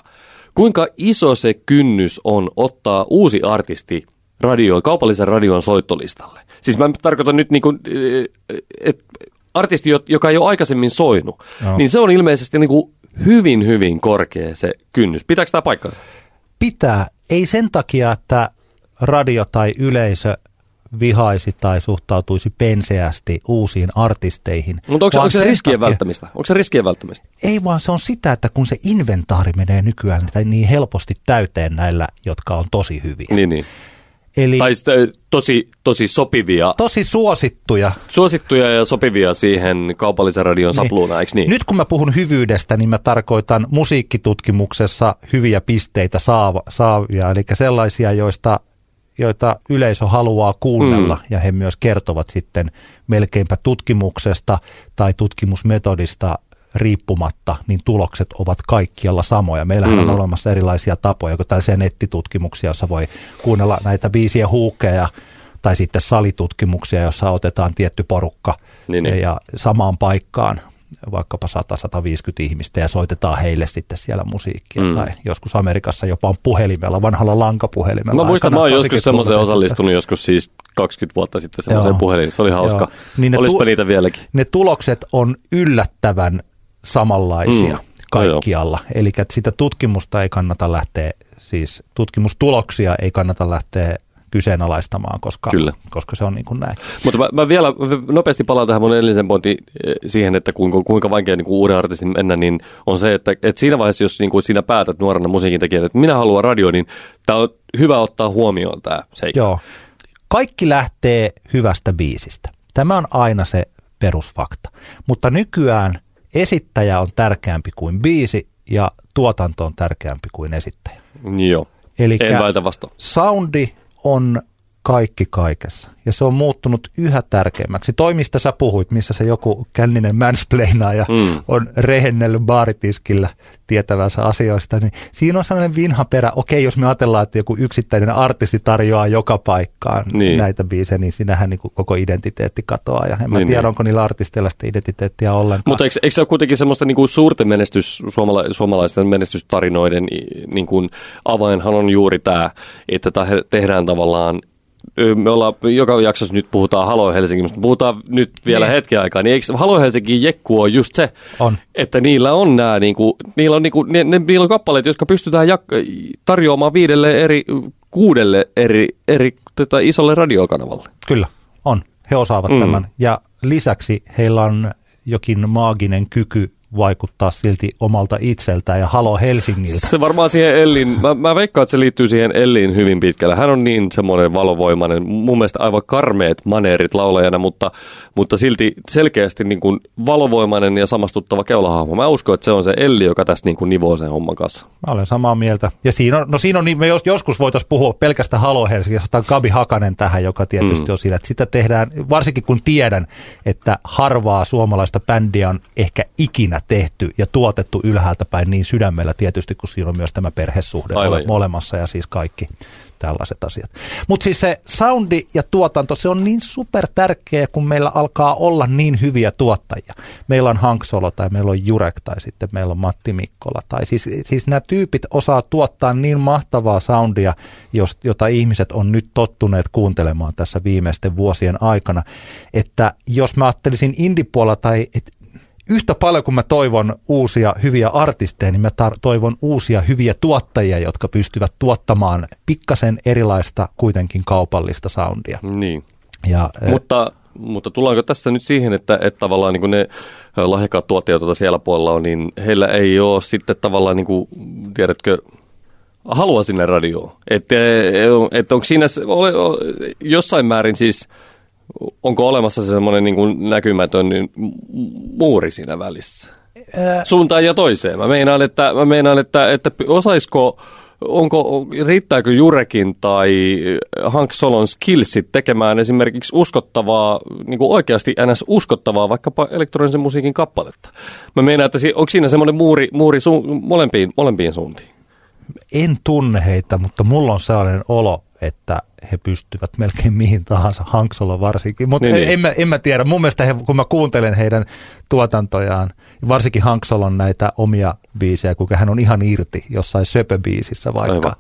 kuinka iso se kynnys on ottaa uusi artisti radio, kaupallisen radion soittolistalle. Siis mä tarkoitan nyt niin kuin, että artisti, jo- joka ei ole aikaisemmin soinut, Joo. niin se on ilmeisesti niin kuin hyvin, hyvin korkea se kynnys. Pitääkö tämä paikkansa? Pitää, ei sen takia, että radio tai yleisö vihaisi tai suhtautuisi penseästi uusiin artisteihin. Mutta onko, onko se riskien takia- välttämistä? Onko se riskien välttämistä? Ei vaan se on sitä, että kun se inventaari menee nykyään niin helposti täyteen näillä, jotka on tosi hyviä. Niin, niin. Eli Tai tosi, tosi sopivia, tosi suosittuja. suosittuja ja sopivia siihen kaupallisen radion sapluunaan, eikö niin? Nyt kun mä puhun hyvyydestä, niin mä tarkoitan musiikkitutkimuksessa hyviä pisteitä saava, saavia, eli sellaisia, joista, joita yleisö haluaa kuunnella, mm. ja he myös kertovat sitten melkeinpä tutkimuksesta tai tutkimusmetodista riippumatta, niin tulokset ovat kaikkialla samoja. Meillähän mm. on olemassa erilaisia tapoja, kuin tällaisia nettitutkimuksia, joissa voi kuunnella näitä biisiä huukeja, tai sitten salitutkimuksia, jossa otetaan tietty porukka Niin, niin. ja samaan paikkaan vaikkapa 100-150 ihmistä ja soitetaan heille sitten siellä musiikkia. Mm. Tai joskus Amerikassa jopa on puhelimella, vanhalla lankapuhelimella. Mä muistan, mä oon joskus 80-luvulta semmoiseen tehty. osallistunut joskus siis 20 vuotta sitten semmoiseen Joo. puheliin. Se oli hauska. Joo. Niin ne Olispa tu- niitä vieläkin. Ne tulokset on yllättävän samanlaisia Mm. kaikkialla. Eli että sitä tutkimusta ei kannata lähteä, siis tutkimustuloksia ei kannata lähteä kyseenalaistamaan, koska, Kyllä. koska se on niin kuin näin. Mutta mä, mä vielä nopeasti palaan tähän mun edellisen pointin eh, siihen, että kuinka, kuinka vaikea niin kuin uuden artistin mennä, niin on se, että, että siinä vaiheessa, jos niin kuin sinä päätät nuorena musiikin tekijänä, että minä haluan radio, niin tämä on hyvä ottaa huomioon tämä seikka. Joo. Kaikki lähtee hyvästä biisistä. Tämä on aina se perusfakta. Mutta nykyään esittäjä on tärkeämpi kuin biisi ja tuotanto on tärkeämpi kuin esittäjä. Joo. Eli soundi on kaikki kaikessa. Ja se on muuttunut yhä tärkeämmäksi. Toi, mistä sä puhuit, missä se joku känninen mansplainaaja Mm. on rehennellyt baaritiskillä tietävänsä asioista, niin siinä on sellainen vinha perä. Okei, jos me ajatellaan, että joku yksittäinen artisti tarjoaa joka paikkaan Niin. näitä biisejä, niin sinähän niin koko identiteetti katoaa. Ja en mä Niin, tiedä, niin. onko niillä artisteilla sitä identiteettiä ollenkaan. Mutta eikö, eikö se ole kuitenkin semmoista niin kuin suurten menestys, suomala, suomalaisten menestystarinoiden niin kuin avainhan on juuri tämä, että tehdään tavallaan me ollaan, joka jaksossa nyt puhutaan Halo Helsinki, mutta puhutaan nyt vielä niin. hetken aikaa, niin eikö Halo Helsingin jekku on just se, On. että niillä on nämä, niinku, niillä on, niinku, ne, ne, niillä on kappaleet, jotka pystytään jak- tarjoamaan viidelle eri, kuudelle eri, eri tota, isolle radiokanavalle. Kyllä, on. He osaavat mm. tämän. Ja lisäksi heillä on jokin maaginen kyky vaikuttaa silti omalta itseltään ja Halo Helsingiltä. Se varmaan siihen Ellin, mä, mä veikkaan, että se liittyy siihen Elliin hyvin pitkälle. Hän on niin semmoinen valovoimainen, mun mielestä aivan karmeet maneerit laulajana, mutta, mutta silti selkeästi niin kuin valovoimainen ja samastuttava keulahahmo. Mä uskon, että se on se Elli, joka tässä niin kuin nivoo sen homman kanssa. Mä olen samaa mieltä. Ja siinä on, no siinä on, niin- me jos, joskus voitaisiin puhua pelkästä Halo Helsingistä, otetaan Gabi Hakanen tähän, joka tietysti Mm. on siinä, että sitä tehdään, varsinkin kun tiedän, että harvaa suomalaista bändiä on ehkä ikinä tehty ja tuotettu ylhäältä päin niin sydämellä tietysti, kun siinä on myös tämä perhesuhde Aivan. ole, olemassa ja siis kaikki tällaiset asiat. Mutta siis se soundi ja tuotanto, se on niin super tärkeä, kun meillä alkaa olla niin hyviä tuottajia. Meillä on Hank Solo tai meillä on Jurek tai sitten meillä on Matti Mikkola. Tai siis, siis nämä tyypit osaa tuottaa niin mahtavaa soundia, jos, jota ihmiset on nyt tottuneet kuuntelemaan tässä viimeisten vuosien aikana. Että jos mä ajattelisin indipuolella tai et, yhtä paljon kuin mä toivon uusia hyviä artisteja, niin mä tar- toivon uusia hyviä tuottajia, jotka pystyvät tuottamaan pikkasen erilaista kuitenkin kaupallista soundia. Niin. Ja, Mutta, mutta tullaanko tässä nyt siihen, että, että tavallaan niin kuin ne lahjakkaat tuottajat, joita siellä puolella on, niin heillä ei ole sitten tavallaan, niin kuin, tiedätkö, halua sinne radioon. Että et onko siinä ole, jossain määrin siis, onko olemassa se semmoinen niin kuin näkymätön niin muuri siinä välissä? Suuntaan ja toiseen. Mä meinaan, että, mä meinaan, että, että osaisiko, onko, riittääkö Jurekin tai Hank Solon skillsit tekemään esimerkiksi uskottavaa, niin kuin oikeasti ns. uskottavaa vaikkapa elektronisen musiikin kappaletta? Mä meinaan, että onko siinä semmoinen muuri, muuri su- molempiin, molempiin suuntiin? en tunne heitä, mutta mulla on sellainen olo, että he pystyvät melkein mihin tahansa, Hanksolo varsinkin. Mutta Niin, niin, niin. en, mä, en mä tiedä. Mun mielestä he, kun mä kuuntelen heidän tuotantojaan, varsinkin Hanksolon näitä omia biisejä, kuinka hän on ihan irti jossain söpöbiisissä vaikka, Aivan.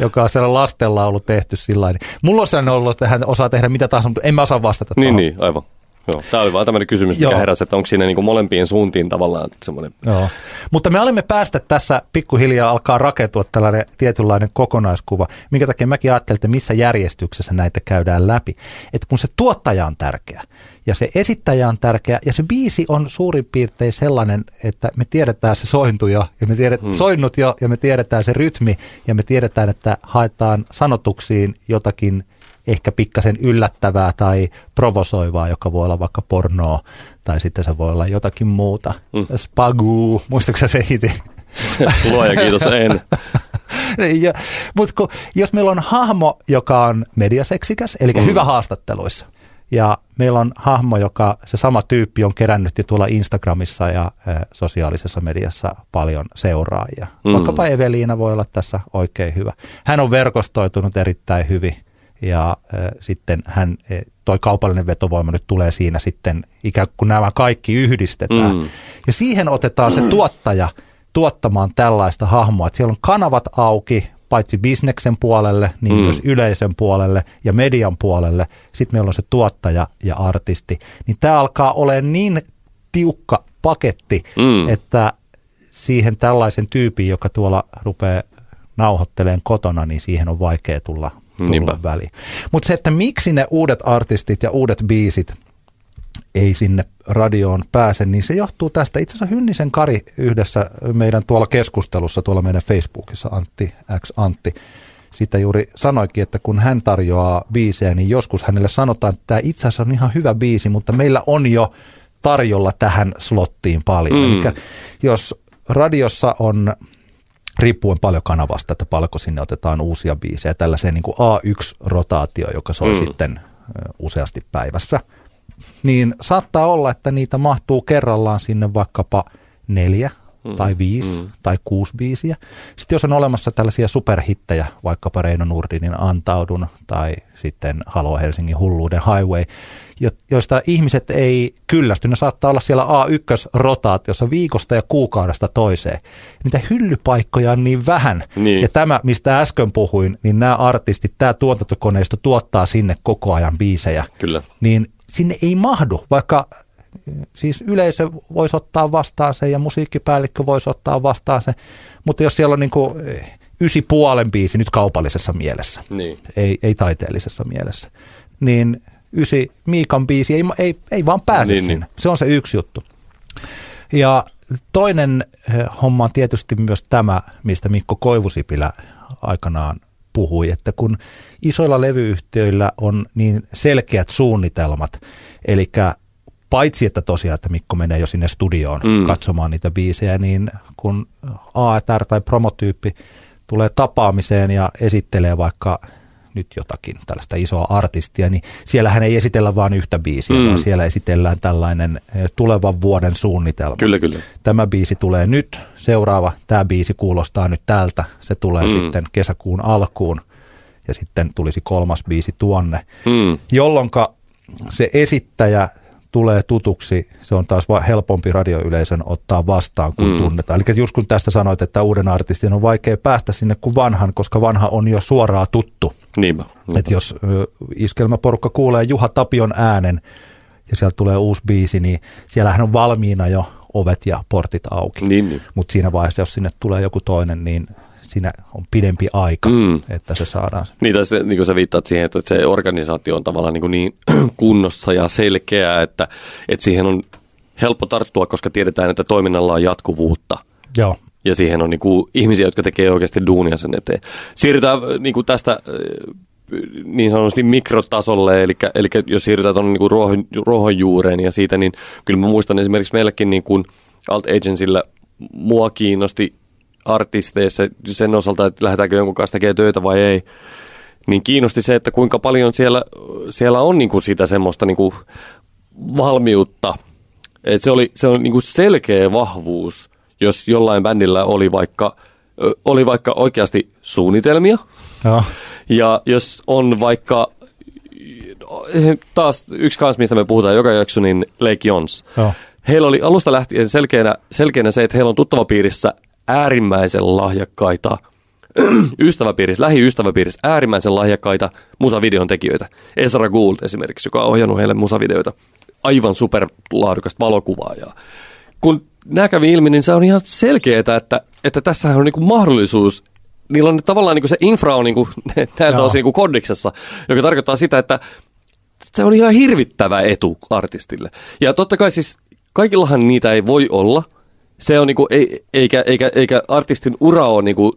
joka on sellainen lastenlaulu tehty sillä. Mulla on sellainen ollut, että hän osaa tehdä mitä tahansa, mutta en mä osaa vastata Niin, tuohon. niin, aivan. Joo, tämä oli vaan tämmöinen kysymys, mikä Joo. heräsi, että onko siinä niin kuin molempiin suuntiin tavallaan semmoinen... Joo. Mutta me olemme päästä tässä pikkuhiljaa alkaa rakentua tällainen tietynlainen kokonaiskuva, minkä takia mäkin ajattelin, että missä järjestyksessä näitä käydään läpi. Että kun se tuottaja on tärkeä ja se esittäjä on tärkeä ja se biisi on suurin piirtein sellainen, että me tiedetään se sointu jo ja me tiedet, hmm. soinnut jo ja me tiedetään se rytmi ja me tiedetään, että haetaan sanotuksiin jotakin ehkä pikkasen yllättävää tai provosoivaa, joka voi olla vaikka pornoa tai sitten se voi olla jotakin muuta. Mm. Spagu, muistatko se hiti? Luoja kiitos, en. ja, mutta kun, jos meillä on hahmo, joka on mediaseksikäs, eli mm. hyvä haastatteluissa, ja meillä on hahmo, joka se sama tyyppi on kerännyt jo tuolla Instagramissa ja äh, sosiaalisessa mediassa paljon seuraajia. Mm. Vaikkapa Eveliina voi olla tässä oikein hyvä. Hän on verkostoitunut erittäin hyvin ja sitten hän, toi kaupallinen vetovoima nyt tulee siinä sitten ikään kuin nämä kaikki yhdistetään. Mm. Ja siihen otetaan se tuottaja tuottamaan tällaista hahmoa, että siellä on kanavat auki, paitsi bisneksen puolelle, niin Mm. myös yleisön puolelle ja median puolelle. Sitten meillä on se tuottaja ja artisti. Niin tämä alkaa olemaan niin tiukka paketti, mm. että siihen tällaisen tyypin, joka tuolla rupeaa nauhoitteleen kotona, niin siihen on vaikea tulla, Niinpä. tulla väliin. Mutta se, että miksi ne uudet artistit ja uudet biisit ei sinne radioon pääse, niin se johtuu tästä. Itse asiassa Hynnisen Kari yhdessä meidän tuolla keskustelussa, tuolla meidän Facebookissa, Antti X Antti, sitä juuri sanoikin, että kun hän tarjoaa biisejä, niin joskus hänelle sanotaan, että tämä itse asiassa on ihan hyvä biisi, mutta meillä on jo tarjolla tähän slottiin paljon. Mm. Eli jos radiossa on riippuen paljon kanavasta, että paljonko sinne otetaan uusia biisejä, tällaiseen niin kuin A1-rotaatio, joka soi Mm. sitten useasti päivässä, niin saattaa olla, että niitä mahtuu kerrallaan sinne vaikkapa neljä mm. tai viisi mm. tai kuusi biisiä. Sitten jos on olemassa tällaisia superhittejä, vaikkapa Reino Nurdinin Antaudun tai sitten Halo Helsingin hulluuden Highway, joista ihmiset ei kyllästy. Ne saattaa olla siellä A1-rotaatiossa viikosta ja kuukaudesta toiseen. Niitä hyllypaikkoja on niin vähän. Niin. Ja tämä, mistä äsken puhuin, niin nämä artistit, tämä tuotantokoneisto tuottaa sinne koko ajan biisejä. Kyllä. Niin sinne ei mahdu, vaikka siis yleisö voisi ottaa vastaan sen ja musiikkipäällikkö voisi ottaa vastaan sen, mutta jos siellä on niin kuin ysi puolen biisi nyt kaupallisessa mielessä, niin. ei, ei taiteellisessa mielessä, niin ysi Miikan biisi ei, ei, ei vaan pääse niin, sinne. Niin. Se on se yksi juttu. Ja toinen eh, homma on tietysti myös tämä, mistä Mikko Koivusipilä aikanaan puhui, että kun isoilla levyyhtiöillä on niin selkeät suunnitelmat, eli paitsi että tosiaan, että Mikko menee jo sinne studioon mm. katsomaan niitä biisejä, niin kun ATR tai promotyyppi tulee tapaamiseen ja esittelee vaikka nyt jotakin tällaista isoa artistia, niin siellähän ei esitellä vain yhtä biisiä, mm. vaan siellä esitellään tällainen eh, tulevan vuoden suunnitelma. Kyllä, kyllä. Tämä biisi tulee nyt, seuraava, tämä biisi kuulostaa nyt tältä, se tulee mm. sitten kesäkuun alkuun ja sitten tulisi kolmas biisi tuonne, mm. jolloin se esittäjä tulee tutuksi, se on taas helpompi radioyleisön ottaa vastaan kuin mm. tunnetaan. Eli just kun tästä sanoit, että uuden artistin on vaikea päästä sinne kuin vanhan, koska vanha on jo suoraan tuttu. Niinpä. niinpä. Et jos iskelmäporukka kuulee Juha Tapion äänen ja sieltä tulee uusi biisi, niin siellähän on valmiina jo ovet ja portit auki. Niin, niin. Mutta siinä vaiheessa, jos sinne tulee joku toinen, niin siinä on pidempi aika, mm. että se saadaan. Niin, tai se, niin kuin sä viittaat siihen, että se organisaatio on tavallaan niin, niin kunnossa ja selkeää, että, että siihen on helppo tarttua, koska tiedetään, että toiminnalla on jatkuvuutta. Joo. Ja siihen on niin kuin, ihmisiä, jotka tekee oikeasti duunia sen eteen. Siirrytään niin kuin tästä niin sanotusti mikrotasolle, eli, eli jos siirrytään tuonne niin ruohon, ruohonjuureen ja siitä, niin kyllä mä muistan esimerkiksi meilläkin niin kuin Alt Agencyllä mua kiinnosti artisteissa sen osalta, että lähdetäänkö jonkun kanssa tekemään töitä vai ei, niin kiinnosti se, että kuinka paljon siellä, siellä on niin kuin sitä semmoista niin kuin valmiutta. Et se, oli, se on niin kuin selkeä vahvuus, jos jollain bändillä oli vaikka, oli vaikka oikeasti suunnitelmia. Joo. Ja jos on vaikka taas yksi kanssa, mistä me puhutaan joka jakso, niin Lake Jons. Joo. Heillä oli alusta lähtien selkeänä, selkeänä se, että heillä on tuttavapiirissä äärimmäisen lahjakkaita ystäväpiirissä, lähiystäväpiirissä äärimmäisen lahjakkaita musavideon tekijöitä. Ezra Gould esimerkiksi, joka on ohjannut heille musavideoita. Aivan superlaadukasta valokuvaa. Ja kun nämä kävi ilmi, niin se on ihan selkeää, että, että tässä on niin mahdollisuus niillä on tavallaan niin se infra on niin kuin, näiltä osin niin kodiksessa, joka tarkoittaa sitä, että se on ihan hirvittävä etu artistille. Ja totta kai siis kaikillahan niitä ei voi olla – se on niinku, ei, eikä, eikä, eikä artistin ura ole niinku,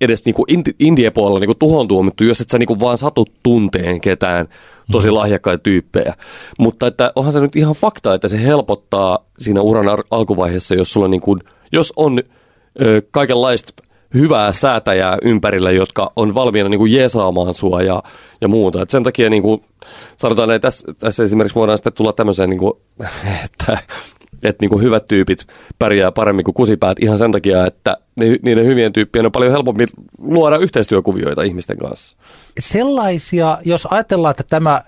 edes niinku indie-puolella niinku tuhon tuomittu, jos et sä niinku vaan satut tunteen ketään tosi mm. lahjakkaita tyyppejä. Mutta että onhan se nyt ihan fakta, että se helpottaa siinä uran alkuvaiheessa, jos sulla niinku, jos on ö, kaikenlaista hyvää säätäjää ympärillä, jotka on valmiina niin kuin jeesaamaan sua ja, ja muuta. Et sen takia niin kuin, sanotaan, että tässä, tässä esimerkiksi voidaan sitten tulla tämmöiseen, niin kuin, että että niin hyvät tyypit pärjää paremmin kuin kusipäät ihan sen takia, että ne, niiden hyvien tyyppien on paljon helpompi luoda yhteistyökuvioita ihmisten kanssa. Sellaisia, jos ajatellaan, että tämä,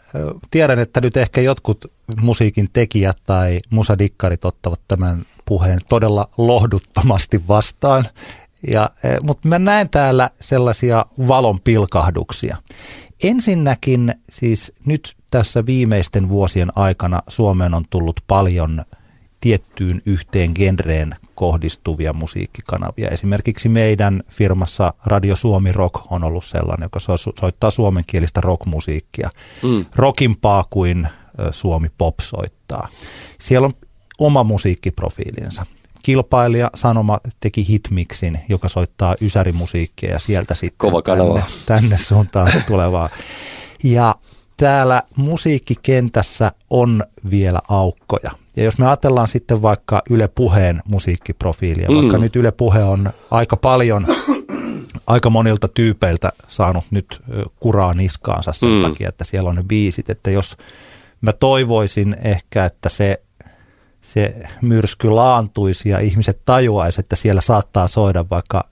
tiedän, että nyt ehkä jotkut musiikin tekijät tai musadikkarit ottavat tämän puheen todella lohduttomasti vastaan, ja, mutta mä näen täällä sellaisia valon pilkahduksia. Ensinnäkin siis nyt tässä viimeisten vuosien aikana Suomeen on tullut paljon tiettyyn yhteen genreen kohdistuvia musiikkikanavia. Esimerkiksi meidän firmassa Radio Suomi Rock on ollut sellainen, joka soittaa suomenkielistä rockmusiikkia. Mm. Rockimpaa kuin Suomi Pop soittaa. Siellä on oma musiikkiprofiilinsa. Kilpailija Sanoma teki hitmixin, joka soittaa ysärimusiikkia ja sieltä sitten Kova tänne, tänne suuntaan tulevaa. Ja täällä musiikkikentässä on vielä aukkoja. Ja jos me ajatellaan sitten vaikka Yle Puheen musiikkiprofiilia, mm. vaikka nyt Yle Puhe on aika paljon, aika monilta tyypeiltä saanut nyt kuraa niskaansa sen mm. takia, että siellä on ne biisit, että jos mä toivoisin ehkä, että se se myrsky laantuisi ja ihmiset tajuaisi, että siellä saattaa soida vaikka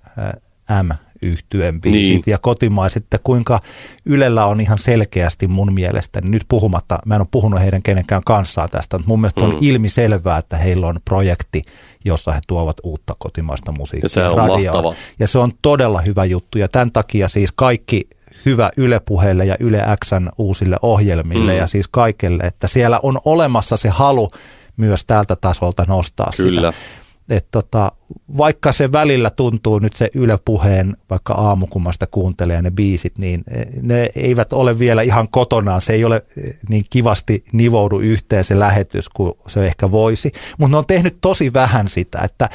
M yhtyen biisit niin. ja kotimaiset, että kuinka Ylellä on ihan selkeästi mun mielestä, niin nyt puhumatta, mä en ole puhunut heidän kenenkään kanssaan tästä, mutta mun mielestä mm. on ilmi selvää, että heillä on projekti, jossa he tuovat uutta kotimaista musiikkia. Ja se on mahtava. Ja se on todella hyvä juttu ja tämän takia siis kaikki hyvä Yle puheelle ja Yle Xn uusille ohjelmille mm. ja siis kaikelle, että siellä on olemassa se halu myös tältä tasolta nostaa Kyllä. sitä. Et tota, vaikka se välillä tuntuu nyt se Yle puheen, vaikka aamukummasta kuuntelee ne biisit, niin e, ne eivät ole vielä ihan kotonaan. Se ei ole e, niin kivasti nivoudu yhteen se lähetys kuin se ehkä voisi. Mutta ne on tehnyt tosi vähän sitä, että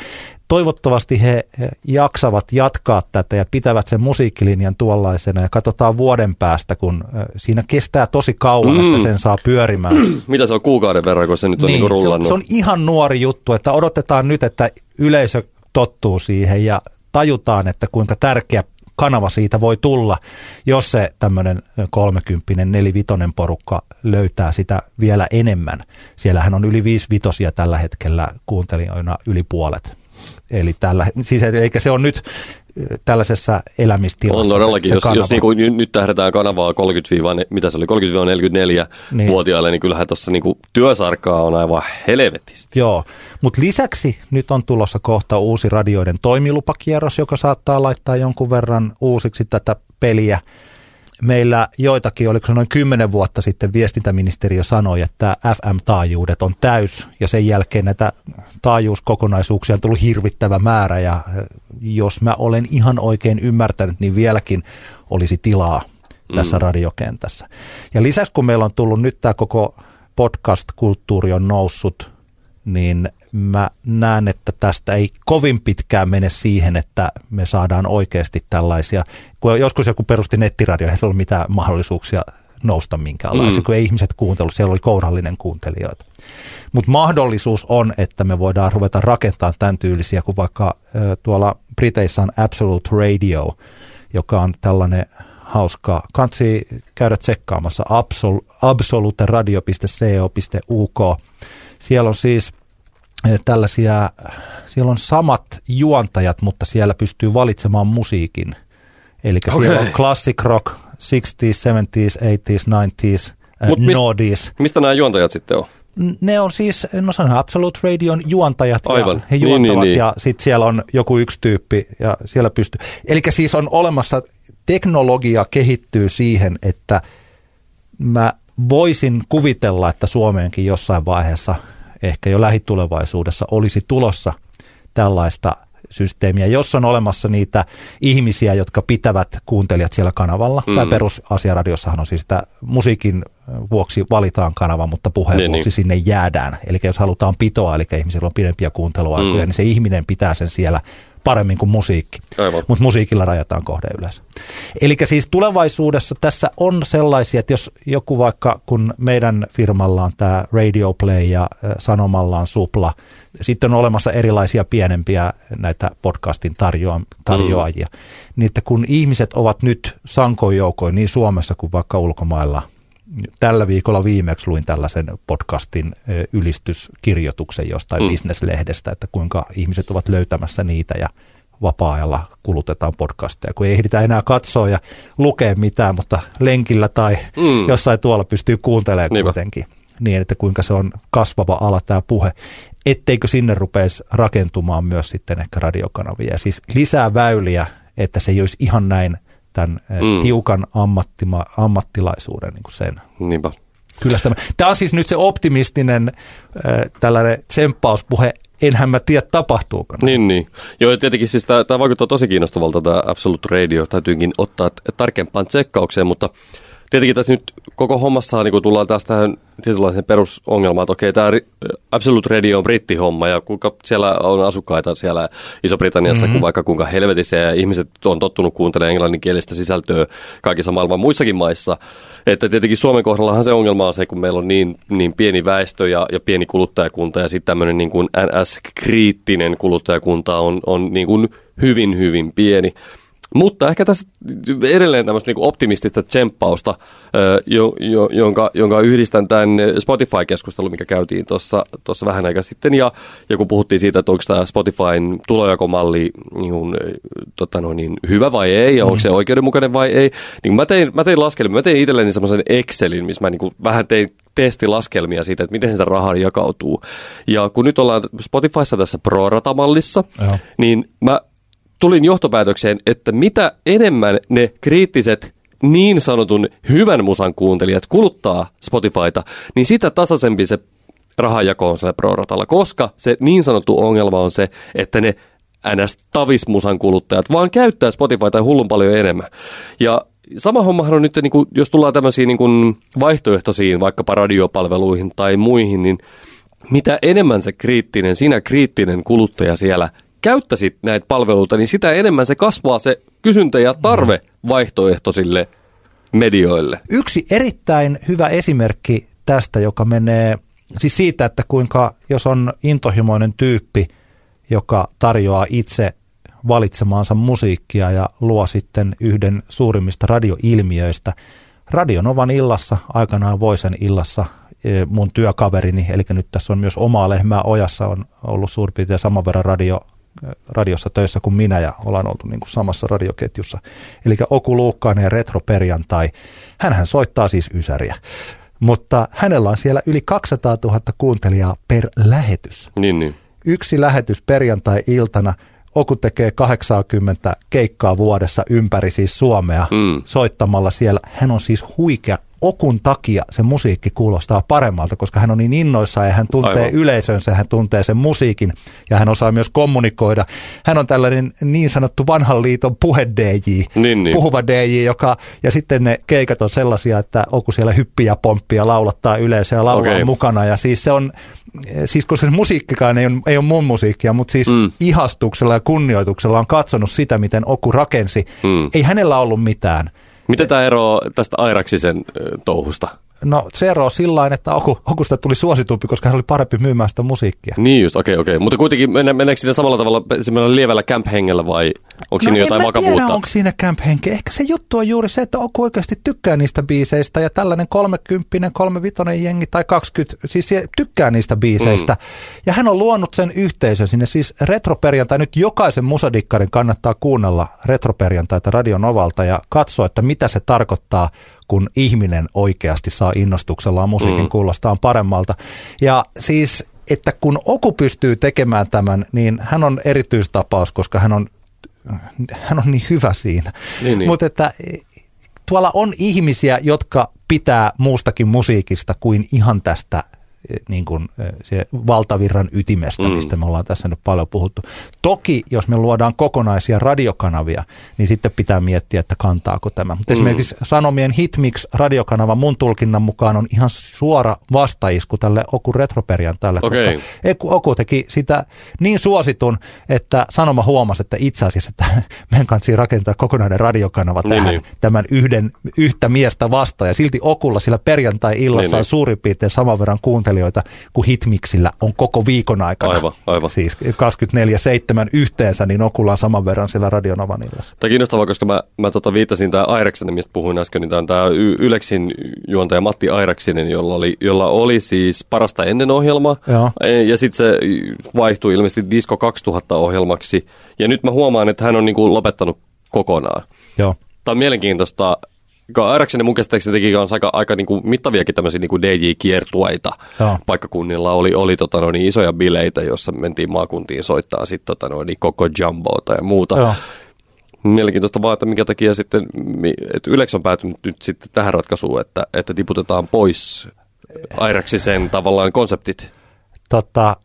toivottavasti he jaksavat jatkaa tätä ja pitävät sen musiikkilinjan tuollaisena ja katsotaan vuoden päästä, kun siinä kestää tosi kauan, mm. että sen saa pyörimään. Mitä se on kuukauden verran, kun se nyt on niin, niin rullannut? Se on, se on ihan nuori juttu, että odotetaan nyt, että yleisö tottuu siihen ja tajutaan, että kuinka tärkeä kanava siitä voi tulla, jos se tämmöinen 30 nelivitonen porukka löytää sitä vielä enemmän. Siellähän on yli viisi vitosia tällä hetkellä kuuntelijoina yli puolet. Eli tällä, siis eikä se on nyt tällaisessa elämistilassa. On todellakin, se, se jos, jos niin kuin nyt tähdetään kanavaa 30 mitä se oli, 30-44-vuotiaille, niin, niin kyllähän tuossa niin työsarkaa on aivan helvetistä. Joo, mutta lisäksi nyt on tulossa kohta uusi radioiden toimilupakierros, joka saattaa laittaa jonkun verran uusiksi tätä peliä meillä joitakin, oliko se noin kymmenen vuotta sitten viestintäministeriö sanoi, että FM-taajuudet on täys ja sen jälkeen näitä taajuuskokonaisuuksia on tullut hirvittävä määrä ja eh, jos mä olen ihan oikein ymmärtänyt, niin vieläkin olisi tilaa tässä mm. radiokentässä. Ja lisäksi kun meillä on tullut nyt tämä koko podcast-kulttuuri on noussut, niin mä näen, että tästä ei kovin pitkään mene siihen, että me saadaan oikeasti tällaisia, kun joskus joku perusti nettiradio, ei ollut mitään mahdollisuuksia nousta minkäänlaisia, mm. kun ei ihmiset kuuntelu, siellä oli kourallinen kuuntelijoita. Mutta mahdollisuus on, että me voidaan ruveta rakentamaan tämän tyylisiä, kuin vaikka tuolla Briteissä on Absolute Radio, joka on tällainen hauska. Kansi käydä tsekkaamassa absol, absoluteradio.co.uk. Siellä on siis tällaisia, siellä on samat juontajat, mutta siellä pystyy valitsemaan musiikin. Eli okay. siellä on classic rock, 60s, 70s, 80s, 90s, Mut mist, nodis. Mistä nämä juontajat sitten on? Ne on siis, no se on Absolute Radion juontajat. Aivan. Ja he niin, juontavat niin, niin, niin. ja sitten siellä on joku yksi tyyppi ja siellä pystyy. Eli siis on olemassa, teknologia kehittyy siihen, että mä voisin kuvitella, että Suomeenkin jossain vaiheessa – ehkä jo lähitulevaisuudessa olisi tulossa tällaista systeemiä, jos on olemassa niitä ihmisiä, jotka pitävät kuuntelijat siellä kanavalla. Mm. Tai perusasiaradiossahan on siis että musiikin vuoksi valitaan kanava, mutta puheen niin, vuoksi niin. sinne jäädään. Eli jos halutaan pitoa, eli ihmisillä on pidempiä kuunteluaikoja, mm. niin se ihminen pitää sen siellä paremmin kuin musiikki. Mutta musiikilla rajataan kohde yleensä. Eli siis tulevaisuudessa tässä on sellaisia, että jos joku vaikka, kun meidän firmalla on tämä Radio Play ja Sanomalla on Supla, sitten on olemassa erilaisia pienempiä näitä podcastin tarjoa, tarjoajia, mm. niin että kun ihmiset ovat nyt sankoin joukoin niin Suomessa kuin vaikka ulkomailla – tällä viikolla viimeksi luin tällaisen podcastin ylistyskirjoituksen jostain mm. bisneslehdestä, että kuinka ihmiset ovat löytämässä niitä ja vapaa-ajalla kulutetaan podcasteja, kun ei ehditä enää katsoa ja lukea mitään, mutta lenkillä tai mm. jossain tuolla pystyy kuuntelemaan Niinpä. kuitenkin. Niin, että kuinka se on kasvava ala tämä puhe, etteikö sinne rupeisi rakentumaan myös sitten ehkä radiokanavia. Ja siis lisää väyliä, että se ei olisi ihan näin tämän eh, mm. tiukan ammattima, ammattilaisuuden niin kuin sen. Niinpä. Kyllä tämä. tämä on siis nyt se optimistinen äh, tällainen tsemppauspuhe. Enhän mä tiedä, tapahtuuko. Niin, niin. Joo, tietenkin siis tämä, tämä vaikuttaa tosi kiinnostavalta, tämä Absolute Radio. Täytyykin ottaa tarkempaan tsekkaukseen, mutta tietenkin tässä nyt koko hommassa niin tullaan taas tähän tietynlaiseen perusongelmaan, että okei, tämä Absolute Radio on brittihomma ja kuinka siellä on asukkaita siellä Iso-Britanniassa, mm-hmm. kun vaikka kuinka helvetissä ja ihmiset on tottunut kuuntelemaan englanninkielistä sisältöä kaikissa maailman muissakin maissa. Että tietenkin Suomen kohdallahan se ongelma on se, kun meillä on niin, niin pieni väestö ja, ja pieni kuluttajakunta ja sitten tämmöinen niin kuin NS-kriittinen kuluttajakunta on, on niin kuin hyvin, hyvin pieni. Mutta ehkä tässä edelleen tämmöistä niin optimistista tsemppausta, jo, jo, jonka, jonka yhdistän tämän Spotify-keskustelun, mikä käytiin tuossa vähän aika sitten. Ja, ja kun puhuttiin siitä, että onko tämä Spotifyn tulojakomalli niin, tota no, niin, hyvä vai ei, ja onko se mm. oikeudenmukainen vai ei, niin mä tein, mä tein laskelmia. Mä tein itselleni semmoisen Excelin, missä mä niin kuin vähän tein testilaskelmia siitä, että miten se raha jakautuu. Ja kun nyt ollaan Spotifyssa tässä pro-ratamallissa, niin mä tulin johtopäätökseen, että mitä enemmän ne kriittiset niin sanotun hyvän musan kuuntelijat kuluttaa Spotifyta, niin sitä tasaisempi se rahajako on sillä pro-ratalla, koska se niin sanottu ongelma on se, että ne ns. tavismusan kuluttajat vaan käyttää Spotifyta hullun paljon enemmän. Ja sama hommahan on nyt, niin kuin, jos tullaan tämmöisiin niin kuin vaihtoehtoisiin vaikkapa radiopalveluihin tai muihin, niin mitä enemmän se kriittinen, sinä kriittinen kuluttaja siellä käyttäisit näitä palveluita, niin sitä enemmän se kasvaa se kysyntä ja tarve vaihtoehtoisille medioille. Yksi erittäin hyvä esimerkki tästä, joka menee siis siitä, että kuinka jos on intohimoinen tyyppi, joka tarjoaa itse valitsemaansa musiikkia ja luo sitten yhden suurimmista radioilmiöistä. Radionovan illassa, aikanaan Voisen illassa, e, mun työkaverini, eli nyt tässä on myös omaa lehmää ojassa, on ollut suurin piirtein saman verran radio, radiossa töissä kuin minä ja ollaan oltu niin kuin samassa radioketjussa. Eli Oku Luukkainen ja Retro Perjantai. Hänhän soittaa siis Ysäriä. Mutta hänellä on siellä yli 200 000 kuuntelijaa per lähetys. Niin, niin. Yksi lähetys perjantai-iltana – Oku tekee 80 keikkaa vuodessa ympäri siis Suomea mm. soittamalla siellä. Hän on siis huikea Okun takia se musiikki kuulostaa paremmalta, koska hän on niin innoissaan ja hän tuntee Aivan. yleisönsä, hän tuntee sen musiikin ja hän osaa myös kommunikoida. Hän on tällainen niin sanottu vanhan liiton puhe DJ, niin, niin. puhuva DJ, joka, ja sitten ne keikat on sellaisia, että Oku siellä hyppiä pomppia, laulattaa yleisöä ja laulaa okay. mukana ja siis se on, siis koska se musiikkikaan ei ole, ei ole mun musiikkia, mutta siis mm. ihastuksella ja kunnioituksella on katsonut sitä, miten Oku rakensi. Mm. Ei hänellä ollut mitään. Mitä tämä ero tästä Airaksisen touhusta? No se ero on sillä että Oku, Okusta tuli suositumpi, koska hän oli parempi myymään sitä musiikkia. Niin just, okei, okay, okei. Okay. Mutta kuitenkin meneekö siinä samalla tavalla semmoilla lievällä camp-hengellä vai onko siinä no jotain vakavuutta? Tiedä, onko siinä camp -henke. Ehkä se juttu on juuri se, että Oku oikeasti tykkää niistä biiseistä ja tällainen 30, 35 jengi tai 20, siis tykkää niistä biiseistä. Mm. Ja hän on luonut sen yhteisön sinne, siis retroperjantai, nyt jokaisen musadikkarin kannattaa kuunnella retroperjantaita Radionovalta ja katsoa, että mitä se tarkoittaa kun ihminen oikeasti saa innostuksellaan musiikin mm. kuulostaan paremmalta. Ja siis, että kun Oku pystyy tekemään tämän, niin hän on erityistapaus, koska hän on, hän on niin hyvä siinä. Niin, niin. Mutta että tuolla on ihmisiä, jotka pitää muustakin musiikista kuin ihan tästä niin kuin se valtavirran ytimestä, mm. mistä me ollaan tässä nyt paljon puhuttu. Toki, jos me luodaan kokonaisia radiokanavia, niin sitten pitää miettiä, että kantaako tämä. Mutta mm. esimerkiksi Sanomien Hitmix radiokanava mun tulkinnan mukaan on ihan suora vastaisku tälle Oku Retroperjantaille, okay. koska Oku teki sitä niin suositun, että Sanoma huomasi, että itse asiassa että meidän kanssa rakentaa kokonainen radiokanava niin, tähän, niin. tämän yhden, yhtä miestä vastaan. Ja silti Okulla sillä perjantai-illassa niin, on niin. suurin piirtein saman verran kuuntelijoita kuuntelijoita kuin Hitmixillä on koko viikon aikana. Aivan, aivan. Siis 24-7 yhteensä, niin Okulla on saman verran sillä Radionavan illassa. Tämä on kiinnostavaa, koska mä, mä tota viittasin tämä Aireksinen, mistä puhuin äsken, niin tämä on tämä Yleksin juontaja Matti Aireksinen, jolla oli, jolla oli siis parasta ennen ohjelma. Joo. E, ja sitten se vaihtui ilmeisesti Disco 2000 ohjelmaksi. Ja nyt mä huomaan, että hän on niinku lopettanut kokonaan. Joo. Tämä on mielenkiintoista Airaksinen mun käsittääkseni teki kanssa aika, aika niin kuin mittaviakin tämmöisiä niin kuin DJ-kiertueita. Joo. Paikkakunnilla oli, oli tota noin, isoja bileitä, joissa mentiin maakuntiin soittaa sit, tota noin, koko jumboota ja muuta. Joo. Mielenkiintoista vaan, että minkä takia sitten, että Ylex on päätynyt nyt sitten tähän ratkaisuun, että, että tiputetaan pois Airaksisen tavallaan konseptit. Tota,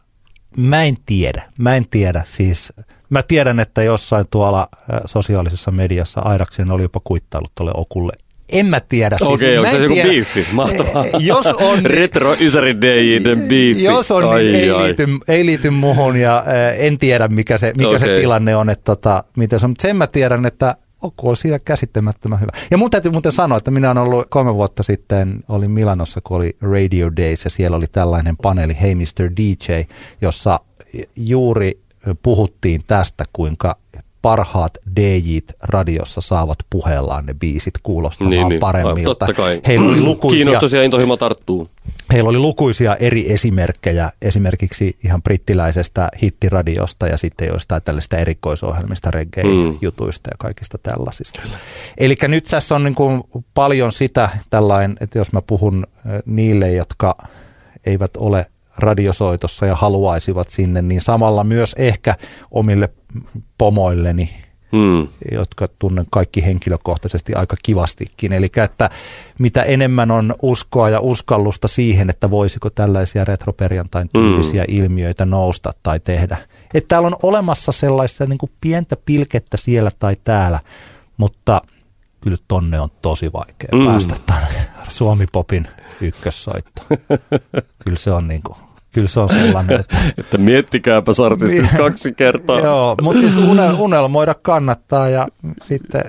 mä en tiedä. Mä en tiedä. Siis mä tiedän, että jossain tuolla sosiaalisessa mediassa Airaksinen oli jopa kuittailut tuolle Okulle en mä tiedä. Siis Okei, okay, onko se joku biifi? Mahtavaa. Jos on, Retro Ysäri DJiden biifi. Jos on, ai, niin ei, ai. Liity, ei liity muhun ja äh, en tiedä, mikä se, mikä okay. se tilanne on. Että, tota, miten se on. Mutta sen mä tiedän, että Oku on siinä käsittämättömän hyvä. Ja mun täytyy muuten sanoa, että minä olen ollut kolme vuotta sitten, olin Milanossa, kun oli Radio Days ja siellä oli tällainen paneeli Hey Mr. DJ, jossa juuri puhuttiin tästä, kuinka parhaat DJt radiossa saavat puheellaan ne biisit kuulostamaan Niin, niin. paremmilta. Kai. Heillä oli lukuisia, Kiinnostus ja intohimo tarttuu. heillä oli lukuisia eri esimerkkejä, esimerkiksi ihan brittiläisestä hittiradiosta ja sitten joistain tällaista erikoisohjelmista, reggae-jutuista ja kaikista tällaisista. Eli nyt tässä on niin kuin paljon sitä tällainen, että jos mä puhun niille, jotka eivät ole radiosoitossa ja haluaisivat sinne, niin samalla myös ehkä omille pomoilleni, Hmm. jotka tunnen kaikki henkilökohtaisesti aika kivastikin. Eli että mitä enemmän on uskoa ja uskallusta siihen, että voisiko tällaisia retroperjantain tyylisiä mm. ilmiöitä nousta tai tehdä. Että täällä on olemassa sellaista niin kuin pientä pilkettä siellä tai täällä, mutta kyllä tonne on tosi vaikea mm. päästä tänne Suomi-popin ykkössoitto. kyllä se on niin kuin, kyllä se on sellainen, että Että miettikääpä artistit kaksi kertaa. Joo, mutta siis unel, unelmoida kannattaa ja sitten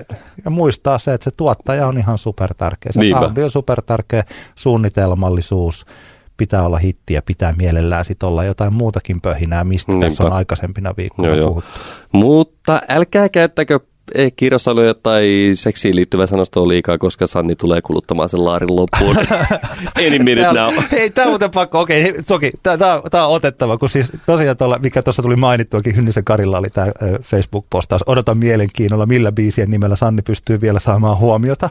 ja muistaa se, että se tuottaja on ihan supertärkeä. Se Niinpä. soundi on supertärkeä, suunnitelmallisuus, pitää olla hittiä, pitää mielellään sit olla jotain muutakin pöhinää, mistä Niinpä. tässä on aikaisempina viikkoina Joo, joo. puhuttu. Mutta älkää käyttäkö eh, kirjasanoja tai seksiin liittyvää sanastoa liikaa, koska Sanni tulee kuluttamaan sen laarin loppuun. Any minute now. Hei, tämä on muuten pakko, okei, hei, toki, tämä on otettava, kun siis tosiaan tuolla, mikä tuossa tuli mainittuakin, Hynnisen Karilla oli tämä Facebook-postaus, odotan mielenkiinnolla, millä biisien nimellä Sanni pystyy vielä saamaan huomiota.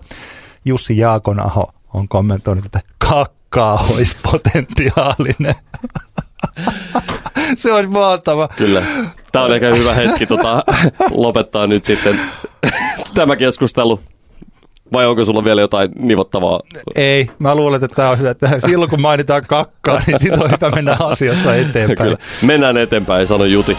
Jussi Jaakonaho on kommentoinut, että kakkaa olisi potentiaalinen. Se olisi mahtava. Kyllä. Tämä on ehkä hyvä hetki tota, lopettaa nyt sitten tämä keskustelu. Vai onko sulla vielä jotain nivottavaa? Ei, mä luulen, että tämä on hyvä. Että silloin kun mainitaan kakkaa, niin sitten on hyvä mennä asiassa eteenpäin. Kyllä. Mennään eteenpäin, sano Juti.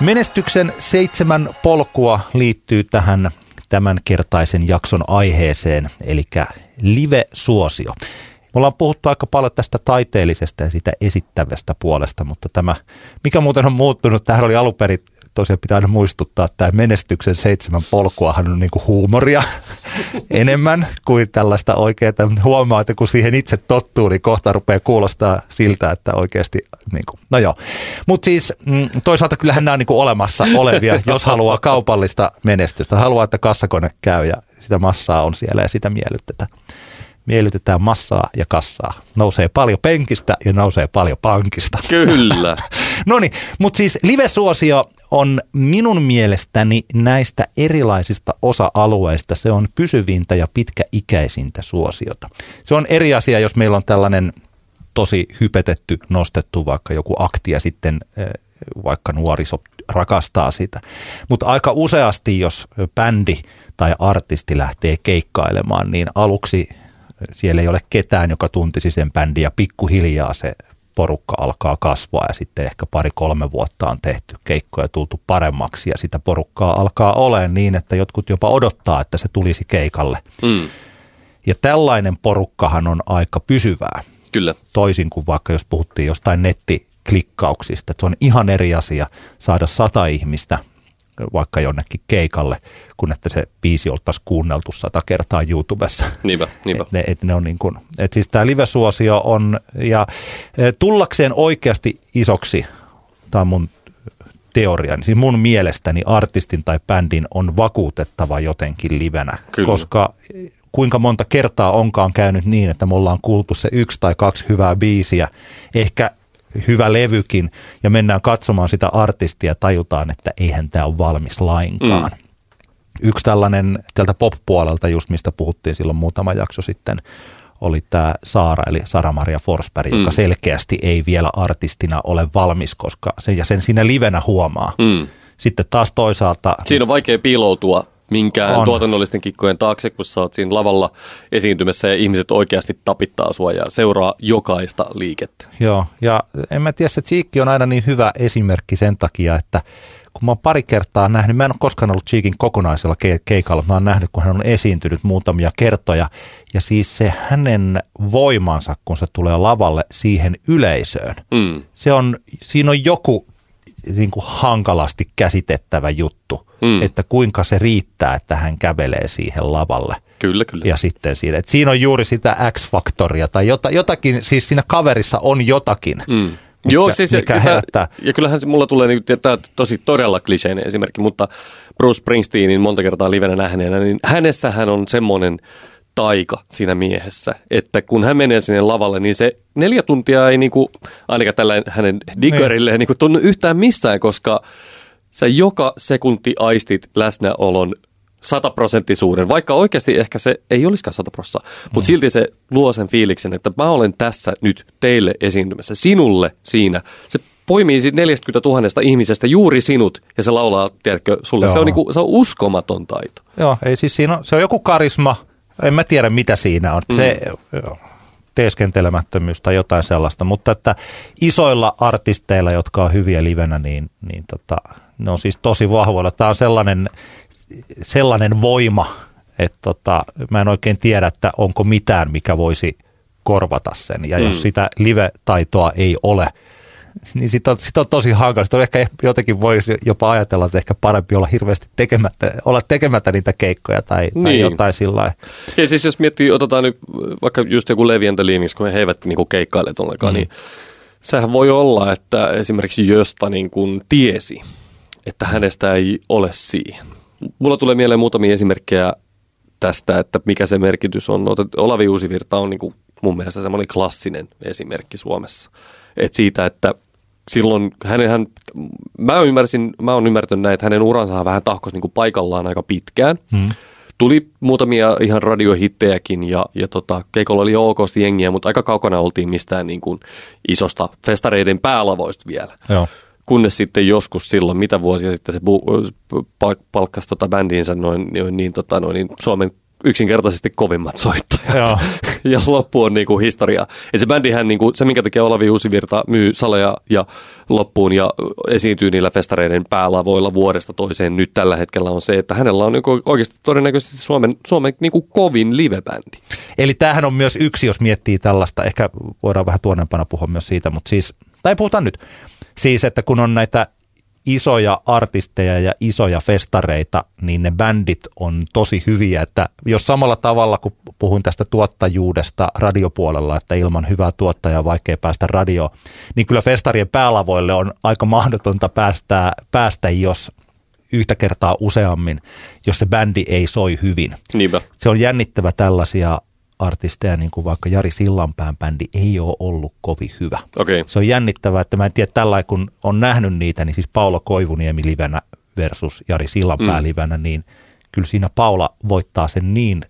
Menestyksen seitsemän polkua liittyy tähän tämänkertaisen jakson aiheeseen, eli live-suosio. Me ollaan puhuttu aika paljon tästä taiteellisesta ja sitä esittävästä puolesta, mutta tämä, mikä muuten on muuttunut, tähän oli alun perin, tosiaan pitää aina muistuttaa, että tämä menestyksen seitsemän polkuahan on niin kuin huumoria enemmän kuin tällaista oikeaa. Huomaa, että kun siihen itse tottuu, niin kohta rupeaa kuulostaa siltä, että oikeasti, niin kuin, no joo. Mutta siis mm, toisaalta kyllähän nämä on niin kuin olemassa olevia, jos haluaa kaupallista menestystä. Haluaa, että kassakone käy ja sitä massaa on siellä ja sitä miellytetään miellytetään massaa ja kassaa. Nousee paljon penkistä ja nousee paljon pankista. Kyllä. No niin, mutta siis live-suosio on minun mielestäni näistä erilaisista osa-alueista, se on pysyvintä ja pitkäikäisintä suosiota. Se on eri asia, jos meillä on tällainen tosi hypetetty, nostettu vaikka joku akti ja sitten eh, vaikka nuoriso rakastaa sitä. Mutta aika useasti, jos bändi tai artisti lähtee keikkailemaan, niin aluksi siellä ei ole ketään, joka tuntisi sen bändin ja pikkuhiljaa se porukka alkaa kasvaa ja sitten ehkä pari-kolme vuotta on tehty keikkoja ja tultu paremmaksi ja sitä porukkaa alkaa olemaan niin, että jotkut jopa odottaa, että se tulisi keikalle. Mm, Ja tällainen porukkahan on aika pysyvää, kyllä. toisin kuin vaikka jos puhuttiin jostain nettiklikkauksista. Että se on ihan eri asia saada sata ihmistä vaikka jonnekin keikalle, kun että se biisi oltaisiin kuunneltu sata kertaa YouTubessa. Niinpä, niinpä. Et ne, et ne on niin kuin, et siis tämä live-suosio on, ja e, tullakseen oikeasti isoksi, tämä on mun teoria, niin siis mun mielestäni artistin tai bändin on vakuutettava jotenkin livenä, Kyllä. koska kuinka monta kertaa onkaan käynyt niin, että me ollaan kuultu se yksi tai kaksi hyvää biisiä, ehkä hyvä levykin, ja mennään katsomaan sitä artistia ja tajutaan, että eihän tämä ole valmis lainkaan. Mm. Yksi tällainen tältä pop-puolelta, just mistä puhuttiin silloin muutama jakso sitten, oli tämä Saara, eli Sara-Maria Forsberg, mm. joka selkeästi ei vielä artistina ole valmis, koska se, ja sen siinä livenä huomaa. Mm. Sitten taas toisaalta... Siinä on vaikea piiloutua minkään On. tuotannollisten kikkojen taakse, kun sä oot siinä lavalla esiintymässä ja ihmiset oikeasti tapittaa sua ja seuraa jokaista liikettä. Joo, ja en mä tiedä, se Cheekki on aina niin hyvä esimerkki sen takia, että kun mä oon pari kertaa nähnyt, mä en ole koskaan ollut Cheekin kokonaisella ke- keikalla, mä oon nähnyt, kun hän on esiintynyt muutamia kertoja, ja siis se hänen voimansa, kun se tulee lavalle siihen yleisöön, Mm. se on, siinä on joku niin kuin hankalasti käsitettävä juttu, Mm. että kuinka se riittää, että hän kävelee siihen lavalle Kyllä, kyllä. ja sitten siitä, että siinä on juuri sitä X-faktoria tai jota, jotakin, siis siinä kaverissa on jotakin, Mm. mikä, Joo, siis, mikä ja, herättää. ja kyllähän se mulla tulee, niin, tämä tosi todella kliseinen esimerkki, mutta Bruce Springsteenin monta kertaa livenä nähneenä, niin hänessähän on semmoinen taika siinä miehessä, että kun hän menee sinne lavalle, niin se neljä tuntia ei niinku, ainakaan tällä hänen diggerilleen niinku tunnu yhtään missään, koska sä joka sekunti aistit läsnäolon sataprosenttisuuden, vaikka oikeasti ehkä se ei olisikaan sataprossa, mutta mm. silti se luo sen fiiliksen, että mä olen tässä nyt teille esiintymässä, sinulle siinä. Se poimii siitä 40 000 ihmisestä juuri sinut ja se laulaa, tiedätkö, sulle. Se on, niinku, se on uskomaton taito. Joo, ei siis siinä on, se on joku karisma, en mä tiedä mitä siinä on. Mm. Se teeskentelemättömyys tai jotain sellaista, mutta että isoilla artisteilla, jotka on hyviä livenä, niin, niin tota, ne on siis tosi vahvoilla. Tämä on sellainen, sellainen voima, että tota, mä en oikein tiedä, että onko mitään, mikä voisi korvata sen. Ja mm. jos sitä live-taitoa ei ole, niin sitten on, sit on tosi on ehkä jotenkin voisi jopa ajatella, että ehkä parempi olla hirveästi tekemättä, olla tekemättä niitä keikkoja tai, niin. tai jotain sillä Ja siis jos miettii, otetaan nyt vaikka just joku Levi and kun he eivät niin keikkaile ollenkaan, mm. niin sehän voi olla, että esimerkiksi Jösta niin kuin tiesi, että hänestä ei ole siihen. Mulla tulee mieleen muutamia esimerkkejä tästä, että mikä se merkitys on. Olavi Uusivirta on niin kuin mun mielestä semmoinen klassinen esimerkki Suomessa. Et siitä, että silloin hänen, hän, mä ymmärsin, mä oon ymmärtänyt näin, että hänen uransa vähän tahkos niin kuin paikallaan aika pitkään. Hmm. Tuli muutamia ihan radiohittejäkin ja, ja tota, keikolla oli okosti jengiä, mutta aika kaukana oltiin mistään niin kuin isosta festareiden päälavoista vielä. Joo. Kunnes sitten joskus silloin, mitä vuosia sitten se bu- palkkasi tota bändiinsä noin, noin, niin, tota, noin, niin Suomen yksinkertaisesti kovimmat soittajat. Joo. ja loppu on niinku historia. Et se bändihän, niinku, se minkä takia Olavi Uusivirta myy saleja ja loppuun ja esiintyy niillä festareiden päälavoilla vuodesta toiseen nyt tällä hetkellä on se, että hänellä on niinku oikeasti todennäköisesti Suomen, Suomen niinku kovin livebändi. Eli tämähän on myös yksi, jos miettii tällaista, ehkä voidaan vähän tuonnempana puhua myös siitä, mutta siis, tai puhutaan nyt, siis että kun on näitä isoja artisteja ja isoja festareita, niin ne bändit on tosi hyviä. Että jos samalla tavalla, kun puhun tästä tuottajuudesta radiopuolella, että ilman hyvää tuottajaa on vaikea päästä radioon, niin kyllä festarien päälavoille on aika mahdotonta päästä, päästä jos yhtä kertaa useammin, jos se bändi ei soi hyvin. Niinpä. Se on jännittävä tällaisia artisteja, niin kuin vaikka Jari Sillanpään bändi, ei ole ollut kovin hyvä. Okay. Se on jännittävää, että mä en tiedä tällä kun on nähnyt niitä, niin siis Paula Koivuniemi livenä versus Jari Sillanpää mm. livenä, niin kyllä siinä Paula voittaa sen niin,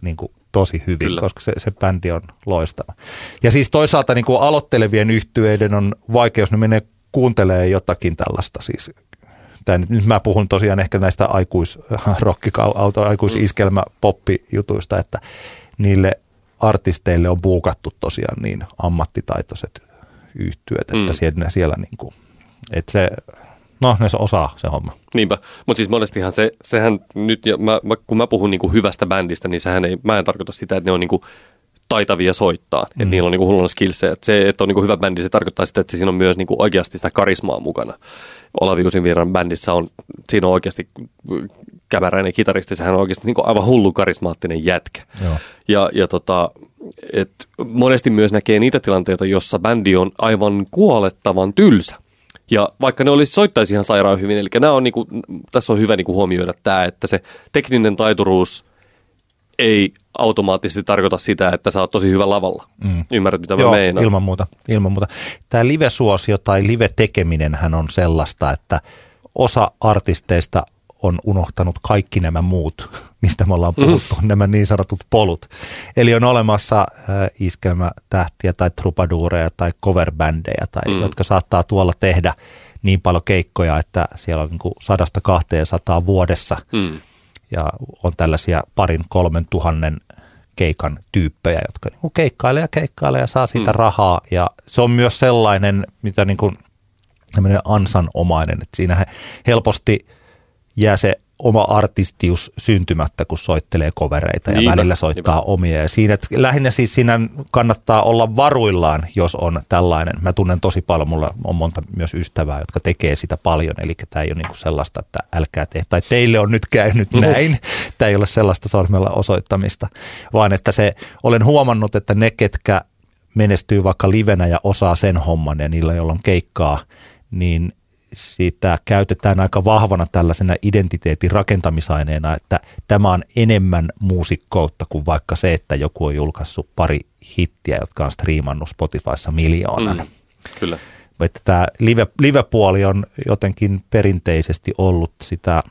niin kuin tosi hyvin, kyllä. koska se, se bändi on loistava. Ja siis toisaalta niin kuin aloittelevien yhtyeiden on vaikeus, ne menee kuuntelee jotakin tällaista siis Tämä, nyt mä puhun tosiaan ehkä näistä aikuisrokki, aikuisiskelmä, poppijutuista, että niille artisteille on buukattu tosiaan niin ammattitaitoiset yhtyöt, että mm. siellä, siellä niin kuin, että se, no ne se osaa se homma. Niinpä, mutta siis monestihan se, sehän nyt, ja mä, kun mä puhun niin kuin hyvästä bändistä, niin sehän ei, mä en tarkoita sitä, että ne on niin kuin taitavia soittaa, mm. että niillä on niin hulluna skillsejä. Että se, että on niin kuin hyvä bändi, se tarkoittaa sitä, että siinä on myös niin kuin oikeasti sitä karismaa mukana. Olavi Usinvirran bändissä on, siinä on oikeasti kämäräinen kitaristi, sehän on oikeasti niin aivan hullu karismaattinen jätkä. Joo. Ja, ja tota, et monesti myös näkee niitä tilanteita, jossa bändi on aivan kuolettavan tylsä. Ja vaikka ne olisi soittaisi ihan sairaan hyvin, eli nämä on niinku, tässä on hyvä niinku huomioida tämä, että se tekninen taituruus ei automaattisesti tarkoita sitä, että sä oot tosi hyvä lavalla. Mm. Ymmärrät, mitä Joo, mä meinaan? ilman muuta, ilman muuta. Tämä live-suosio tai live-tekeminen on sellaista, että osa artisteista on unohtanut kaikki nämä muut, mistä me ollaan puhuttu, mm. nämä niin sanotut polut. Eli on olemassa äh, iskelmätähtiä tai trupaduureja tai coverbändejä, tai, mm. jotka saattaa tuolla tehdä niin paljon keikkoja, että siellä on niin sadasta kahteen sataa vuodessa. Mm. Ja on tällaisia parin kolmen tuhannen keikan tyyppejä, jotka niin keikkailee ja keikkailee ja saa siitä mm. rahaa. Ja se on myös sellainen, mitä niin kuin, ansanomainen, että siinä helposti – jää se oma artistius syntymättä, kun soittelee kovereita ja niinpä, välillä soittaa niinpä. omia. Ja siinä, että lähinnä siis siinä kannattaa olla varuillaan, jos on tällainen. Mä tunnen tosi paljon, mulla on monta myös ystävää, jotka tekee sitä paljon, eli tämä ei ole niinku sellaista, että älkää tee, tai teille on nyt käynyt mm-hmm. näin. Tämä ei ole sellaista sormella osoittamista, vaan että se, olen huomannut, että ne, ketkä menestyy vaikka livenä ja osaa sen homman ja niillä, joilla on keikkaa, niin sitä käytetään aika vahvana tällaisena identiteetin rakentamisaineena, että tämä on enemmän muusikkoutta kuin vaikka se, että joku on julkaissut pari hittiä, jotka on striimannut Spotifyssa miljoonan. Mm, kyllä. Että tämä live, live-puoli on jotenkin perinteisesti ollut sitä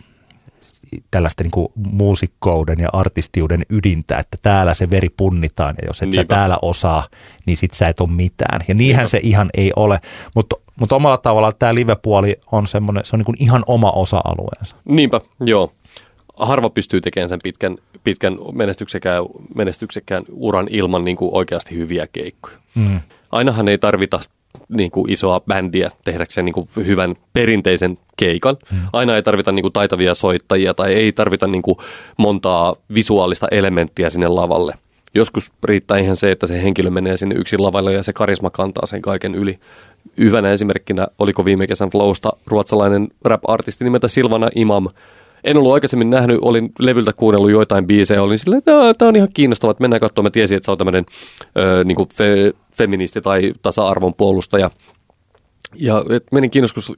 tällaista niin kuin muusikkouden ja artistiuden ydintä, että täällä se veri punnitaan ja jos et Niinpä. sä täällä osaa, niin sit sä et ole mitään. Ja niinhän Niinpä. se ihan ei ole, mutta mutta omalla tavallaan tämä live-puoli on semmoinen, se on niin kuin ihan oma osa-alueensa. Niinpä, joo. Harva pystyy tekemään sen pitkän, pitkän menestyksekään, menestyksekään uran ilman niin kuin oikeasti hyviä keikkoja. Mm. Ainahan ei tarvita niin kuin isoa bändiä tehdäkseen niin kuin hyvän perinteisen keikan. Mm. Aina ei tarvita niin kuin taitavia soittajia tai ei tarvita niin kuin montaa visuaalista elementtiä sinne lavalle. Joskus riittää ihan se, että se henkilö menee sinne yksin lavalle ja se karisma kantaa sen kaiken yli. Hyvänä esimerkkinä, oliko viime kesän Flowsta ruotsalainen rap-artisti nimeltä Silvana Imam. En ollut aikaisemmin nähnyt, olin levyltä kuunnellut joitain biisejä, olin silleen, että tämä on ihan kiinnostavaa, että mennään katsomaan. Mä tiesin, että se on tämmöinen niin fe, feministi tai tasa-arvon puolustaja. Ja menin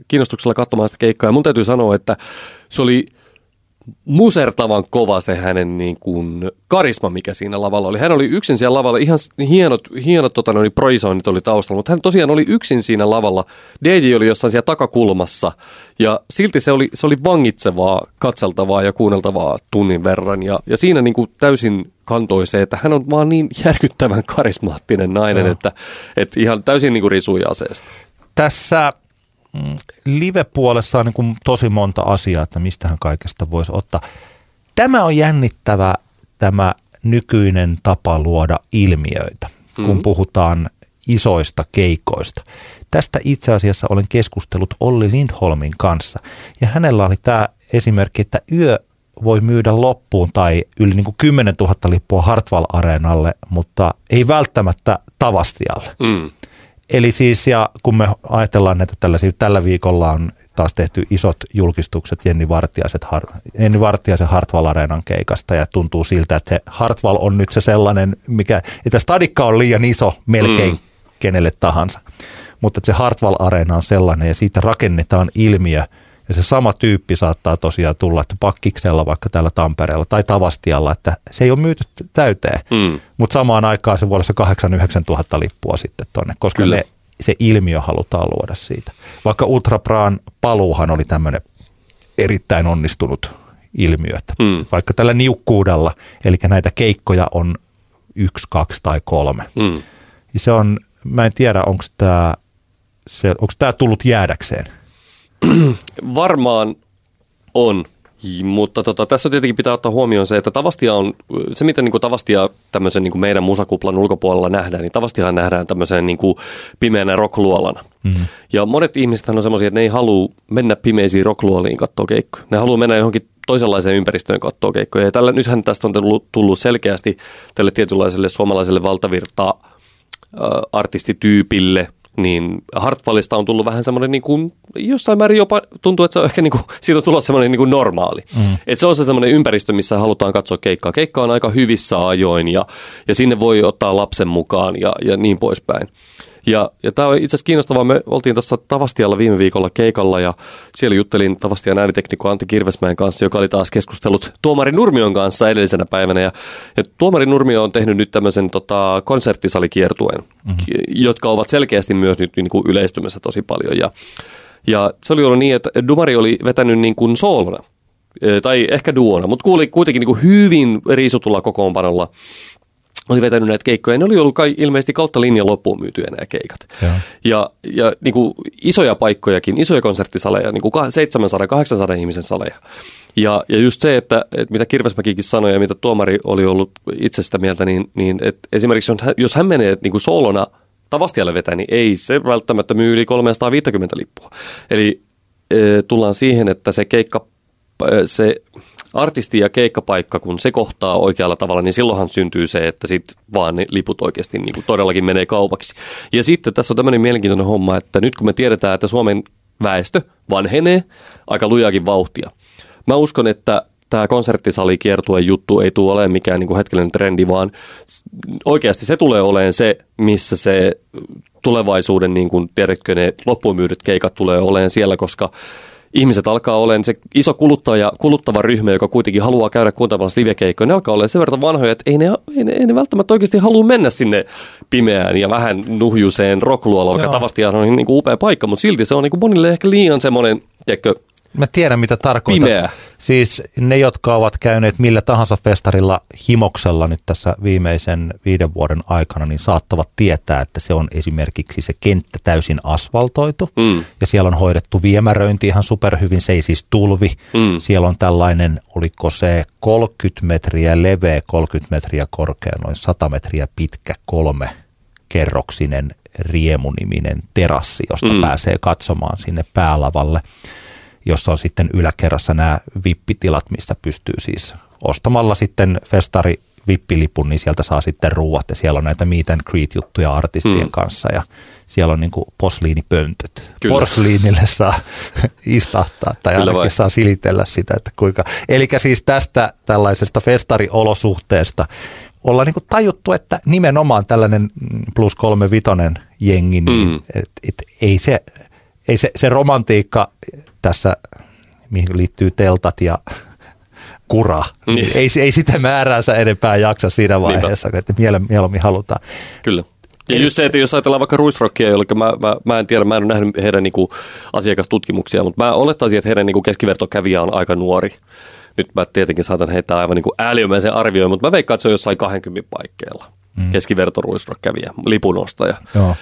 kiinnostuksella katsomaan sitä keikkaa ja mun täytyy sanoa, että se oli – musertavan kova se hänen niin kuin karisma, mikä siinä lavalla oli. Hän oli yksin siellä lavalla, ihan hienot, hienot tota, noin, proisoinnit oli taustalla, mutta hän tosiaan oli yksin siinä lavalla. DJ oli jossain siellä takakulmassa ja silti se oli, se oli vangitsevaa, katseltavaa ja kuunneltavaa tunnin verran. Ja, ja siinä niin kuin täysin kantoi se, että hän on vaan niin järkyttävän karismaattinen nainen, että, että ihan täysin niin kuin risui aseesta. Tässä live-puolessa on niin kuin tosi monta asiaa, että mistähän kaikesta voisi ottaa. Tämä on jännittävä tämä nykyinen tapa luoda ilmiöitä, kun mm-hmm. puhutaan isoista keikoista. Tästä itse asiassa olen keskustellut Olli Lindholmin kanssa ja hänellä oli tämä esimerkki, että yö voi myydä loppuun tai yli niin kuin 10 000 lippua Hartwall-areenalle, mutta ei välttämättä Tavastialle. Mm. Eli siis, ja kun me ajatellaan näitä tällaisia, tällä viikolla on taas tehty isot julkistukset Jenni Vartiaiset, Jenni Vartiaisen Hartwall Areenan keikasta ja tuntuu siltä, että se Hartwall on nyt se sellainen, mikä, että stadikka on liian iso melkein mm. kenelle tahansa, mutta että se Hartwall Areena on sellainen ja siitä rakennetaan ilmiö, ja se sama tyyppi saattaa tosiaan tulla, että pakkiksella vaikka täällä Tampereella tai Tavastialla, että se ei ole myyty täyteen. Mm. Mutta samaan aikaan se voi olla se 8 tuhatta lippua sitten tonne, koska Kyllä. Ne, se ilmiö halutaan luoda siitä. Vaikka Ultra Braan paluuhan oli tämmöinen erittäin onnistunut ilmiö, että mm. vaikka tällä niukkuudella, eli näitä keikkoja on yksi, kaksi tai kolme. Mm. Se on, mä en tiedä, onko tämä onko tämä tullut jäädäkseen? Varmaan on, mutta tota, tässä tietenkin pitää ottaa huomioon se, että Tavastia on, se miten niin Tavastia tämmöisen niin meidän musakuplan ulkopuolella nähdään, niin Tavastiahan nähdään tämmöisen niin pimeänä rockluolana. Mm-hmm. Ja monet ihmiset on semmoisia, että ne ei halua mennä pimeisiin rockluoliin katsoa keikkoja. Ne haluaa mennä johonkin toisenlaiseen ympäristöön katsoa keikkoja. Ja tällä, nythän tästä on tullut, tullut selkeästi tälle tietynlaiselle suomalaiselle valtavirta artistityypille niin Hartwallista on tullut vähän semmoinen niin kuin, jossain määrin jopa tuntuu, että se on ehkä niin kuin, siitä on tullut semmoinen niin kuin normaali. Mm. Että se on se semmoinen ympäristö, missä halutaan katsoa keikkaa. Keikka on aika hyvissä ajoin ja, ja sinne voi ottaa lapsen mukaan ja, ja niin poispäin. Ja, ja tämä on itse asiassa kiinnostavaa. Me oltiin tuossa Tavastialla viime viikolla keikalla ja siellä juttelin Tavastian ääniteknikko Antti Kirvesmäen kanssa, joka oli taas keskustellut Tuomari Nurmion kanssa edellisenä päivänä. Ja, ja Tuomari Nurmio on tehnyt nyt tämmöisen tota, konserttisalikiertueen, mm-hmm. jotka ovat selkeästi myös nyt niin kuin yleistymässä tosi paljon. Ja, ja se oli ollut niin, että Dumari oli vetänyt niin kuin soolona, tai ehkä duona, mutta kuuli kuitenkin niin kuin hyvin riisutulla kokoonpanolla oli vetänyt näitä keikkoja. Ne oli ollut kai ilmeisesti kautta linjan loppuun myytyjä nämä keikat. Ja, ja, ja niin kuin isoja paikkojakin, isoja konserttisaleja, niin kuin 700-800 ihmisen saleja. Ja, ja just se, että, että mitä Kirvesmäkikin sanoi ja mitä tuomari oli ollut itsestä mieltä, niin, niin että esimerkiksi jos hän menee niin kuin solona Tavastialle vetää, niin ei se välttämättä myy yli 350 lippua. Eli e, tullaan siihen, että se keikka, se artisti ja keikkapaikka, kun se kohtaa oikealla tavalla, niin silloinhan syntyy se, että sitten vaan ne liput oikeasti niin kuin todellakin menee kaupaksi. Ja sitten tässä on tämmöinen mielenkiintoinen homma, että nyt kun me tiedetään, että Suomen väestö vanhenee aika lujaakin vauhtia, mä uskon, että tämä konserttisalikiertue juttu ei tule olemaan mikään niin kuin hetkellinen trendi, vaan oikeasti se tulee olemaan se, missä se tulevaisuuden, niin kuin, tiedätkö, ne loppuun keikat tulee olemaan siellä, koska ihmiset alkaa olemaan se iso kuluttaja, kuluttava ryhmä, joka kuitenkin haluaa käydä kuuntelemassa livekeikkoja, ne alkaa olemaan sen verran vanhoja, että ei ne, ei ne, ei ne välttämättä oikeasti halua mennä sinne pimeään ja vähän nuhjuseen rockluoloon, joka tavasti on niin kuin upea paikka, mutta silti se on niin kuin monille ehkä liian semmoinen, tiedätkö, Mä tiedän, mitä tarkoitat. Pimeä. Siis ne, jotka ovat käyneet millä tahansa festarilla himoksella nyt tässä viimeisen viiden vuoden aikana, niin saattavat tietää, että se on esimerkiksi se kenttä täysin asfaltoitu. Mm. Ja siellä on hoidettu viemäröinti ihan superhyvin, se ei siis tulvi. Mm. Siellä on tällainen, oliko se 30 metriä leveä, 30 metriä korkea, noin 100 metriä pitkä, kolme kerroksinen riemuniminen terassi, josta mm. pääsee katsomaan sinne päälavalle jossa on sitten yläkerrassa nämä vippitilat, mistä pystyy siis ostamalla sitten festari vippilipun, niin sieltä saa sitten ruuat ja siellä on näitä meet and greet juttuja artistien mm. kanssa ja siellä on niin kuin posliinipöntöt. Kyllä. Porsliinille saa istahtaa tai Kyllä ainakin vai. saa silitellä sitä, että kuinka. Eli siis tästä tällaisesta festariolosuhteesta ollaan niin kuin tajuttu, että nimenomaan tällainen plus kolme vitonen jengi, niin mm. et, et, ei se ei se, se romantiikka tässä, mihin liittyy teltat ja kura, niin. ei, ei sitä määräänsä enempää jaksa siinä vaiheessa, Niinpä. että mieluummin halutaan. Kyllä. Ja just se, että jos ajatellaan vaikka Ruisrockia, jolloin mä, mä, mä, en tiedä, mä en ole nähnyt heidän niinku asiakastutkimuksia, mutta mä olettaisin, että heidän niinku keskivertokävijä on aika nuori. Nyt mä tietenkin saatan heittää aivan niinku ääliömäisen arvioin, mutta mä veikkaan, että se on jossain 20 paikkeilla. Mm. Keskiverto Ruisrock-kävijä, lipunostaja. Joo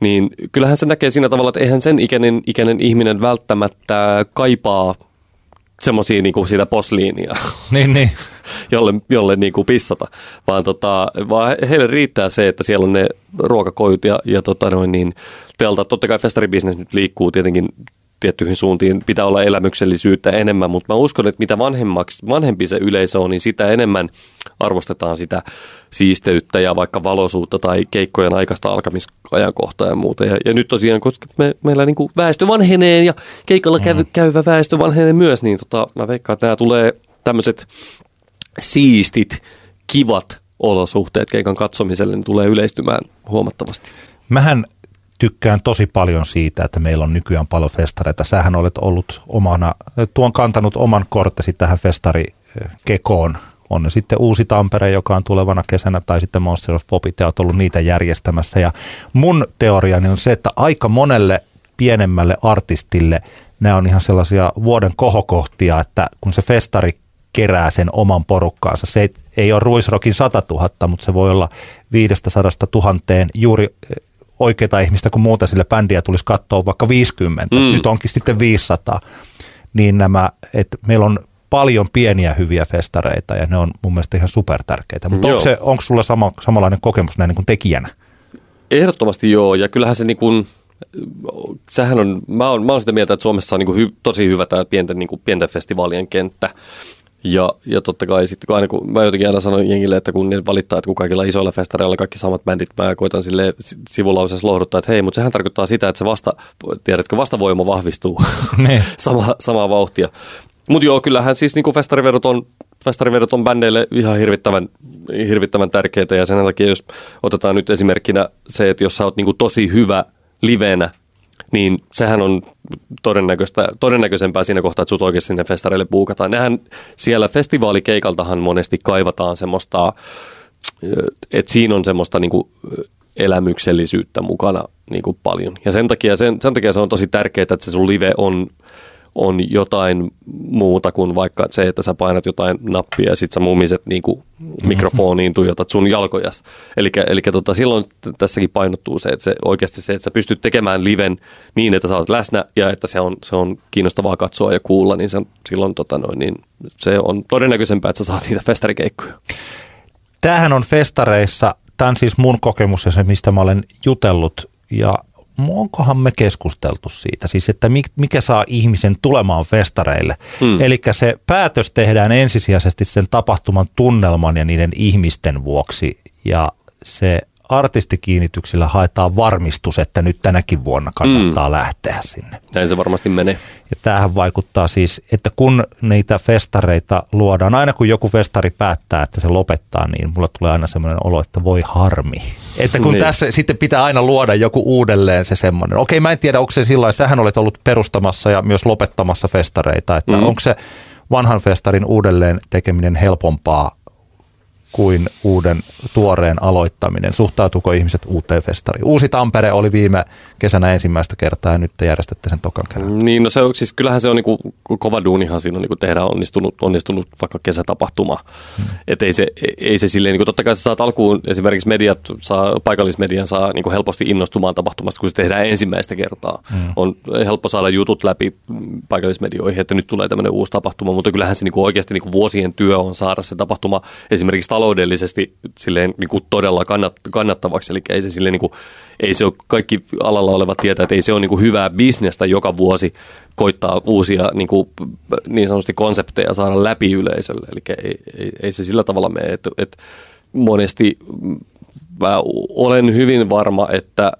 niin kyllähän se näkee siinä tavalla, että eihän sen ikäinen, ikäinen ihminen välttämättä kaipaa semmoisia niin sitä posliinia, niin, niin. jolle, jolle niin kuin pissata, vaan, tota, vaan heille riittää se, että siellä on ne ruokakojut ja, ja tota noin, niin, teltat. Totta kai festaribisnes nyt liikkuu tietenkin tiettyihin suuntiin pitää olla elämyksellisyyttä enemmän, mutta mä uskon, että mitä vanhemmaksi, vanhempi se yleisö on, niin sitä enemmän arvostetaan sitä siisteyttä ja vaikka valoisuutta tai keikkojen aikaista alkamisajankohtaa ja muuta. Ja, ja nyt tosiaan, koska me, meillä niin kuin väestö vanhenee ja keikalla käy, mm. käyvä väestö vanhenee myös, niin tota, mä veikkaan, että nämä tulee tämmöiset siistit, kivat olosuhteet keikan katsomiselle, niin tulee yleistymään huomattavasti. Mähän tykkään tosi paljon siitä, että meillä on nykyään paljon festareita. Sähän olet ollut omana, tuon kantanut oman korttesi tähän festarikekoon. On sitten Uusi Tampere, joka on tulevana kesänä, tai sitten Monster of Popit, ja olet ollut niitä järjestämässä. Ja mun teoriani on se, että aika monelle pienemmälle artistille nämä on ihan sellaisia vuoden kohokohtia, että kun se festari kerää sen oman porukkaansa. Se ei, ei ole Ruisrokin 100 000, mutta se voi olla 500 000 juuri oikeita ihmistä, kun muuta sille bändiä tulisi katsoa vaikka 50, mm. nyt onkin sitten 500, niin nämä, että meillä on paljon pieniä hyviä festareita ja ne on mun mielestä ihan super tärkeitä. Mutta onko, se, onko sulla sama, samanlainen kokemus näin niin kuin tekijänä? Ehdottomasti joo, ja kyllähän se niin kuin, sehän on, mä oon, mä oon sitä mieltä, että Suomessa on niin kuin hy, tosi hyvä tämä pienten, niin kuin pienten festivaalien kenttä. Ja, ja totta kai sitten kun aina kun mä jotenkin aina sanon jengille, että kun ne valittaa, että kun kaikilla isoilla festareilla kaikki samat bändit, mä koitan sille sivulauseessa lohduttaa, että hei, mutta sehän tarkoittaa sitä, että se vasta, tiedätkö, vastavoima vahvistuu niin. sama, samaa vauhtia. Mutta joo, kyllähän siis niin festarivedot on festarivedot on bändeille ihan hirvittävän, hirvittävän tärkeitä ja sen takia jos otetaan nyt esimerkkinä se, että jos sä oot niin tosi hyvä livenä, niin sehän on todennäköistä, todennäköisempää siinä kohtaa, että sut oikeasti sinne festareille buukataan. Nehän siellä festivaalikeikaltahan monesti kaivataan semmoista, että siinä on semmoista niin kuin elämyksellisyyttä mukana niin kuin paljon. Ja sen takia, sen, sen takia se on tosi tärkeää, että se sun live on on jotain muuta kuin vaikka se, että sä painat jotain nappia ja sit sä mumiset niin kuin mikrofoniin tuijotat sun jalkojas. Eli tota, silloin tässäkin painottuu se, että se oikeasti se, että sä pystyt tekemään liven niin, että sä oot läsnä ja että se on, se on kiinnostavaa katsoa ja kuulla, niin, se, silloin tota noin, niin se on todennäköisempää, että sä saat niitä festarikeikkoja. Tämähän on festareissa, tämä on siis mun kokemus ja se, mistä mä olen jutellut ja onkohan me keskusteltu siitä, siis että mikä saa ihmisen tulemaan festareille. Mm. Eli se päätös tehdään ensisijaisesti sen tapahtuman tunnelman ja niiden ihmisten vuoksi ja se artistikiinnityksillä haetaan varmistus, että nyt tänäkin vuonna kannattaa mm. lähteä sinne. Näin se varmasti menee. Ja tämähän vaikuttaa siis, että kun niitä festareita luodaan, aina kun joku festari päättää, että se lopettaa, niin mulla tulee aina semmoinen olo, että voi harmi. Että kun niin. tässä sitten pitää aina luoda joku uudelleen se semmoinen. Okei, mä en tiedä, onko se sillä sähän olet ollut perustamassa ja myös lopettamassa festareita, että mm. onko se vanhan festarin uudelleen tekeminen helpompaa kuin uuden tuoreen aloittaminen? Suhtautuuko ihmiset uuteen festariin? Uusi Tampere oli viime kesänä ensimmäistä kertaa ja nyt te järjestätte sen tokan kerran. Niin, no se on, siis kyllähän se on niinku, kova duunihan siinä on niinku tehdä onnistunut, onnistunut vaikka kesätapahtuma. Hmm. Et ei se, ei se silleen, niinku, totta kai sä saat alkuun esimerkiksi mediat, saa, paikallismedian saa niinku helposti innostumaan tapahtumasta, kun se tehdään ensimmäistä kertaa. Hmm. On helppo saada jutut läpi paikallismedioihin, että nyt tulee tämmöinen uusi tapahtuma, mutta kyllähän se niinku oikeasti niinku vuosien työ on saada se tapahtuma esimerkiksi taloudellisesti silleen niin kuin todella kannat, kannattavaksi. Eli ei se, silleen, niin kuin, ei se ole kaikki alalla olevat tietää, että ei se ole niin kuin hyvää bisnestä joka vuosi koittaa uusia niin, kuin, niin sanotusti konsepteja saada läpi yleisölle. Eli ei, ei, ei se sillä tavalla mene, että, että monesti mä olen hyvin varma, että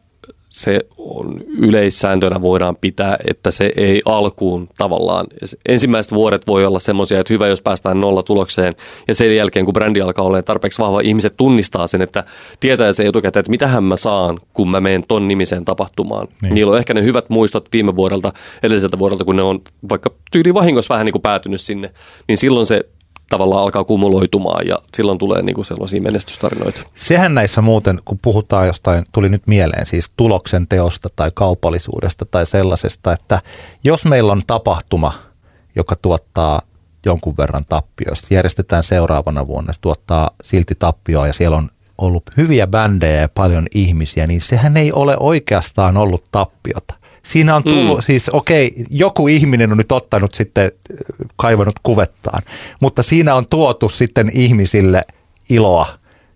se on yleissääntönä voidaan pitää, että se ei alkuun tavallaan. Ensimmäiset vuodet voi olla semmoisia, että hyvä, jos päästään nolla tulokseen ja sen jälkeen, kun brändi alkaa olla tarpeeksi vahva, ihmiset tunnistaa sen, että tietää se etukäteen, että mitähän mä saan, kun mä menen ton nimiseen tapahtumaan. Niin. Niillä on ehkä ne hyvät muistot viime vuodelta, edelliseltä vuodelta, kun ne on vaikka tyyli vahingossa vähän niin kuin päätynyt sinne, niin silloin se tavallaan alkaa kumuloitumaan ja silloin tulee niin kuin sellaisia menestystarinoita. Sehän näissä muuten, kun puhutaan jostain, tuli nyt mieleen siis tuloksen teosta tai kaupallisuudesta tai sellaisesta, että jos meillä on tapahtuma, joka tuottaa jonkun verran tappioista, järjestetään seuraavana vuonna, se tuottaa silti tappioa ja siellä on ollut hyviä bändejä ja paljon ihmisiä, niin sehän ei ole oikeastaan ollut tappiota. Siinä on tullut, mm. siis okei, okay, joku ihminen on nyt ottanut sitten, kaivannut kuvettaan, mutta siinä on tuotu sitten ihmisille iloa.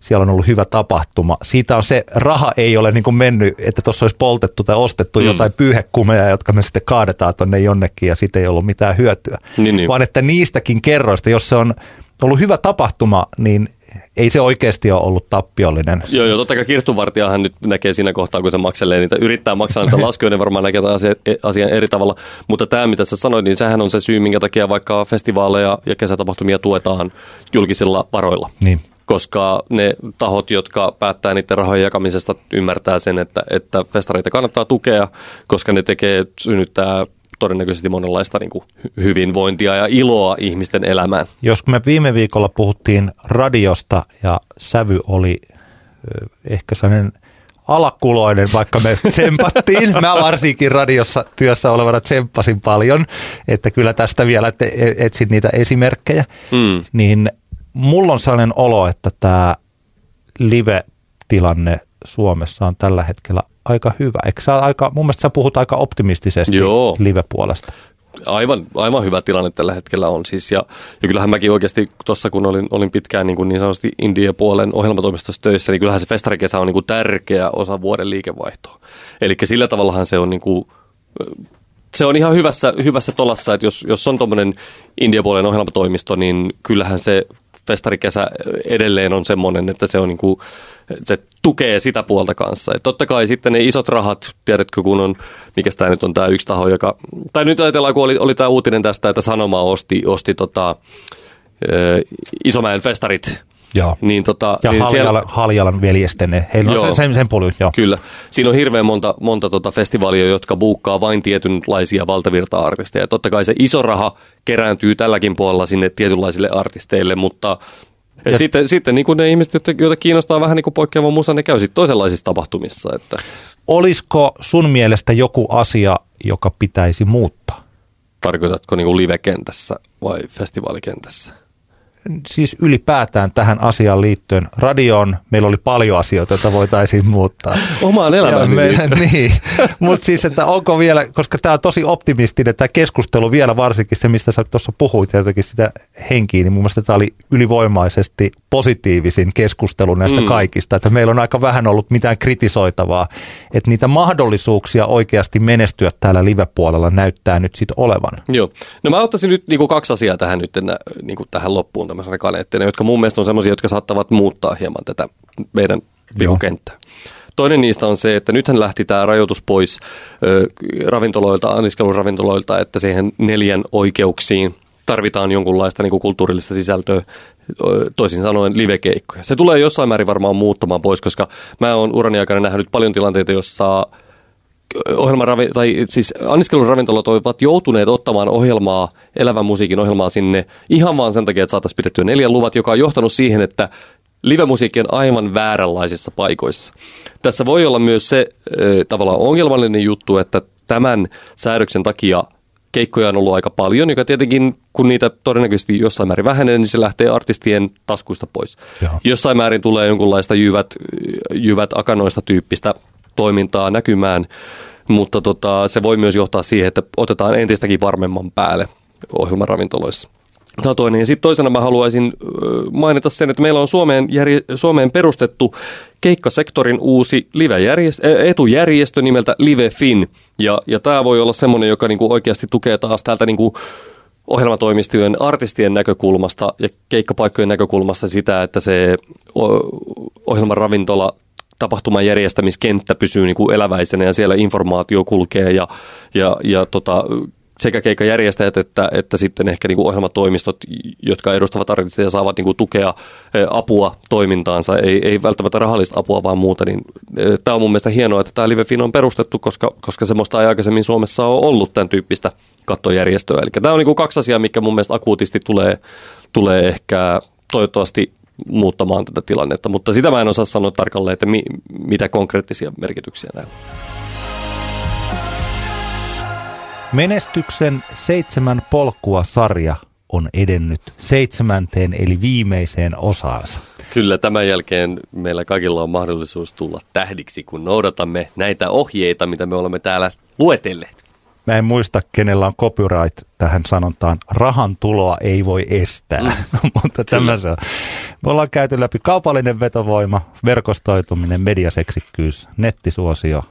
Siellä on ollut hyvä tapahtuma. Siitä on se, raha ei ole niin kuin mennyt, että tuossa olisi poltettu tai ostettu mm. jotain pyyhekumeja, jotka me sitten kaadetaan tuonne jonnekin ja siitä ei ollut mitään hyötyä. Niin, niin. Vaan että niistäkin kerroista, jos se on ollut hyvä tapahtuma, niin ei se oikeasti ole ollut tappiollinen. Joo, joo totta kai kirstunvartijahan nyt näkee siinä kohtaa, kun se makselee niitä, yrittää maksaa niitä laskuja, niin varmaan näkee asian, asian eri tavalla. Mutta tämä, mitä sä sanoit, niin sehän on se syy, minkä takia vaikka festivaaleja ja kesätapahtumia tuetaan julkisilla varoilla. Niin koska ne tahot, jotka päättää niiden rahojen jakamisesta, ymmärtää sen, että, että festareita kannattaa tukea, koska ne tekee, synnyttää todennäköisesti monenlaista niin kuin hyvinvointia ja iloa ihmisten elämään. Jos me viime viikolla puhuttiin radiosta ja sävy oli ehkä sellainen alakuloinen, vaikka me tsempattiin. Mä varsinkin radiossa työssä olevana tsemppasin paljon, että kyllä tästä vielä e-, etsin niitä esimerkkejä. Mm. Niin mulla on sellainen olo, että tämä live-tilanne Suomessa on tällä hetkellä aika hyvä. Eikö sä aika, mun mielestä sä puhut aika optimistisesti Joo. live-puolesta. Aivan, aivan hyvä tilanne tällä hetkellä on siis. Ja, ja kyllähän mäkin oikeasti tuossa, kun olin, olin pitkään niin, kuin niin sanotusti India-puolen ohjelmatoimistossa töissä, niin kyllähän se festarikesä on niin kuin tärkeä osa vuoden liikevaihtoa. Eli sillä tavallahan se on niin kuin, se on ihan hyvässä, hyvässä tolassa, että jos, jos on tuommoinen India-puolen ohjelmatoimisto, niin kyllähän se festarikesä edelleen on semmoinen, että se on niin kuin, se tukee sitä puolta kanssa. Et totta kai sitten ne isot rahat, tiedätkö kun on, mikä tämä nyt on tämä yksi taho, joka, tai nyt ajatellaan, kun oli, oli tämä uutinen tästä, että Sanoma osti, osti tota, Isomäen festarit Joo. Niin tota, ja niin Haljalan, siellä... Haljalan veljesten, heillä on sen, sen, sen polu, joo. Kyllä. Siinä on hirveän monta, monta tota festivaalia, jotka buukkaa vain tietynlaisia valtavirta-artisteja. Totta kai se iso raha kerääntyy tälläkin puolella sinne tietynlaisille artisteille, mutta et ja sitten, sitten niin kuin ne ihmiset, joita kiinnostaa vähän niin kuin poikkeava musa, ne käy sitten toisenlaisissa tapahtumissa. Että. Olisiko sun mielestä joku asia, joka pitäisi muuttaa? Tarkoitatko niin kuin live-kentässä vai festivaalikentässä? Siis ylipäätään tähän asiaan liittyen. Radioon meillä oli paljon asioita, joita voitaisiin muuttaa. Omaan elämään. Meidän, niin, mutta siis, että onko vielä, koska tämä on tosi optimistinen, tämä keskustelu vielä varsinkin se, mistä sä tuossa puhuit ja jotenkin sitä henkiä, niin mun mielestä tämä oli ylivoimaisesti positiivisin keskustelu näistä mm. kaikista, että meillä on aika vähän ollut mitään kritisoitavaa, että niitä mahdollisuuksia oikeasti menestyä täällä live-puolella näyttää nyt sitten olevan. Joo, no mä ottaisin nyt niin kuin kaksi asiaa tähän nyt niin kuin tähän loppuun kaneettina, jotka mun mielestä on semmoisia, jotka saattavat muuttaa hieman tätä meidän vihukenttää. Toinen niistä on se, että nythän lähti tämä rajoitus pois ö, ravintoloilta, anniskeluravintoloilta, että siihen neljän oikeuksiin tarvitaan jonkunlaista niin kuin kulttuurillista sisältöä, toisin sanoen livekeikkoja. Se tulee jossain määrin varmaan muuttamaan pois, koska mä oon urani aikana nähnyt paljon tilanteita, joissa ohjelmaravi, tai siis anniskeluravintolat ovat joutuneet ottamaan ohjelmaa, elävän musiikin ohjelmaa sinne ihan vaan sen takia, että saataisiin pidettyä neljän luvat, joka on johtanut siihen, että livemusiikki on aivan vääränlaisissa paikoissa. Tässä voi olla myös se äh, tavallaan ongelmallinen juttu, että tämän säädöksen takia keikkoja on ollut aika paljon, joka tietenkin, kun niitä todennäköisesti jossain määrin vähenee, niin se lähtee artistien taskuista pois. Joo. Jossain määrin tulee jonkunlaista jyvät, jyvät akanoista tyyppistä toimintaa näkymään, mutta tota, se voi myös johtaa siihen, että otetaan entistäkin varmemman päälle ohjelmaravintoloissa. Tämä toinen. Ja sitten toisena mä haluaisin mainita sen, että meillä on Suomeen, järje, Suomeen perustettu keikkasektorin uusi etujärjestö nimeltä LiveFin. Ja, ja tämä voi olla semmoinen, joka niinku oikeasti tukee taas täältä niinku ohjelmatoimistojen artistien näkökulmasta ja keikkapaikkojen näkökulmasta sitä, että se ohjelmaravintola tapahtuman järjestämiskenttä pysyy niin kuin eläväisenä ja siellä informaatio kulkee ja, ja, ja tota, sekä keikkajärjestäjät että, että sitten ehkä niin kuin ohjelmatoimistot, jotka edustavat artisteja, saavat niin kuin tukea, apua toimintaansa, ei, ei välttämättä rahallista apua, vaan muuta. Niin, tämä on mun mielestä hienoa, että tämä LiveFin on perustettu, koska, koska semmoista ei aikaisemmin Suomessa ole ollut tämän tyyppistä kattojärjestöä. Eli tämä on niin kuin kaksi asiaa, mikä mun mielestä akuutisti tulee, tulee ehkä toivottavasti muuttamaan tätä tilannetta, mutta sitä mä en osaa sanoa tarkalleen, että mi, mitä konkreettisia merkityksiä näillä Menestyksen seitsemän polkua sarja on edennyt seitsemänteen eli viimeiseen osaansa. Kyllä tämän jälkeen meillä kaikilla on mahdollisuus tulla tähdiksi, kun noudatamme näitä ohjeita, mitä me olemme täällä luetelleet. Mä en muista, kenellä on copyright tähän sanontaan. Rahan tuloa ei voi estää, mm. mutta tämä se on. Me ollaan käyty läpi kaupallinen vetovoima, verkostoituminen, mediaseksikkyys, nettisuosio,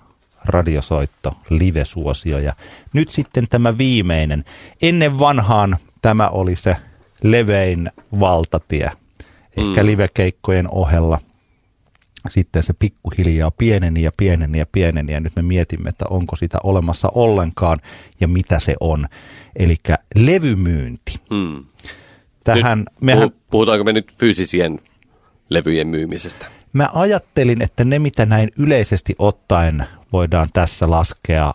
radiosoitto, livesuosio ja nyt sitten tämä viimeinen. Ennen vanhaan tämä oli se levein valtatie, ehkä mm. livekeikkojen ohella. Sitten se pikkuhiljaa pieneni ja pieneni ja pieneni ja nyt me mietimme, että onko sitä olemassa ollenkaan ja mitä se on. Eli levymyynti. Mm. Tähän, nyt, mehän, puhutaanko me nyt fyysisien levyjen myymisestä? Mä ajattelin, että ne mitä näin yleisesti ottaen voidaan tässä laskea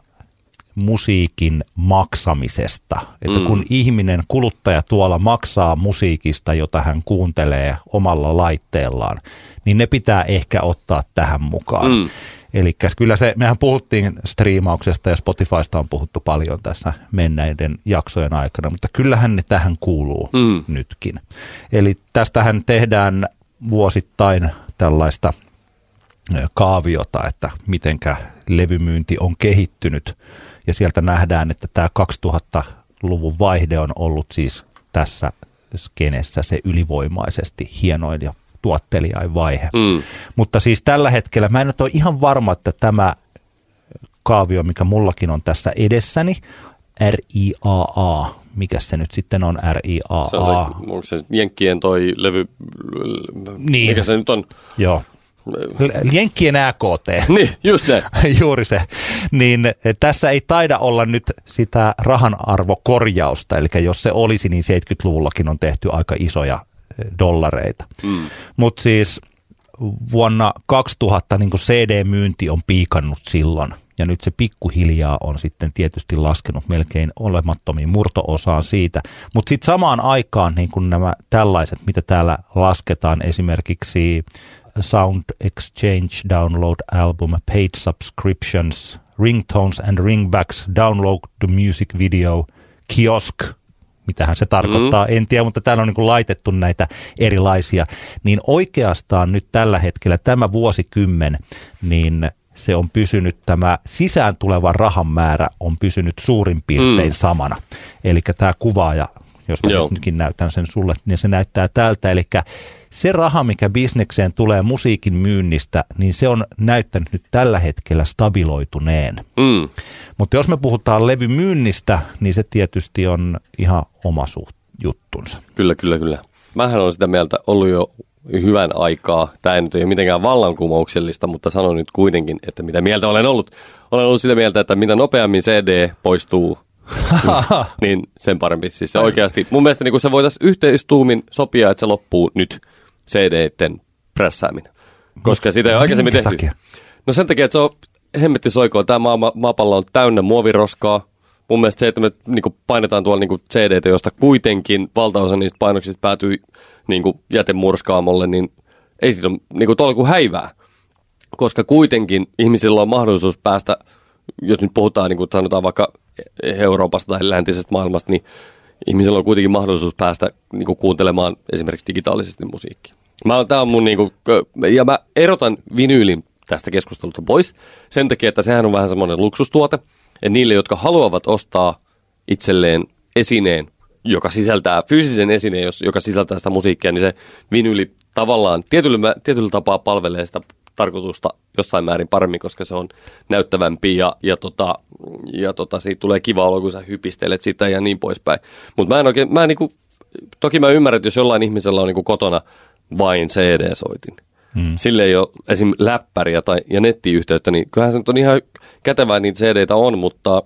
musiikin maksamisesta. Että mm. kun ihminen, kuluttaja tuolla maksaa musiikista, jota hän kuuntelee omalla laitteellaan, niin ne pitää ehkä ottaa tähän mukaan. Mm. Eli kyllä se, mehän puhuttiin striimauksesta ja Spotifysta on puhuttu paljon tässä menneiden jaksojen aikana, mutta kyllähän ne tähän kuuluu mm. nytkin. Eli tästähän tehdään vuosittain tällaista kaaviota, että mitenkä levymyynti on kehittynyt. Ja sieltä nähdään, että tämä 2000-luvun vaihde on ollut siis tässä skenessä se ylivoimaisesti hienoin ja tuottelijain vaihe. Mm. Mutta siis tällä hetkellä mä en nyt ole ihan varma, että tämä kaavio, mikä mullakin on tässä edessäni, RIAA, mikä se nyt sitten on RIAA? Se on se, onko se Jenkkien toi levy, niin. mikä se nyt on? Joo. Jenkkien AKT. Niin, just näin. Juuri se. Niin eh, tässä ei taida olla nyt sitä rahan arvokorjausta, eli jos se olisi, niin 70-luvullakin on tehty aika isoja eh, dollareita. Mm. Mutta siis vuonna 2000 niin CD-myynti on piikannut silloin, ja nyt se pikkuhiljaa on sitten tietysti laskenut melkein olemattomiin murtoosaan siitä. Mutta sitten samaan aikaan niin kuin nämä tällaiset, mitä täällä lasketaan, esimerkiksi Sound Exchange Download Album, Paid Subscriptions, Ringtones and Ringbacks, Download the Music Video, Kiosk, mitähän se tarkoittaa, mm. en tiedä, mutta täällä on niin laitettu näitä erilaisia, niin oikeastaan nyt tällä hetkellä tämä vuosikymmen, niin se on pysynyt, tämä sisään tuleva rahan määrä on pysynyt suurin piirtein mm. samana. Eli tämä kuvaaja, jos mä nytkin näytän sen sulle, niin se näyttää tältä. Eli se raha, mikä bisnekseen tulee musiikin myynnistä, niin se on näyttänyt nyt tällä hetkellä stabiloituneen. Mm. Mutta jos me puhutaan levymyynnistä, niin se tietysti on ihan oma suht, juttunsa. Kyllä, kyllä, kyllä. Mähän on sitä mieltä ollut jo hyvän aikaa. Tämä ei nyt ole mitenkään vallankumouksellista, mutta sanon nyt kuitenkin, että mitä mieltä olen ollut. Olen ollut sitä mieltä, että mitä nopeammin CD poistuu, niin sen parempi. Siis se oikeasti, mun mielestä niin se voitaisiin yhteistuumin sopia, että se loppuu nyt CD-ten prässääminen. Koska sitä ei ole aikaisemmin tehty. takia? No sen takia, että se on hemmetti soikoa. Tämä maa, maapallo on täynnä muoviroskaa. Mun mielestä se, että me niin painetaan tuolla niin CD, josta kuitenkin valtaosa niistä painoksista päätyy niin jätemurskaamolle, niin ei siitä ole niin kuin häivää. Koska kuitenkin ihmisillä on mahdollisuus päästä, jos nyt puhutaan niin kuin sanotaan vaikka Euroopasta tai läntisestä maailmasta, niin ihmisillä on kuitenkin mahdollisuus päästä niin kuin kuuntelemaan esimerkiksi digitaalisesti musiikkia. Mä, tää on mun niinku, ja mä erotan vinyylin tästä keskustelusta pois sen takia, että sehän on vähän semmoinen luksustuote. että niille, jotka haluavat ostaa itselleen esineen, joka sisältää fyysisen esineen, joka sisältää sitä musiikkia, niin se vinyyli tavallaan tietyllä, tietyllä tapaa palvelee sitä tarkoitusta jossain määrin paremmin, koska se on näyttävämpi ja, ja, tota, ja tota, siitä tulee kiva olo, kun sä hypistelet sitä ja niin poispäin. Mutta mä en oikein, mä en niinku, toki mä ymmärrän, että jos jollain ihmisellä on niinku kotona vain CD-soitin, mm. sille ei ole esim. läppäriä tai, ja nettiyhteyttä, niin kyllähän se nyt on ihan kätevää niitä CD-tä on, mutta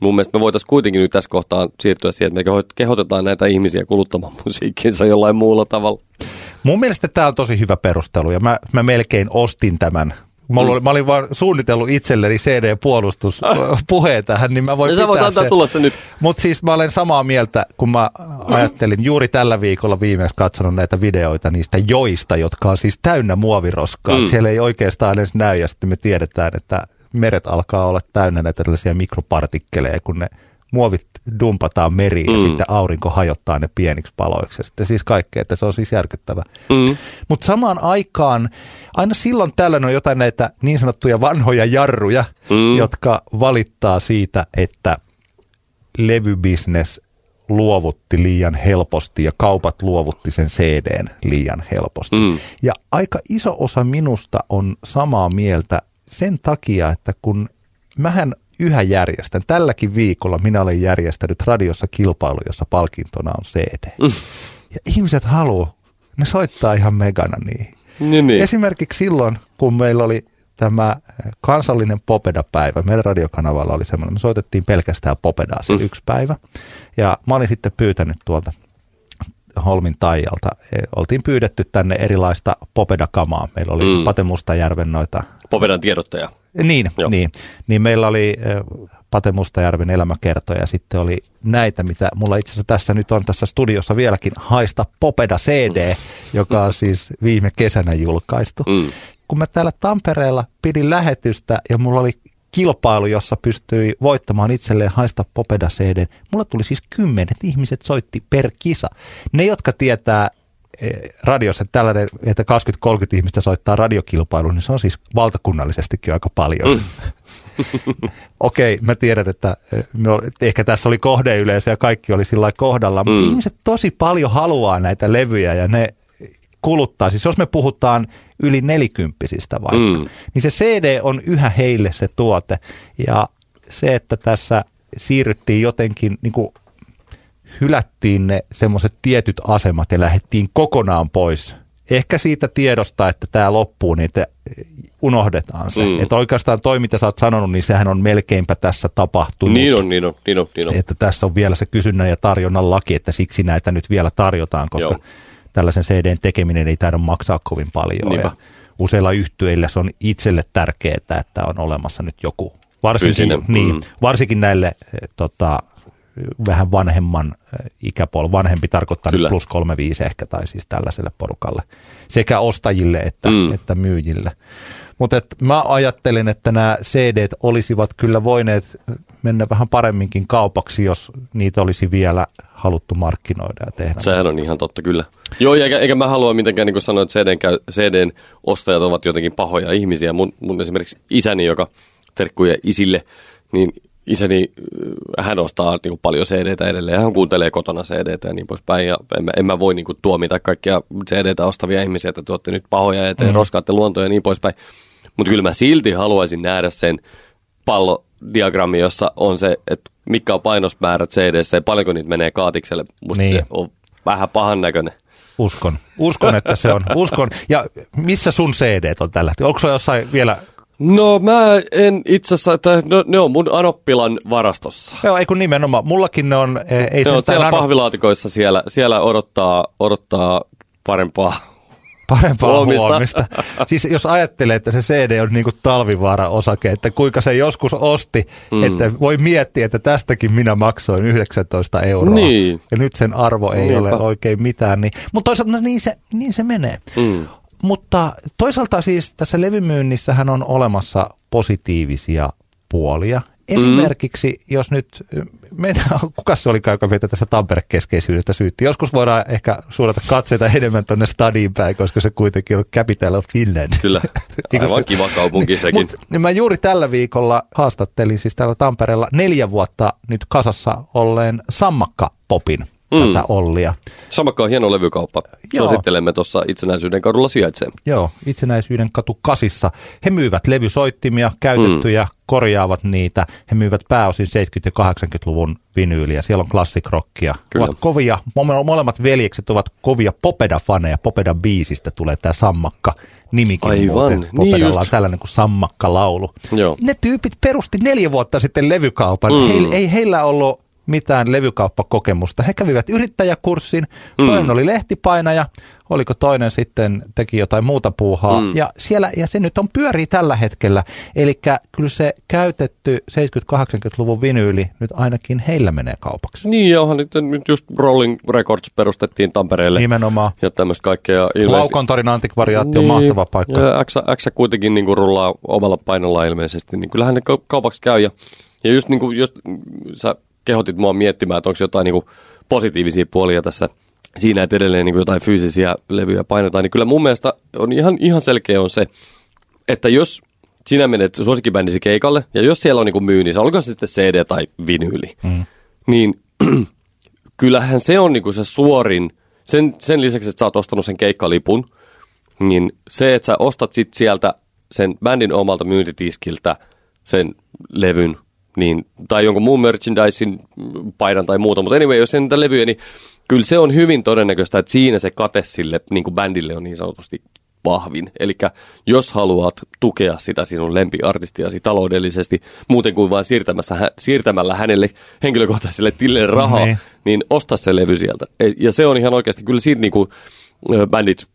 mun mielestä me voitaisiin kuitenkin nyt tässä kohtaa siirtyä siihen, että me keho- kehotetaan näitä ihmisiä kuluttamaan musiikkinsa jollain muulla tavalla. Mun mielestä tämä on tosi hyvä perustelu ja mä, mä melkein ostin tämän. Mä, mm. mä olin vaan suunnitellut itselleni CD-puolustuspuheen tähän, niin mä voin No sä voit pitää antaa sen. tulla se nyt. Mutta siis mä olen samaa mieltä, kun mä ajattelin juuri tällä viikolla viimeksi katsonut näitä videoita niistä joista, jotka on siis täynnä muoviroskaa. Mm. Siellä ei oikeastaan edes näy ja sitten me tiedetään, että meret alkaa olla täynnä näitä tällaisia mikropartikkeleja, kun ne muovit dumpataan meriin mm. ja sitten aurinko hajottaa ne pieniksi paloiksi. Ja sitten siis kaikkea, että se on siis järkyttävä. Mm. Mutta samaan aikaan, aina silloin tällöin on jotain näitä niin sanottuja vanhoja jarruja, mm. jotka valittaa siitä, että levybisnes luovutti liian helposti ja kaupat luovutti sen CDn liian helposti. Mm. Ja aika iso osa minusta on samaa mieltä sen takia, että kun mähän yhä järjestän, tälläkin viikolla minä olen järjestänyt radiossa kilpailu, jossa palkintona on CD. Mm. Ja ihmiset haluaa, ne soittaa ihan megana niihin. Niin, niin. Esimerkiksi silloin, kun meillä oli tämä kansallinen Popeda-päivä, meidän radiokanavalla oli semmoinen, me soitettiin pelkästään Popedaa se Mm. yksi päivä. Ja mä olin sitten pyytänyt tuolta Holmin Taijalta, e, oltiin pyydetty tänne erilaista Popeda-kamaa. Meillä oli Mm. mm. Pate Mustajärven noita Popedan tiedottaja. Niin, Joo. niin, niin meillä oli Pate Mustajärven elämäkertoja ja sitten oli näitä, mitä mulla itse asiassa tässä nyt on tässä studiossa vieläkin, Haista Popeda CD, joka on siis viime kesänä julkaistu. Mm. Kun mä täällä Tampereella pidin lähetystä ja mulla oli kilpailu, jossa pystyi voittamaan itselleen Haista Popeda CD. Mulla tuli siis kymmenet ihmiset soitti per kisa. Ne, jotka tietää radiossa että tällainen, että 20-30 ihmistä soittaa radiokilpailu, niin se on siis valtakunnallisestikin aika paljon. Mm. Okei, mä tiedän, että eh, no, ehkä tässä oli kohdeyleisö ja kaikki oli sillä kohdalla, mutta Mm. ihmiset tosi paljon haluaa näitä levyjä ja ne kuluttaa. Siis jos me puhutaan yli nelikymppisistä vaikka, mm. niin se CD on yhä heille se tuote. Ja se, että tässä siirryttiin jotenkin, niin kuin hylättiin ne semmoiset tietyt asemat ja lähdettiin kokonaan pois. Ehkä siitä tiedosta, että tämä loppuu, niin että unohdetaan se. Mm. Että oikeastaan toi, mitä sä oot sanonut, niin sehän on melkeinpä tässä tapahtunut. Niin on, niin on, niin on, niin on. Että tässä on vielä se kysynnän ja tarjonnan laki, että siksi näitä nyt vielä tarjotaan, koska Joo. Tällaisen CDn tekeminen ei taida maksaa kovin paljon. Niinpä. Ja useilla yhtyeillä se on itselle tärkeää, että on olemassa nyt joku, varsinkin, Fyysinen, niin, mm. varsinkin näille eh, tota, vähän vanhemman eh, ikäpuolella, vanhempi tarkoittaa Kyllä. plus 35 ehkä, tai siis tällaiselle porukalle, sekä ostajille että, Mm. että myyjille. Mutta mä ajattelen, että nämä CD olisivat kyllä voineet mennä vähän paremminkin kaupaksi, jos niitä olisi vielä haluttu markkinoida ja tehdä. Sehän on ihan totta, kyllä. Joo, eikä, eikä mä halua mitenkään niin sanoa, että CDn, käy, CDn ostajat ovat jotenkin pahoja ihmisiä. Mun, mun esimerkiksi isäni, joka terkkuja isille, niin isäni, äh, hän ostaa niin paljon CDtä edelleen. Hän kuuntelee kotona CDtä ja niin poispäin. Ja en, mä- en mä voi niin kuin, tuomita kaikkia CDtä ostavia ihmisiä, että te olette nyt pahoja ja te mm. roskaatte luontoa ja niin poispäin. Mutta kyllä mä silti haluaisin nähdä sen pallodiagrammi, jossa on se, että mitkä on painosmäärät CDssä ja paljonko niitä menee kaatikselle. Musta Niin. se on vähän pahan näköinen. Uskon. Uskon, että se on. Uskon. Ja missä sun CD on tällä hetkellä? Onko se jossain vielä No mä en itse asiassa, tai no, ne on mun Anoppilan varastossa. Joo, ei kun nimenomaan. Mullakin ne on, eh, ei Ne on siellä ano- pahvilaatikoissa siellä, siellä odottaa, odottaa parempaa. parempaa huomista. huomista. Siis jos ajattelee, että se CD on niinku talvivaara-osake, että kuinka se joskus osti, mm. että voi miettiä, että tästäkin minä maksoin 19 euroa. Niin. Ja nyt sen arvo ei Niinpä. ole oikein mitään. Niin, mutta toisaalta no niin, se, niin se menee. Mm. Mutta toisaalta siis tässä levymyynnissähän on olemassa positiivisia puolia. Esimerkiksi, jos nyt, meitä, kuka se olikaan, joka meitä tässä Tampere-keskeisyydestä syytti. Joskus voidaan ehkä suunnata katseita enemmän tuonne stadiin päin, koska se kuitenkin on capital of Finland. Kyllä, aivan kiva kaupunki sekin. Mut mä juuri tällä viikolla haastattelin siis täällä Tampereella neljä vuotta nyt kasassa olleen Sammakka Popin Mm. tätä Ollia. Samakka on hieno levykauppa. Joo. Suosittelemme tuossa itsenäisyyden kadulla sijaitsee. Joo, itsenäisyyden katu kasissa. He myyvät levysoittimia, käytettyjä, mm. korjaavat niitä. He myyvät pääosin 70- ja 80-luvun vinyyliä. Siellä on klassikrockia. Kyllä. Ovat kovia, mole- molemmat veljekset ovat kovia Popeda-faneja. Popeda-biisistä tulee tämä Sammakka nimikin Aivan, muuten. niin Popedalla just. on tällainen kuin Sammakka-laulu. Joo. Ne tyypit perusti neljä vuotta sitten levykaupan. Mm. Heil, ei heillä ollut mitään levykauppakokemusta. He kävivät yrittäjäkurssin, toinen Mm. oli lehtipainaja, oliko toinen sitten teki jotain muuta puuhaa. Mm. Ja, siellä, ja se nyt on pyörii tällä hetkellä. Eli kyllä se käytetty 70-80-luvun vinyyli nyt ainakin heillä menee kaupaksi. Niin, ja onhan nyt, nyt just Rolling Records perustettiin Tampereelle. Nimenomaan. Ja tämmöistä kaikkea. ilmeisesti- Laukontorin antikvariaatti on mahtava paikka. Niin. Ja X, X kuitenkin niin kuin rullaa omalla painolla ilmeisesti, niin kyllähän ne kau- kaupaksi käy. Ja, ja just niin kuin mm, sä kehotit mua miettimään, että onko jotain niin kuin positiivisia puolia tässä siinä, että edelleen niin kuin jotain fyysisiä levyjä painetaan, niin kyllä mun mielestä on ihan, ihan selkeä on se, että jos sinä menet suosikkibändisi keikalle, ja jos siellä on niin kuin myynnissä, olkoon se sitten CD tai vinyyli, mm. niin kyllähän se on niinku se suorin, sen, sen lisäksi, että sä oot ostanut sen keikkalipun, niin se, että sä ostat sit sieltä sen bändin omalta myyntitiskiltä sen levyn, niin, tai jonkun muun merchandisein paidan tai muuta, mutta anyway, jos ei niitä levyjä, niin kyllä se on hyvin todennäköistä, että siinä se kate sille niin kuin bändille on niin sanotusti vahvin. Eli jos haluat tukea sitä sinun lempiartistiasi taloudellisesti, muuten kuin vain siirtämässä, siirtämällä hänelle henkilökohtaiselle tilille rahaa, Niin. niin. niin osta se levy sieltä. E- Ja se on ihan oikeasti, kyllä siitä niinku, ö, bändit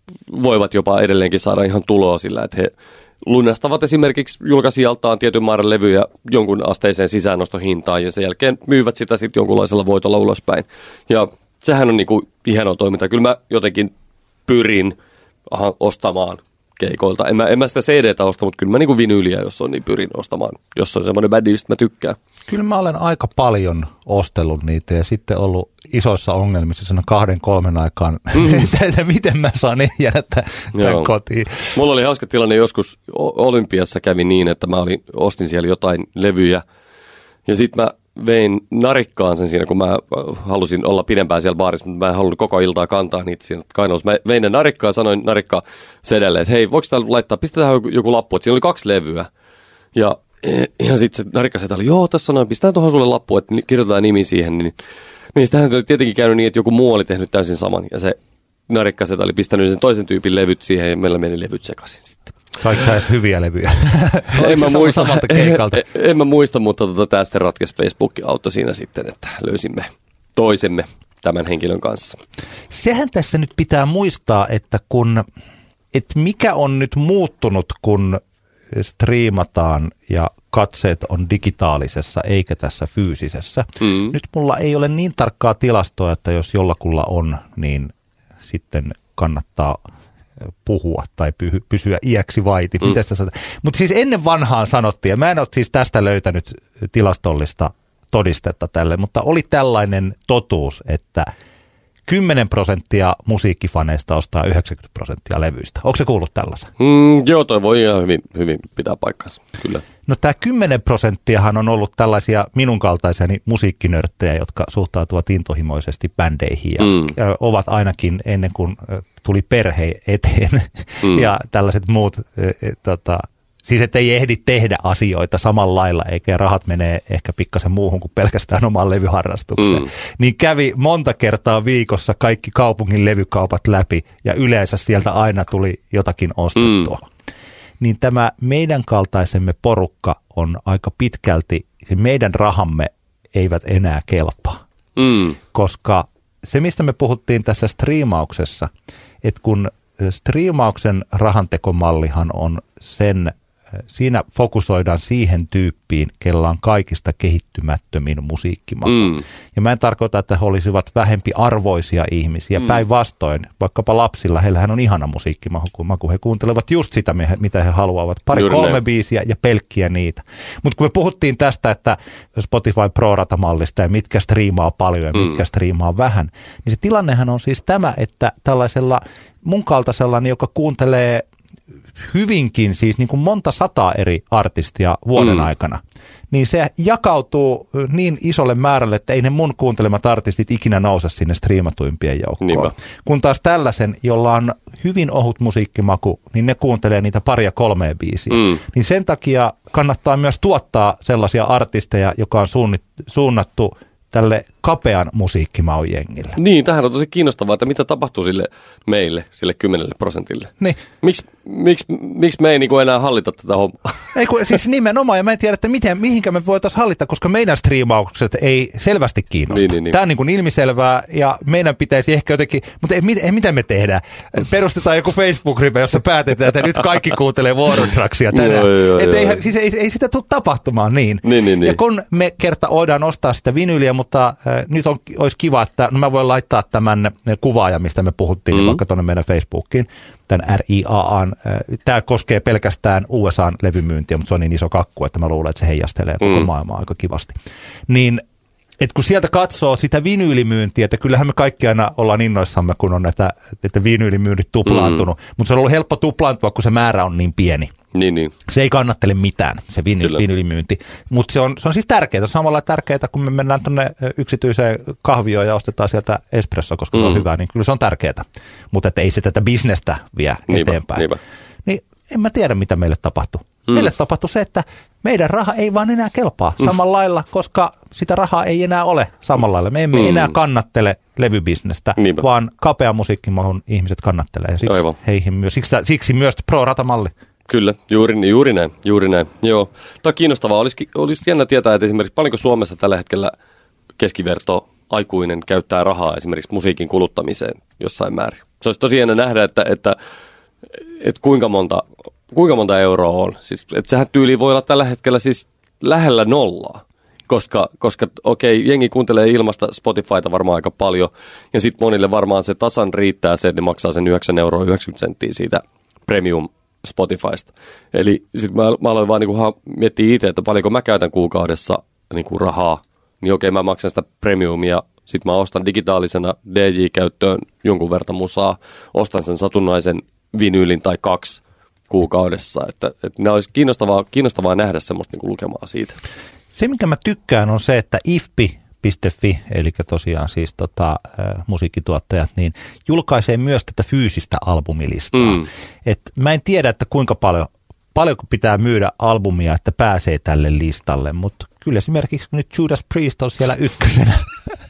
voivat jopa edelleenkin saada ihan tuloa sillä, että he lunastavat esimerkiksi julkaisijaltaan tietyn määrän levyjä jonkun asteiseen sisäänostohintaan ja sen jälkeen myyvät sitä sitten jonkunlaisella voitolla ulospäin. Ja sehän on niinku hienoa toimintaa. Kyllä mä jotenkin pyrin ostamaan keikoilta. En mä, en mä sitä CDtä osta, mutta kyllä mä niinku vinyyliä, jos on, niin pyrin ostamaan. Jos on semmoinen bändi, mistä mä tykkään. Kyllä mä olen aika paljon ostellut niitä ja sitten ollut isoissa ongelmissa siinä kahden, kolmen aikaan, mm. että, miten mä saan jäädä tämän kotiin. Mulla oli hauska tilanne joskus Olympiassa kävi niin, että mä olin, ostin siellä jotain levyjä ja sitten mä vein narikkaan sen siinä, kun mä äh, halusin olla pidempään siellä baarissa, mutta mä en halunnut koko iltaa kantaa niitä siinä kainalossa. Mä vein ne narikkaan ja sanoin narikkaa sedelle, että hei, voiko täällä laittaa, pistetään joku, joku lappu, että siinä oli kaksi levyä. Ja, ja sitten se narikka oli, joo, tässä on, pistetään tuohon sulle lappu, että kirjoitetaan nimi siihen, niin niin sitähän oli tietenkin käynyt niin, että joku muu oli tehnyt täysin saman. Ja se narikkasetä oli pistänyt sen toisen tyypin levyt siihen ja meillä meni levyt sekaisin sitten. Saiko sä edes hyviä levyjä? En mä, muista, keikalta? en, en mä muista, mutta tota, tämä sitten ratkesi Facebook auto siinä sitten, että löysimme toisemme tämän henkilön kanssa. Sehän tässä nyt pitää muistaa, että kun, että mikä on nyt muuttunut, kun striimataan ja katseet on digitaalisessa eikä tässä fyysisessä. Mm. Nyt mulla ei ole niin tarkkaa tilastoa, että jos jollakulla on, niin sitten kannattaa puhua tai py- pysyä iäksi vaiti. Mm. Mutta siis ennen vanhaan sanottiin, ja mä en ole siis tästä löytänyt tilastollista todistetta tälle, mutta oli tällainen totuus, että 10 prosenttia musiikkifaneista ostaa 90 prosenttia levyistä. Onko se kuullut tällaisen? Mm, joo, toi voi ihan hyvin, hyvin pitää paikkansa, kyllä. No tämä 10 prosenttiahan on ollut tällaisia minun kaltaisiani musiikkinörttejä, jotka suhtautuvat intohimoisesti bändeihin ja, Mm. ovat ainakin ennen kuin tuli perhe eteen Mm. ja tällaiset muut tota, Siis että ei ehdi tehdä asioita samalla lailla, eikä rahat menee ehkä pikkasen muuhun kuin pelkästään omaan levyharrastukseen. Mm. Niin kävi monta kertaa viikossa kaikki kaupungin levykaupat läpi ja yleensä sieltä aina tuli jotakin ostettua. Mm. Niin tämä meidän kaltaisemme porukka on aika pitkälti, se meidän rahamme eivät enää kelpaa. Mm. Koska se, mistä me puhuttiin tässä striimauksessa, että kun striimauksen rahantekomallihan on sen siinä fokusoidaan siihen tyyppiin, kella on kaikista kehittymättömin musiikkimaku. Mm. Ja mä en tarkoita, että he olisivat vähempi arvoisia ihmisiä. Mm. Päinvastoin, vaikkapa lapsilla, heillähän on ihana musiikkimaku. He kuuntelevat just sitä, mitä he haluavat. Pari Juuri kolme ne. biisiä ja pelkkiä niitä. Mutta kun me puhuttiin tästä, että Spotify Pro-ratamallista ja mitkä striimaa paljon ja mm. mitkä striimaa vähän, niin se tilannehan on siis tämä, että tällaisella mun kaltaisella, joka kuuntelee hyvinkin siis niin kuin monta sataa eri artistia vuoden mm. aikana, niin se jakautuu niin isolle määrälle, että ei ne mun kuuntelemat artistit ikinä nouse sinne striimatuimpien joukkoon. Niinpä. Kun taas tällaisen, jolla on hyvin ohut musiikkimaku, niin ne kuuntelee niitä paria kolmea biisiä. Mm. Niin sen takia kannattaa myös tuottaa sellaisia artisteja, joka on suunnattu tälle kapean musiikkimaun jengille. Niin, tähän on tosi kiinnostavaa, että mitä tapahtuu sille meille, sille kymmenelle prosentille. Niin. Miksi miks, miks me ei niinku enää hallita tätä hommaa? Ei kun, siis nimenomaan, ja mä en tiedä, että miten, mihinkä me voitaisiin hallita, koska meidän striimaukset ei selvästi kiinnosta. Niin, niin, niin. Tämä on niin kuin ilmiselvää, ja meidän pitäisi ehkä jotenkin, mutta ei, ei, mitä me tehdään? Perustetaan joku Facebook-ryhmä, jossa päätetään, että nyt kaikki kuuntelee Wardraxia tänään. Joo, joo, joo, ei, siis ei, ei sitä tule tapahtumaan niin. niin, niin, niin. Ja kun me kerta voidaan ostaa sitä vinyliä, mutta nyt on, olisi kiva, että no mä voin laittaa tämän kuvaaja, mistä me puhuttiin, mm. vaikka tuonne meidän Facebookiin, tämän RIAAn. Tämä koskee pelkästään USAn levymyyntiä, mutta se on niin iso kakku, että mä luulen, että se heijastelee koko mm. maailmaa aika kivasti. Niin et kun sieltä katsoo sitä vinyylimyyntiä, että kyllähän me kaikki aina ollaan innoissamme, kun on näitä, että vinyylimyynnit tuplaantunut, mm. mutta se on ollut helppo tuplaantua, kun se määrä on niin pieni. Niin, niin. Se ei kannattele mitään, se viny, vinyylimyynti. Mutta se on, se on siis tärkeää. Samalla tärkeää, kun me mennään tuonne yksityiseen kahvioon ja ostetaan sieltä espresso, koska mm. se on mm. hyvä, niin kyllä se on tärkeää. Mutta ei se tätä bisnestä vie niinpä, eteenpäin. Niinpä. Niin en mä tiedä, mitä meille tapahtuu. Mm. Meille tapahtui se, että meidän raha ei vaan enää kelpaa mm. samalla lailla, koska sitä rahaa ei enää ole samalla lailla. Me emme mm. enää kannattele levybisnestä, Niinpä. vaan kapea musiikkimahun ihmiset kannattelee. Siksi, heihin myös, siksi, siksi myös pro-ratamalli. Kyllä, juuri, juuri näin, juuri näin. Joo. Tämä on kiinnostavaa. Olisi, olisi jännä tietää, että esimerkiksi paljonko Suomessa tällä hetkellä keskiverto aikuinen käyttää rahaa esimerkiksi musiikin kuluttamiseen jossain määrin. Se olisi tosi jännä nähdä, että, että, että kuinka, monta, kuinka monta euroa on. Siis, että sehän tyyli voi olla tällä hetkellä siis lähellä nollaa koska, koska okei, okay, jengi kuuntelee ilmasta Spotifyta varmaan aika paljon, ja sitten monille varmaan se tasan riittää se, että ne maksaa sen 9 euroa 90 senttiä siitä premium Spotifysta. Eli sitten mä, mä aloin vaan niinku miettiä itse, että paljonko mä käytän kuukaudessa niinku rahaa, niin okei mä maksan sitä premiumia, sitten mä ostan digitaalisena DJ-käyttöön jonkun verran musaa, ostan sen satunnaisen vinyylin tai kaksi kuukaudessa. Että, että nämä olisi kiinnostavaa, kiinnostavaa nähdä semmoista niin lukemaa siitä. Se, mikä mä tykkään, on se, että IFPI eli tosiaan siis tota, äh, musiikkituottajat, niin julkaisee myös tätä fyysistä albumilistaa. Mm. Et mä en tiedä, että kuinka paljon, paljonko pitää myydä albumia, että pääsee tälle listalle, mutta kyllä esimerkiksi nyt Judas Priest on siellä ykkösenä.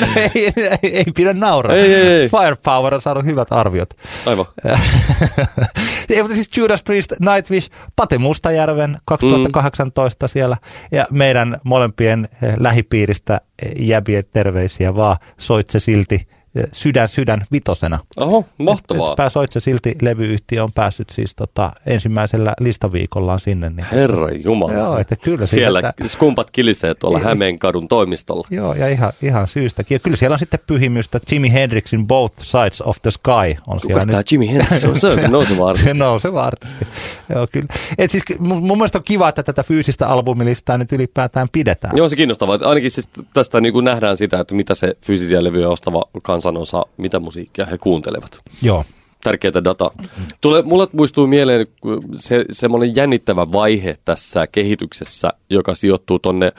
no, ei, ei, ei pidä nauraa. Ei, ei, ei. Firepower on saanut hyvät arviot. Aivan. ei, mutta siis Judas Priest, Nightwish, Pate Mustajärven 2018 mm. siellä ja meidän molempien eh, lähipiiristä eh, jäbien terveisiä vaan soit se silti Sydän Sydän vitosena. Oho, mahtavaa. Et, pääsoitse silti levyyhtiö on päässyt siis tota, ensimmäisellä listaviikollaan sinne. Niin, Herra Jumala. Joo, että kyllä. Siellä siis, että, skumpat kilisee tuolla Hämeenkadun toimistolla. Joo, ja ihan, ihan syystäkin. Ja kyllä siellä on sitten pyhimystä Jimi Hendrixin Both Sides of the Sky. On Kuka tämä nyt. Jimi Hendrix on? Se on nouseva artisti. Se nouseva artisti. Joo, kyllä. Et siis, mun, mun mielestä on kiva, että tätä fyysistä albumilistaa nyt ylipäätään pidetään. Joo, se kiinnostavaa. Ainakin siis tästä niin kuin nähdään sitä, että mitä se fyysisiä levyjä ostava kansa kansanosa, mitä musiikkia he kuuntelevat. Joo. Tärkeää data. Tule, mulle muistuu mieleen se, semmoinen jännittävä vaihe tässä kehityksessä, joka sijoittuu tonne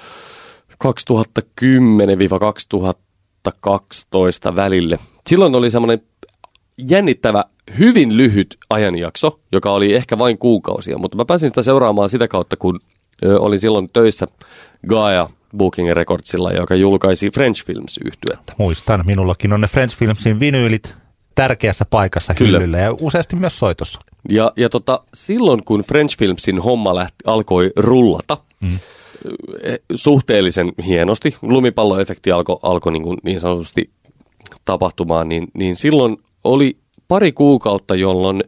2010-2012 välille. Silloin oli semmoinen jännittävä, hyvin lyhyt ajanjakso, joka oli ehkä vain kuukausia, mutta mä pääsin sitä seuraamaan sitä kautta, kun olin silloin töissä Gaia Booking Recordsilla, joka julkaisi French Films yhtyettä. Muistan, minullakin on ne French Filmsin vinyylit tärkeässä paikassa Kyllä. hyllyllä ja useasti myös soitossa. Ja, ja tota, silloin kun French Filmsin homma lähti, alkoi rullata, mm. suhteellisen hienosti, lumipalloefekti alkoi alko niin, kuin niin sanotusti tapahtumaan, niin, niin silloin oli pari kuukautta, jolloin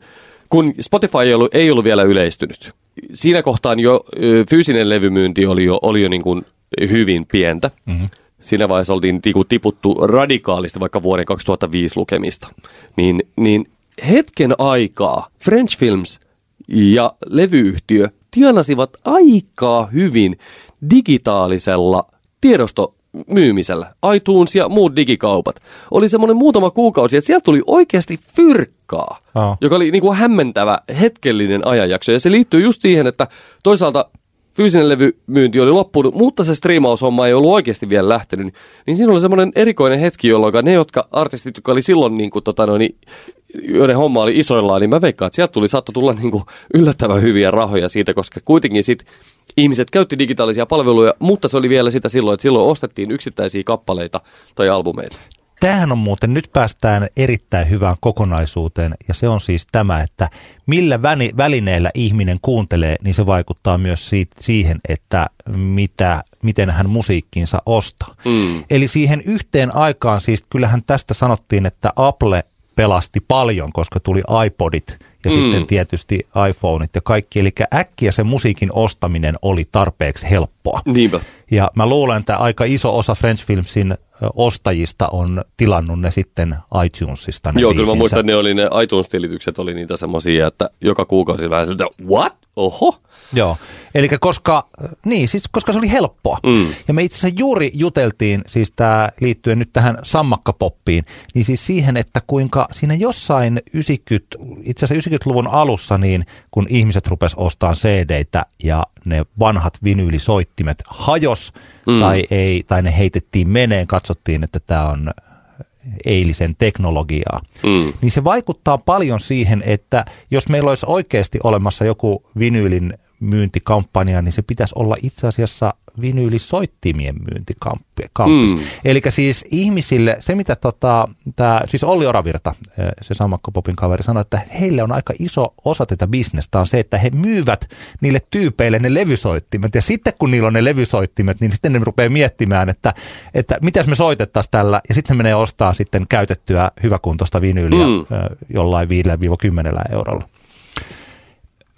kun Spotify ei ollut, ei ollut vielä yleistynyt. Siinä kohtaan jo ö, fyysinen levymyynti oli jo, oli jo niin kuin hyvin pientä. Mm-hmm. Siinä vaiheessa oltiin niinku tiputtu radikaalisti vaikka vuoden 2005 lukemista. Niin, niin hetken aikaa French Films ja levyyhtiö tienasivat aikaa hyvin digitaalisella tiedostomyymisellä. iTunes ja muut digikaupat. Oli semmoinen muutama kuukausi, että sieltä tuli oikeasti fyrkkaa, Aa. joka oli niin kuin hämmentävä hetkellinen ajanjakso. Ja se liittyy just siihen, että toisaalta fyysinen levymyynti oli loppunut, mutta se striimaushomma ei ollut oikeasti vielä lähtenyt, niin siinä oli semmoinen erikoinen hetki, jolloin ne, jotka artistit, jotka oli silloin, niin kuin, tota, noin, joiden homma oli isoillaan, niin mä veikkaan, että sieltä tuli, saattoi tulla niin kuin, yllättävän hyviä rahoja siitä, koska kuitenkin sit ihmiset käytti digitaalisia palveluja, mutta se oli vielä sitä silloin, että silloin ostettiin yksittäisiä kappaleita tai albumeita. Tämähän on muuten, nyt päästään erittäin hyvään kokonaisuuteen ja se on siis tämä, että millä välineellä ihminen kuuntelee, niin se vaikuttaa myös siitä, siihen, että mitä, miten hän musiikkinsa ostaa. Mm. Eli siihen yhteen aikaan, siis kyllähän tästä sanottiin, että Apple pelasti paljon, koska tuli iPodit ja mm. sitten tietysti iPhoneit ja kaikki. Eli äkkiä se musiikin ostaminen oli tarpeeksi helppoa. Niinpä. Ja mä luulen, että aika iso osa French Filmsin ostajista on tilannut ne sitten iTunesista. Ne Joo, kyllä mä biisinsä. muistan, että ne oli ne iTunes-tilitykset oli niitä semmoisia, että joka kuukausi vähän siltä, what? Oho. Joo, eli koska, niin, siis koska se oli helppoa. Mm. Ja me itse asiassa juuri juteltiin, siis tämä liittyen nyt tähän sammakkapoppiin, niin siis siihen, että kuinka siinä jossain 90, itse asiassa 90-luvun alussa, niin kun ihmiset rupes ostamaan CD-tä ja ne vanhat vinyylisoittimet hajos mm. tai, ei, tai ne heitettiin meneen, katsottiin, että tämä on eilisen teknologiaa, Mm. niin se vaikuttaa paljon siihen, että jos meillä olisi oikeasti olemassa joku vinyylin myyntikampanja, niin se pitäisi olla itse asiassa vinyylisoittimien myyntikamppis. Mm. Eli siis ihmisille, se mitä tota, tää, siis Olli Oravirta, se Sammakko Popin kaveri, sanoi, että heille on aika iso osa tätä bisnestä on se, että he myyvät niille tyypeille ne levysoittimet. Ja sitten kun niillä on ne levysoittimet, niin sitten ne rupeaa miettimään, että, että mitäs me soitettaisiin tällä. Ja sitten ne menee ostaa sitten käytettyä hyväkuntoista vinyyliä mm. jollain 5-10 eurolla.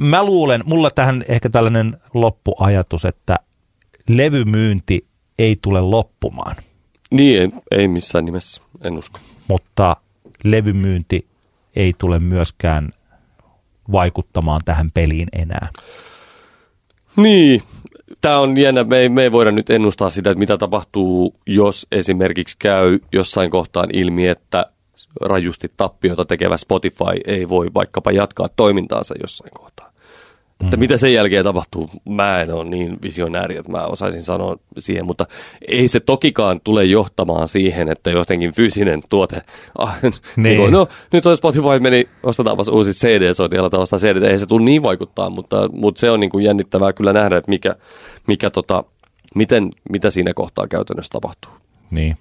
Mä luulen, mulla tähän ehkä tällainen loppuajatus, että levymyynti ei tule loppumaan, Niin, ei, ei missään nimessä, en usko. mutta levymyynti ei tule myöskään vaikuttamaan tähän peliin enää. Niin, tämä on jännä. Me ei, me ei voida nyt ennustaa sitä, että mitä tapahtuu, jos esimerkiksi käy jossain kohtaan ilmi, että rajusti tappiota tekevä Spotify ei voi vaikkapa jatkaa toimintaansa jossain kohtaa. Että mitä sen jälkeen tapahtuu, mä en ole niin visionääri, että mä osaisin sanoa siihen, mutta ei se tokikaan tule johtamaan siihen, että jotenkin fyysinen tuote, ah, niin. Niin. kuin, no nyt on Spotify meni, ostetaanpas uusi CD-soiti, aletaan ostaa CD, ei se tule niin vaikuttaa, mutta, mutta se on niin kuin jännittävää kyllä nähdä, että mikä, mikä tota, miten, mitä siinä kohtaa käytännössä tapahtuu. Niin.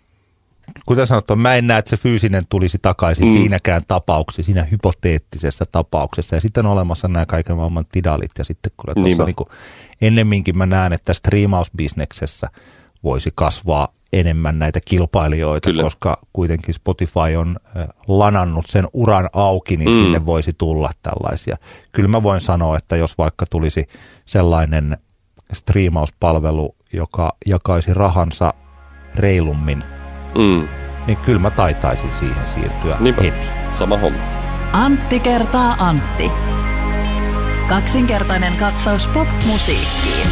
Kuten sanottu, mä en näe, että se fyysinen tulisi takaisin Mm. siinäkään tapauksessa, siinä hypoteettisessa tapauksessa. Ja sitten on olemassa nämä kaiken maailman tidalit. Ja sitten kyllä tuossa niin ennemminkin mä näen, että striimausbisneksessä voisi kasvaa enemmän näitä kilpailijoita, Kyllä. koska kuitenkin Spotify on lanannut sen uran auki, niin Mm. mm. sinne voisi tulla tällaisia. Kyllä mä voin sanoa, että jos vaikka tulisi sellainen striimauspalvelu, joka jakaisi rahansa reilummin Mm, niin kyllä mä taitaisin siihen siirtyä Niinpä. heti. sama homma. Antti kertaa Antti. Kaksinkertainen katsaus pop-musiikkiin.